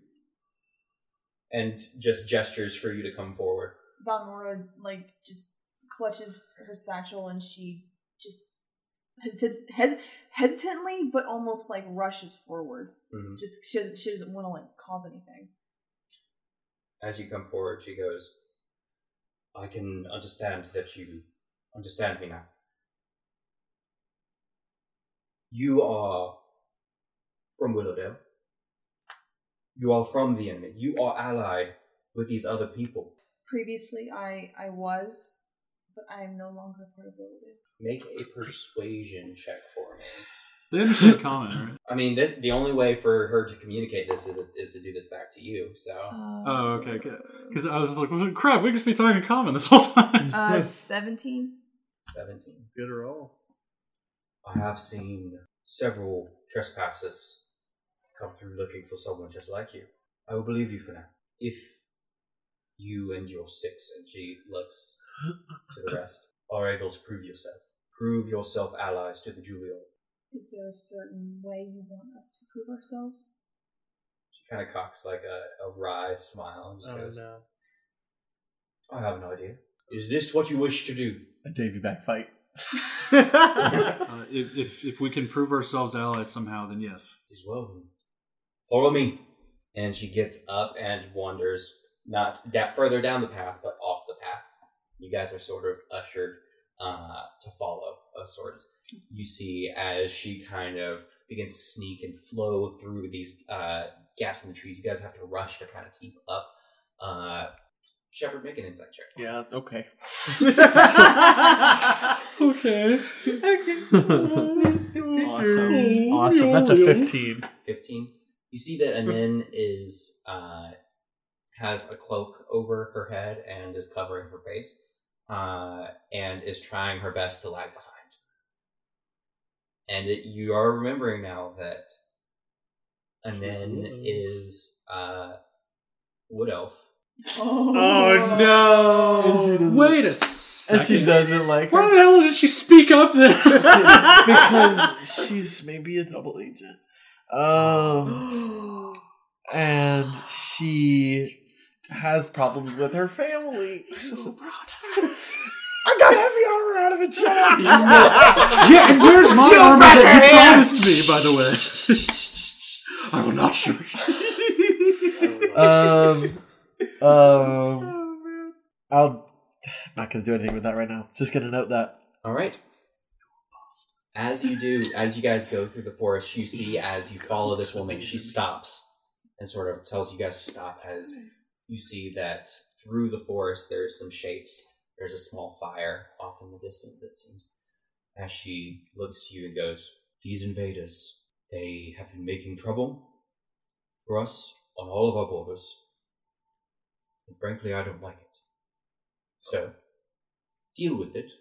and just gestures for you to come forward. Valnora like just clutches her satchel and she just hesitant, hes- hesitantly, but almost like rushes forward. Mhm. Just she doesn't, she doesn't want to like cause anything. As you come forward, she goes, "I can understand that you understand me now. You are from Willowdale. You are from the enemy. You are allied with these other people. Previously, I I was, but I am no longer part of Willowdale. Make a persuasion check for me." They understand comment, right? I mean, the, the only way for her to communicate this is is to do this back to you. So Oh, okay, good. Because I was just like, well, crap, we could just be talking common this whole time. Uh, seventeen. seventeen. Good or all. I have seen several trespassers come through looking for someone just like you. I will believe you for now. If you and your six, and she looks to the rest, are able to prove yourself, prove yourself allies to the Julio. Is there a certain way you want us to prove ourselves? She kind of cocks like a, a wry smile and just Oh goes, no. I have no idea. Is this what you wish to do? A Davy back fight. Uh, if, if if we can prove ourselves allies somehow, then yes. Is well. Follow me. And she gets up and wanders not that further down the path, but off the path. You guys are sort of ushered uh, to follow of sorts. You see as she kind of begins to sneak and flow through these uh, gaps in the trees. You guys have to rush to kind of keep up. Uh, Shepard, make an insight check. Yeah. Okay. Okay. Awesome. Awesome. That's a fifteen. 15 you see that anin is uh has a cloak over her head and is covering her face uh and is trying her best to lag behind and it, you are remembering now that anin is uh wood elf Oh no! Wait a And second. she doesn't like Why the hell did she speak up then? because she's maybe a double agent. Um. and she has problems with her family. I got heavy armor out of a child. yeah, and where's my You armor better that you promised me, by the way? I will not shoot you. um, um, I'll. I'm not gonna do anything with that right now. Just gonna note that. All right. As you do, as you guys go through the forest, you see as you follow this woman, she stops and sort of tells you guys to stop. As you see that through the forest, there's some shapes. There's a small fire off in the distance, it seems. As she looks to you and goes, These invaders, they have been making trouble for us on all of our borders. And frankly, I don't like it. So, deal with it,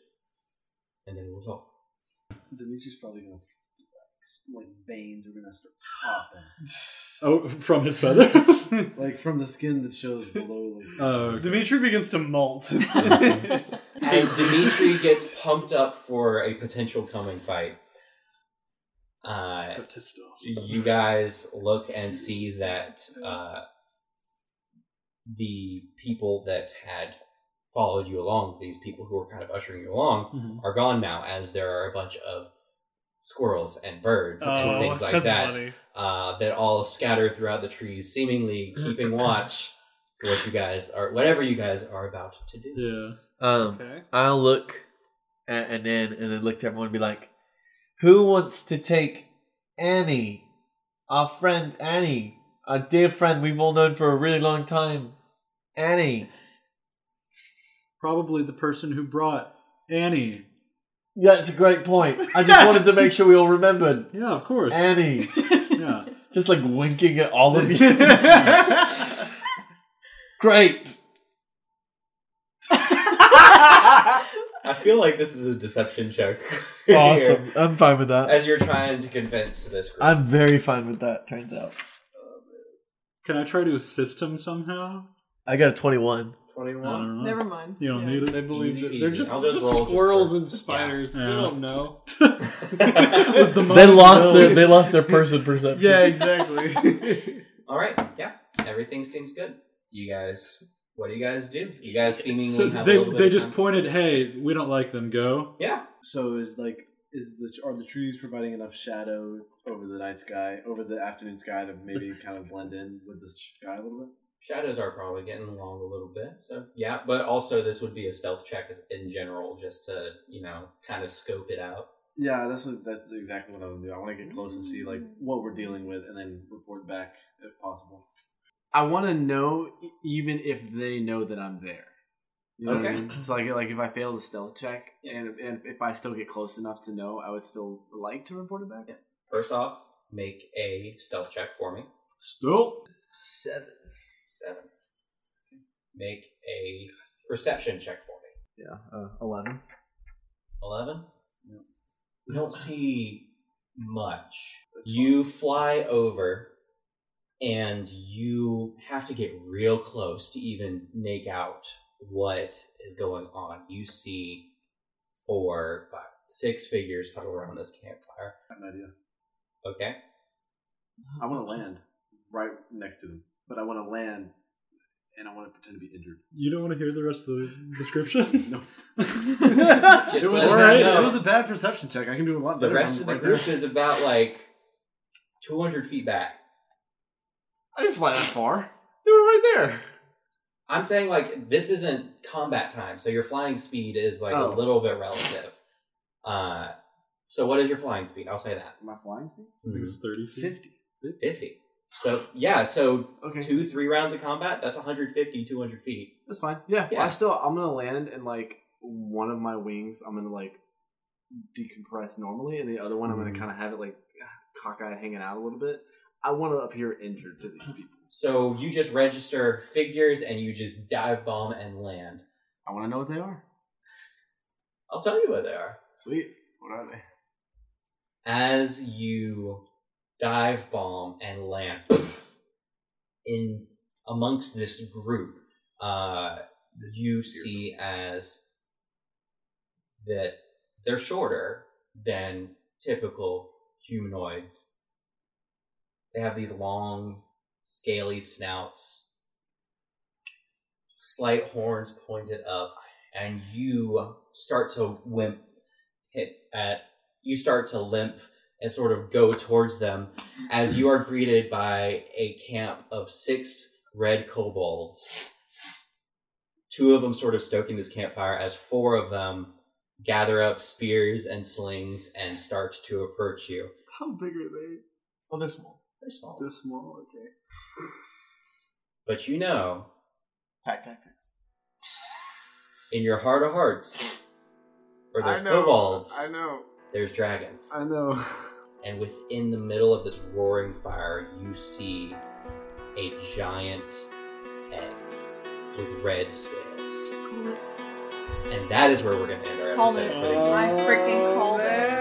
and then we'll talk. Dimitri's probably gonna like veins are gonna start popping, Oh, from his feathers? like from the skin that shows below. Like, Oh, okay. Dimitri begins to molt. As Dimitri gets pumped up for a potential coming fight, uh, you guys look and see that uh, the people that had followed you along, these people who were kind of ushering you along, Mhm. are gone now, as there are a bunch of squirrels and birds and Oh, things like that uh, that all scatter throughout the trees, seemingly keeping watch for what you guys are, whatever you guys are about to do. Yeah. Um, Okay. I'll look at Anin and then look to everyone and be like, "Who wants to take Annie, our friend Annie, our dear friend we've all known for a really long time, Annie." Probably the person who brought Annie. Yeah, it's a great point. I just wanted to make sure we all remembered Yeah, of course. Annie. yeah. Just like winking at all of you. Great. I feel like this is a deception check. Awesome. I'm fine with that. As you're trying to convince this group. I'm very fine with that. Turns out, Can I try to assist him somehow? I got a 21. I don't 21. Never mind. You don't Yeah. need it. They believe Easy that they're peasy. just, I'll just just roll just squirrels and spiders. Yeah. They don't know. With the They money lost bill. their they lost their person perception. yeah, exactly. All right. Yeah. Everything seems good. You guys, what do you guys do? You guys seemingly So have a they little bit they of just time. pointed, "Hey, we don't like them. Go." Yeah. so is like is the are the trees providing enough shadow over the night sky, over the afternoon sky to maybe kind of blend in with the sky a little bit? Shadows are probably getting along a little bit. So yeah, but also this would be a stealth check in general, just to you know kind of scope it out. Yeah, this is that's exactly what I want to do. I want to get close and see like mm. what we're dealing with, and then report back if possible. I want to know e- even if they know that I'm there. You know what I Okay. mean? So like, like if I fail the stealth check, and, and if I still get close enough to know, I would still like to report it back. First off, make a stealth check for me. Still Seven. Seven. Make a perception check for me. Yeah, uh, 11. 11? You don't see much. You fly over, and you have to get real close to even make out what is going on. You see four, five, six figures huddled around this campfire. I have an idea. Okay? I want to land right next to them, but I want to land, and I want to pretend to be injured. You don't want to hear the rest of the description? No. Just it, was let a it bad, was a bad perception check. I can do a lot The better. rest of the right group there. is about like 200 feet back. I didn't fly that far. They were right there. I'm saying like this isn't combat time, so your flying speed is like Oh. a little bit relative. Uh, so what is your flying speed? I'll say that Am I flying? speed? I think it's thirty feet. Fifty. fifty. So yeah, so Okay, two, three rounds of combat, that's 150, 200 feet. that's fine. Yeah, Yeah. I still I'm gonna land and like one of my wings I'm gonna like decompress normally, and the other one I'm gonna Mhm. kind of have it like cockeyed hanging out a little bit. I want to appear injured to these people. So you just register figures and you just dive bomb and land. I want to know what they are. I'll tell you what they are. Sweet. What are they? as you dive bomb and land in amongst this group, uh, you see as that they're shorter than typical humanoids. They have these long scaly snouts, slight horns pointed up, and you start to wimp hit at you start to limp and sort of go towards them as you are greeted by a camp of six red kobolds. Two of them sort of stoking this campfire as four of them gather up spears and slings and start to approach you. How big are they? Oh, they're small. They're small. They're small. Okay. But you know, Pack tactics. in your heart of hearts, where there's I know, kobolds, I know. there's dragons. I know. And within the middle of this roaring fire, you see a giant egg with red scales. And that is where we're going to end our episode for the year. I freaking called it.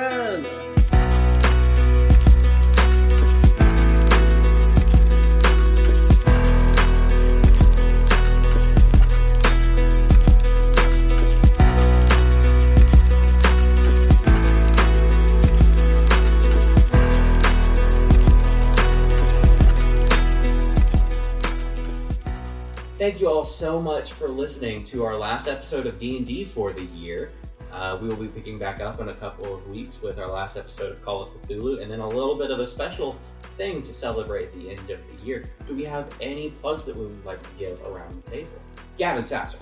Thank you all so much for listening to our last episode of D&D for the year. Uh, we will be picking back up in a couple of weeks with our last episode of Call of Cthulhu, and then a little bit of a special thing to celebrate the end of the year. Do we have any plugs that we would like to give around the table? Gavin Sasser,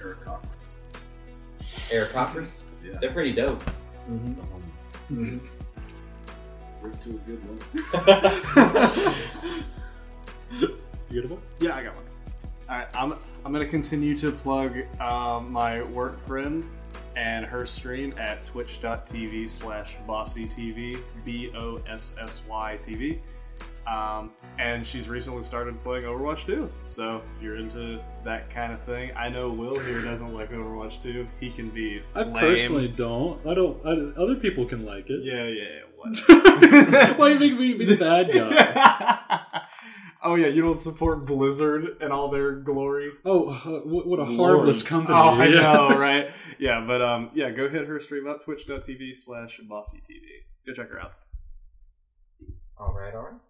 Eric Coppers. Eric Coppers, Yeah. they're pretty dope. The homies. We're to a good one. Beautiful. Yeah, I got one. Right, I'm I'm gonna continue to plug um, my work friend and her stream at twitch.tv slash bossytv b o s s y tv. Um, and she's recently started playing Overwatch 2. So if you're into that kind of thing, I know Will here doesn't like Overwatch 2. He can be I lame. personally don't. I don't. I, other people can like it. yeah, yeah, yeah. What? Why you make me be the bad guy? oh yeah, you don't support Blizzard and all their glory. Oh, uh, what, what a Lord. harmless company! Oh, I Yeah. know, right? Yeah, but um, yeah, go hit her stream up twitch.tv slash bossy TV. Go check her out. all right, all right.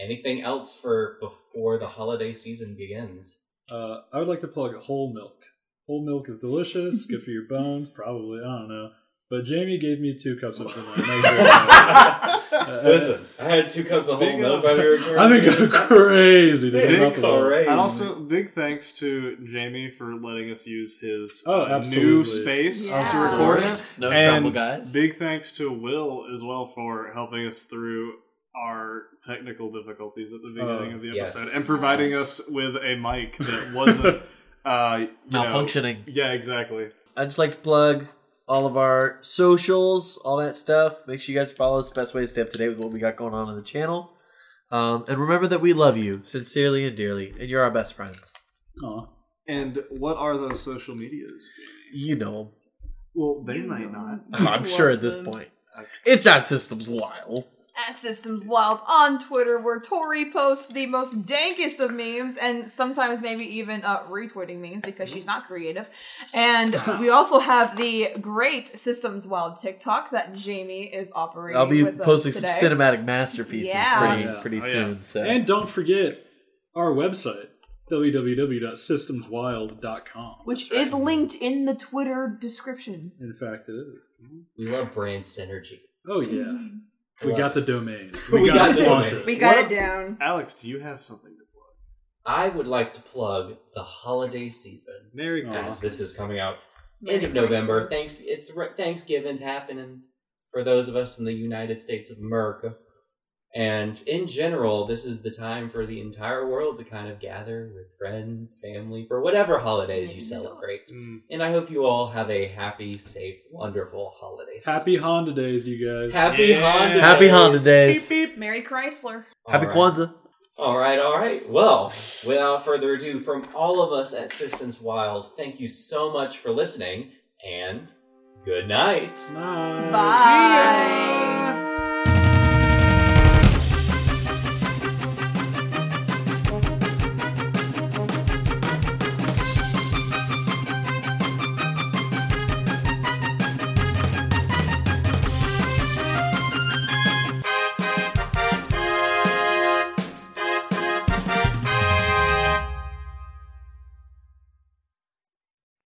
Anything else for before the holiday season begins? Uh, I would like to plug whole milk. Whole milk is delicious, good for your bones, probably. I don't know. But Jamie gave me two cups of it. and I Listen, I had two cups of whole milk while we were recording. I've been going crazy. to Big keep up crazy. And also, big thanks to Jamie for letting us use his Oh, uh, new space Yeah. to record it. course. No and trouble, guys. Big thanks to Will as well for helping us through our technical difficulties at the beginning of the yes. episode and providing us with a mic that wasn't uh, you know- Malfunctioning. yeah, exactly. I'd just like to plug all of our socials, all that stuff. Make sure you guys follow us. Best way to stay up to date with what we got going on on the channel. Um, and remember that we love you sincerely and dearly, and you're our best friends. Aw. And what are those social medias, Jamie? You know 'em. Well, they might not. I'm sure at this them. point. It's at Systems Wild. At Systems Wild on Twitter, where Tori posts the most dankest of memes and sometimes maybe even uh, retweeting memes because she's not creative. And we also have the great Systems Wild TikTok that Jamie is operating. I'll be with us posting some cinematic masterpieces Yeah. pretty Oh, yeah. pretty Oh, yeah. soon. So And don't forget our website, www.systemswild.com. which is linked in the Twitter description. In fact, it is. We love brand synergy. Oh, yeah. We got it. the domain. We got it the domain. We got What? it down. Alex, do you have something to plug? I would like to plug the holiday season. Merry Aw. As this is coming out Merry end of November. Thanks. It's re- Thanksgiving's happening for those of us in the United States of America, and in general, this is the time for the entire world to kind of gather with friends, family, for whatever holidays you celebrate. Mm. And I hope you all have a happy, safe, wonderful holiday. season. Happy Honda days, you guys. Happy Yeah. Honda. happy Days. Honda days. Merry Chrysler. Happy All right. Kwanzaa. All right, all right. Well, without further ado, from all of us at Systems Wild, thank you so much for listening, and good night. Nice. Bye.